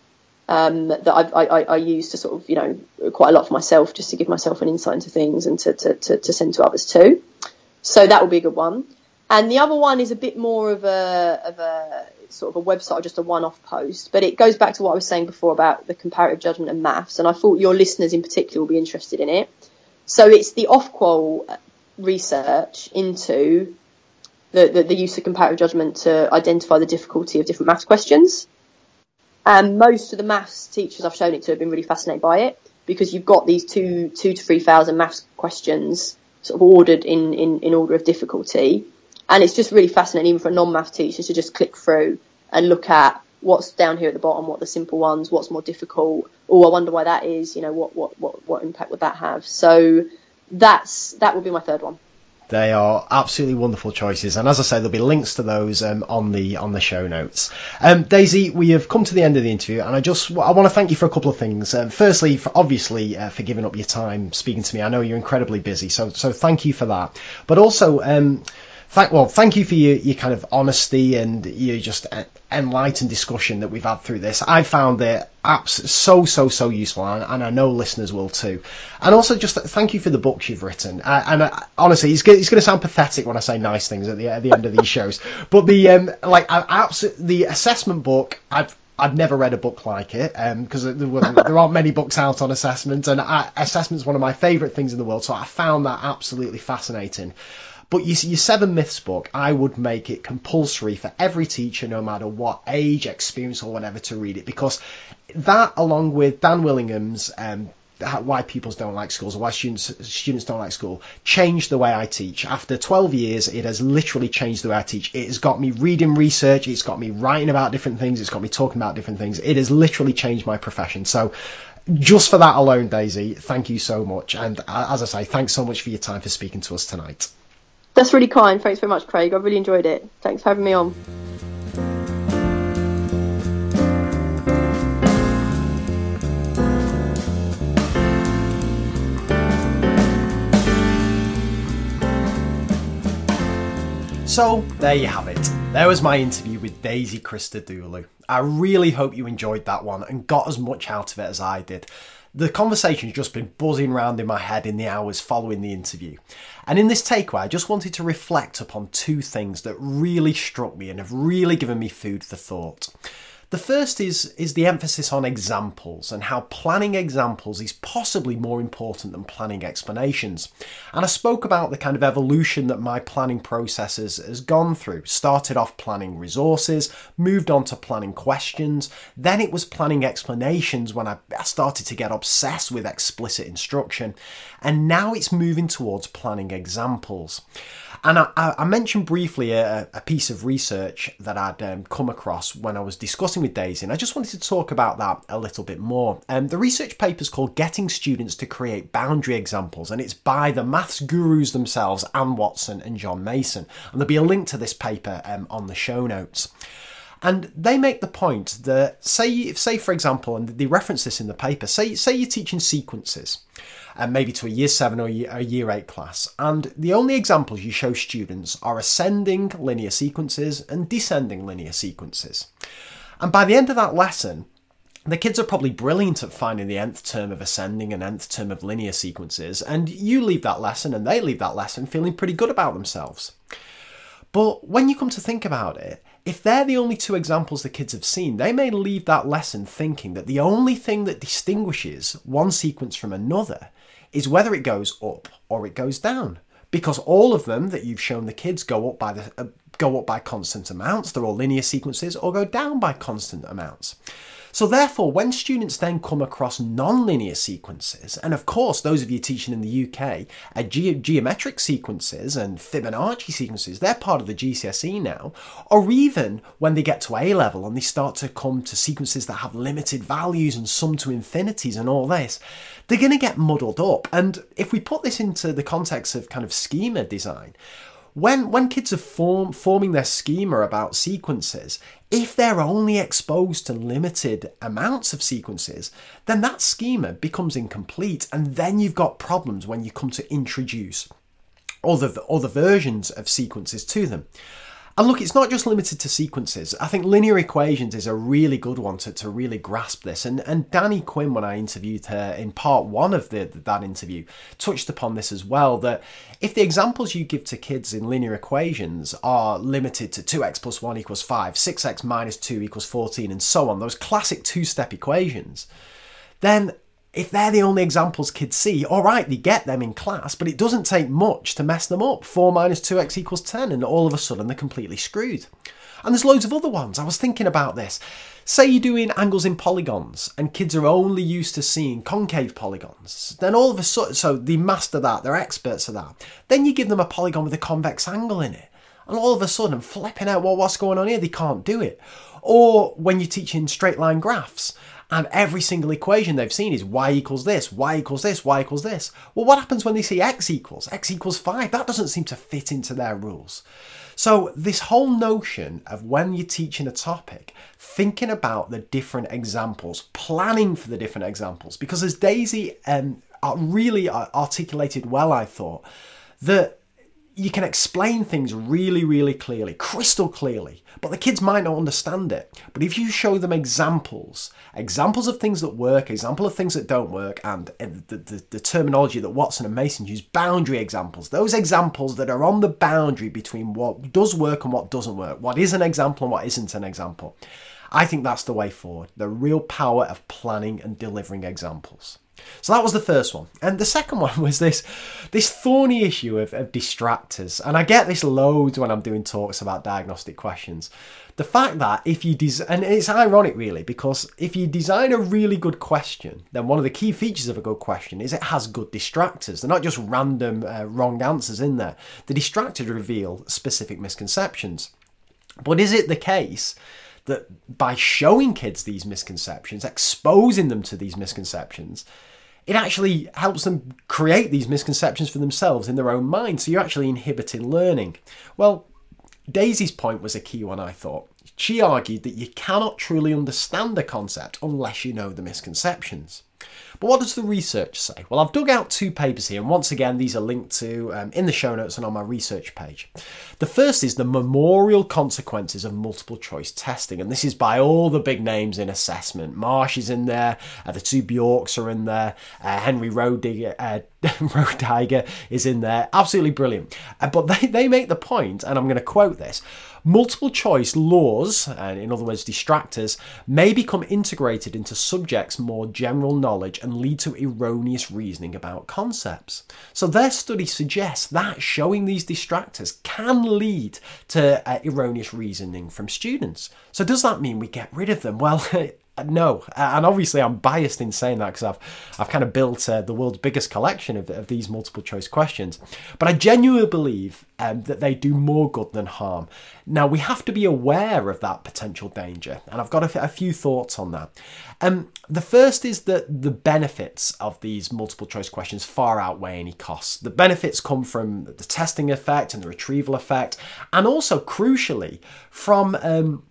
um, that I, I, I, use to sort of, you know, quite a lot for myself, just to give myself an insight into things and to, to, to, to send to others too. So that will be a good one. And the other one is a bit more of a, of a sort of a website or just a one-off post, but it goes back to what I was saying before about the comparative judgment and maths, and I thought your listeners in particular will be interested in it. So it's the Ofqual uh, research into the, the, the use of comparative judgment to identify the difficulty of different maths questions. And most of the maths teachers I've shown it to have been really fascinated by it because you've got these two, two to three thousand maths questions sort of ordered in, in, in order of difficulty and it's just really fascinating, even for a non-math teacher, to just click through and look at what's down here at the bottom, what the simple ones, what's more difficult. Oh, I wonder why that is. You know, what what what what impact would that have? So that's that would be my third one. They are absolutely wonderful choices, and as I say, there'll be links to those um, on the on the show notes. Um, Daisy, we have come to the end of the interview, and I just I want to thank you for a couple of things. Um, firstly, for obviously uh, for giving up your time speaking to me. I know you're incredibly busy, so so thank you for that. But also um, thank well, thank you for your, your kind of honesty and your just enlightened discussion that we've had through this. I found it apps so so so useful, and, and, I know listeners will too. And also, just thank you for the books you've written. Uh, and uh, honestly, it's, it's going to sound pathetic when I say nice things at the at the end of these shows, but the um, like I, the assessment book I've I'd never read a book like it because um, there, there, aren't many books out on assessment, and I, assessment's one of my favourite things in the world. So I found that absolutely fascinating. But you, your Seven Myths book, I would make it compulsory for every teacher, no matter what age, experience, or whatever, to read it because that, along with Dan Willingham's um, why pupils don't like schools or why students students don't like school changed the way I teach. After 12 years, it has literally changed the way I teach. It has got me reading research. It's got me writing about different things. It's got me talking about different things. It has literally changed my profession. So just for that alone, Daisy, thank you so much. And uh, as I say, thanks so much for your time for speaking to us tonight. That's really kind. Thanks very much, Craig. I really enjoyed it. Thanks for having me on. So, there you have it. There was my interview with Daisy Christodoulou. I really hope you enjoyed that one and got as much out of it as I did. The conversation's just been buzzing round in my head in the hours following the interview. And in this takeaway, I just wanted to reflect upon two things that really struck me and have really given me food for thought. The first is, is the emphasis on examples and how planning examples is possibly more important than planning explanations. And I spoke about the kind of evolution that my planning process has, has gone through. Started off planning resources, moved on to planning questions, then it was planning explanations when I, I started to get obsessed with explicit instruction, and now it's moving towards planning examples. And I, I mentioned briefly a, a, piece of research that I'd um, come across when I was discussing with Daisy, and I just wanted to talk about that a little bit more. Um, the research paper is called Getting Students to Create Boundary Examples, and it's by the maths gurus themselves, Anne Watson and John Mason. And there'll be a link to this paper um, on the show notes. And they make the point that, say, say for example, and they reference this in the paper, say, say you're teaching sequences and maybe to a year seven or a year eight class. And the only examples you show students are ascending linear sequences and descending linear sequences. And by the end of that lesson, the kids are probably brilliant at finding the nth term of ascending and nth term of linear sequences, and you leave that lesson and they leave that lesson feeling pretty good about themselves. But when you come to think about it, if they're the only two examples the kids have seen, they may leave that lesson thinking that the only thing that distinguishes one sequence from another is whether it goes up or it goes down. Because all of them that you've shown the kids go up by the uh, go up by constant amounts, they're all linear sequences, or go down by constant amounts. So therefore, when students then come across non-linear sequences, and of course those of you teaching in the UK, are ge- geometric sequences and Fibonacci sequences, they're part of the GCSE now, or even when they get to A level and they start to come to sequences that have limited values and sum to infinities and all this, they're going to get muddled up. And if we put this into the context of kind of schema design, when when kids are form, forming their schema about sequences, if they're only exposed to limited amounts of sequences, then that schema becomes incomplete, and then you've got problems when you come to introduce other other versions of sequences to them. And look, it's not just limited to sequences. I think linear equations is a really good one to, to really grasp this. And and Dani Quinn, when I interviewed her in part one of the, that interview, touched upon this as well. That if the examples you give to kids in linear equations are limited to 2x plus 1 equals 5, 6x minus 2 equals 14, and so on, those classic two step equations, then if they're the only examples kids see, all right, they get them in class, but it doesn't take much to mess them up. 4 minus 2x equals 10, and all of a sudden they're completely screwed. And there's loads of other ones. I was thinking about this. Say you're doing angles in polygons, and kids are only used to seeing concave polygons. Then all of a sudden, so they master that, they're experts at that. Then you give them a polygon with a convex angle in it. And all of a sudden, flipping out, well, what's going on here? They can't do it. Or when you're teaching straight line graphs, and every single equation they've seen is y equals this, y equals this, y equals this. Well, what happens when they see x equals? x equals 5. That doesn't seem to fit into their rules. So, this whole notion of when you're teaching a topic, thinking about the different examples, planning for the different examples, because as Daisy um, really articulated well, I thought, that you can explain things really, really clearly, crystal clearly, but the kids might not understand it. But if you show them examples, examples of things that work, example of things that don't work, and the, the, the terminology that Watson and Mason use, boundary examples, those examples that are on the boundary between what does work and what doesn't work, what is an example and what isn't an example. I think that's the way forward. The real power of planning and delivering examples. So that was the first one. And the second one was this this thorny issue of, of distractors. And I get this loads when I'm doing talks about diagnostic questions. The fact that if you design, and it's ironic really, because if you design a really good question, then one of the key features of a good question is it has good distractors. They're not just random uh, wrong answers in there. The distractors reveal specific misconceptions. But is it the case that by showing kids these misconceptions, exposing them to these misconceptions, it actually helps them create these misconceptions for themselves in their own mind. So you're actually inhibiting learning. Well, Daisy's point was a key one, I thought. She argued that you cannot truly understand a concept unless you know the misconceptions. But what does the research say? Well, I've dug out two papers here, and once again, these are linked to um, in the show notes and on my research page. The first is the memorial consequences of multiple choice testing, and this is by all the big names in assessment. Marsh is in there, uh, the two Bjorks are in there, uh, Henry Roediger, uh, is in there. Absolutely brilliant. Uh, but they, they make the point, and I'm going to quote this Multiple choice lures, and in other words, distractors, may become integrated into subjects' more general knowledge and lead to erroneous reasoning about concepts. So, their study suggests that showing these distractors can lead to uh, erroneous reasoning from students. So, does that mean we get rid of them? Well, no, and obviously I'm biased in saying that because I've I've kind of built uh, the world's biggest collection of, of these multiple choice questions. But I genuinely believe um, that they do more good than harm. Now we have to be aware of that potential danger, and I've got a, a few thoughts on that. Um, the first is that the benefits of these multiple choice questions far outweigh any costs. The benefits come from the testing effect and the retrieval effect, and also crucially from um,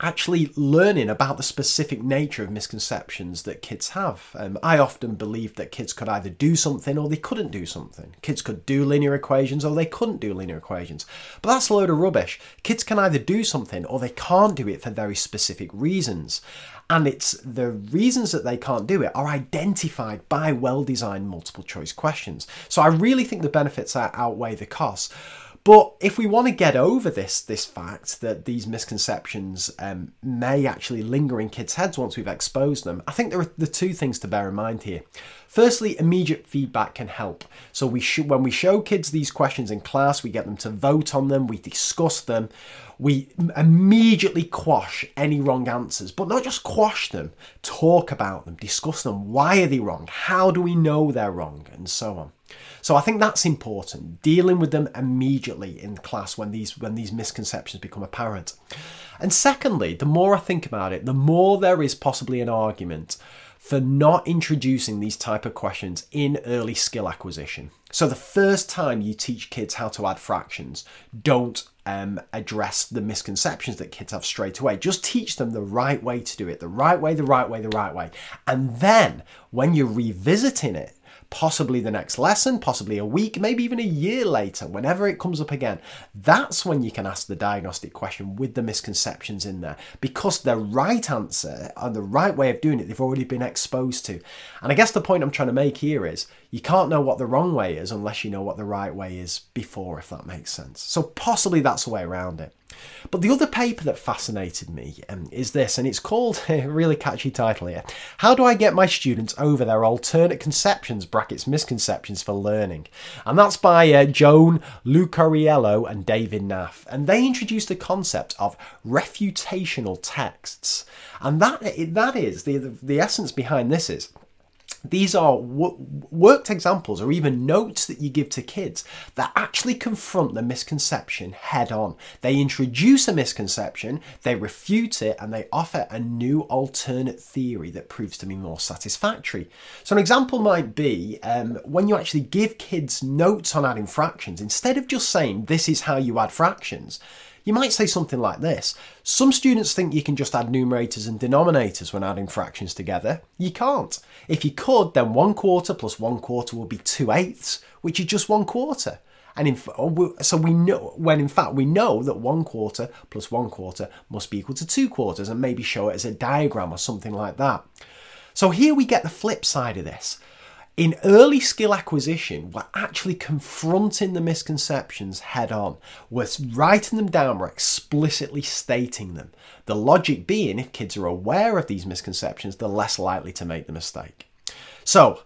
actually learning about the specific nature of misconceptions that kids have. Um, I often believed that kids could either do something or they couldn't do something. Kids could do linear equations or they couldn't do linear equations. But that's a load of rubbish. Kids can either do something or they can't do it for very specific reasons. And it's the reasons that they can't do it are identified by well designed multiple choice questions. So I really think the benefits outweigh the costs. But if we want to get over this this fact that these misconceptions um, may actually linger in kids' heads once we've exposed them, I think there are the two things to bear in mind here. Firstly, immediate feedback can help. So we when we show kids these questions in class, we get them to vote on them, we discuss them, we immediately quash any wrong answers, but not just quash them, talk about them, discuss them. Why are they wrong? How do we know they're wrong? And so on. So I think that's important, dealing with them immediately in class when these when these misconceptions become apparent. And secondly, the more I think about it, the more there is possibly an argument for not introducing these type of questions in early skill acquisition. So the first time you teach kids how to add fractions, don't um, address the misconceptions that kids have straight away. Just teach them the right way to do it, the right way, the right way, the right way. And then when you're revisiting it, possibly the next lesson, possibly a week, maybe even a year later, whenever it comes up again, that's when you can ask the diagnostic question with the misconceptions in there because the right answer and the right way of doing it, they've already been exposed to. And I guess the point I'm trying to make here is you can't know what the wrong way is unless you know what the right way is before, if that makes sense. So possibly that's the way around it. But the other paper that fascinated me um, is this, and it's called a really catchy title here How Do I Get My Students Over Their Alternate Conceptions, brackets misconceptions for Learning? And that's by uh, Joan Lucariello and David Naff. And they introduced the concept of refutational texts. And that, that is, the, the essence behind this is these are worked examples or even notes that you give to kids that actually confront the misconception head on. They introduce a misconception, they refute it, and they offer a new alternate theory that proves to be more satisfactory. So, an example might be um, when you actually give kids notes on adding fractions, instead of just saying, This is how you add fractions you might say something like this Some students think you can just add numerators and denominators when adding fractions together. You can't. If you could, then one quarter plus one quarter would be two eighths, which is just one quarter. And in, so we know when in fact we know that one quarter plus one quarter must be equal to two quarters, and maybe show it as a diagram or something like that. So here we get the flip side of this In early skill acquisition, we're actually confronting the misconceptions head on. We're writing them down, we're explicitly stating them. The logic being, if kids are aware of these misconceptions, they're less likely to make the mistake. So,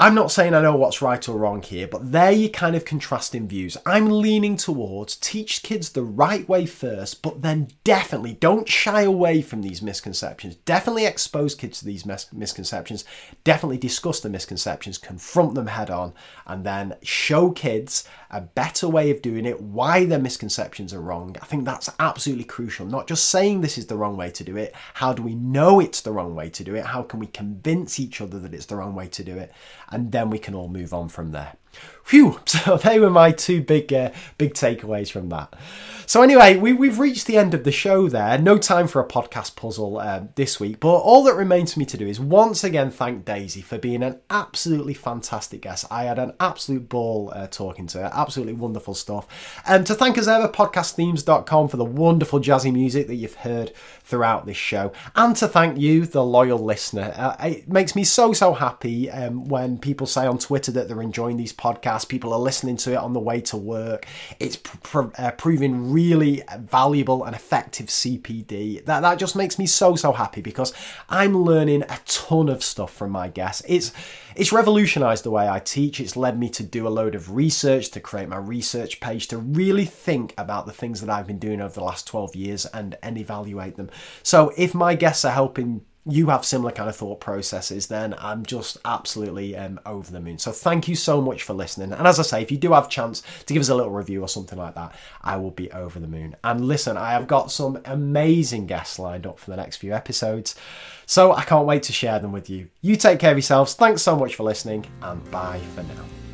I'm not saying I know what's right or wrong here, but there you kind of contrasting views. I'm leaning towards teach kids the right way first, but then definitely don't shy away from these misconceptions. Definitely expose kids to these mis- misconceptions. Definitely discuss the misconceptions, confront them head on, and then show kids a better way of doing it, why their misconceptions are wrong. I think that's absolutely crucial. Not just saying this is the wrong way to do it, how do we know it's the wrong way to do it? How can we convince each other that it's the wrong way to do it? And then we can all move on from there. Phew! So they were my two big, uh, big takeaways from that. So anyway, we, we've reached the end of the show there. No time for a podcast puzzle uh, this week, but all that remains for me to do is once again thank Daisy for being an absolutely fantastic guest. I had an absolute ball uh, talking to her. Absolutely wonderful stuff. And to thank as ever, podcastthemes.com for the wonderful jazzy music that you've heard throughout this show, and to thank you, the loyal listener. Uh, it makes me so so happy um, when people say on Twitter that they're enjoying these podcasts. People are listening to it on the way to work. It's pr- uh, proving really valuable and effective CPD. That that just makes me so so happy because I'm learning a ton of stuff from my guests. It's it's revolutionized the way I teach. It's led me to do a load of research, to create my research page, to really think about the things that I've been doing over the last 12 years and, and evaluate them. So if my guests are helping you have similar kind of thought processes, then I'm just absolutely um, over the moon. So thank you so much for listening. And as I say, if you do have a chance to give us a little review or something like that, I will be over the moon. And listen, I have got some amazing guests lined up for the next few episodes. So I can't wait to share them with you. You take care of yourselves. Thanks so much for listening, and bye for now.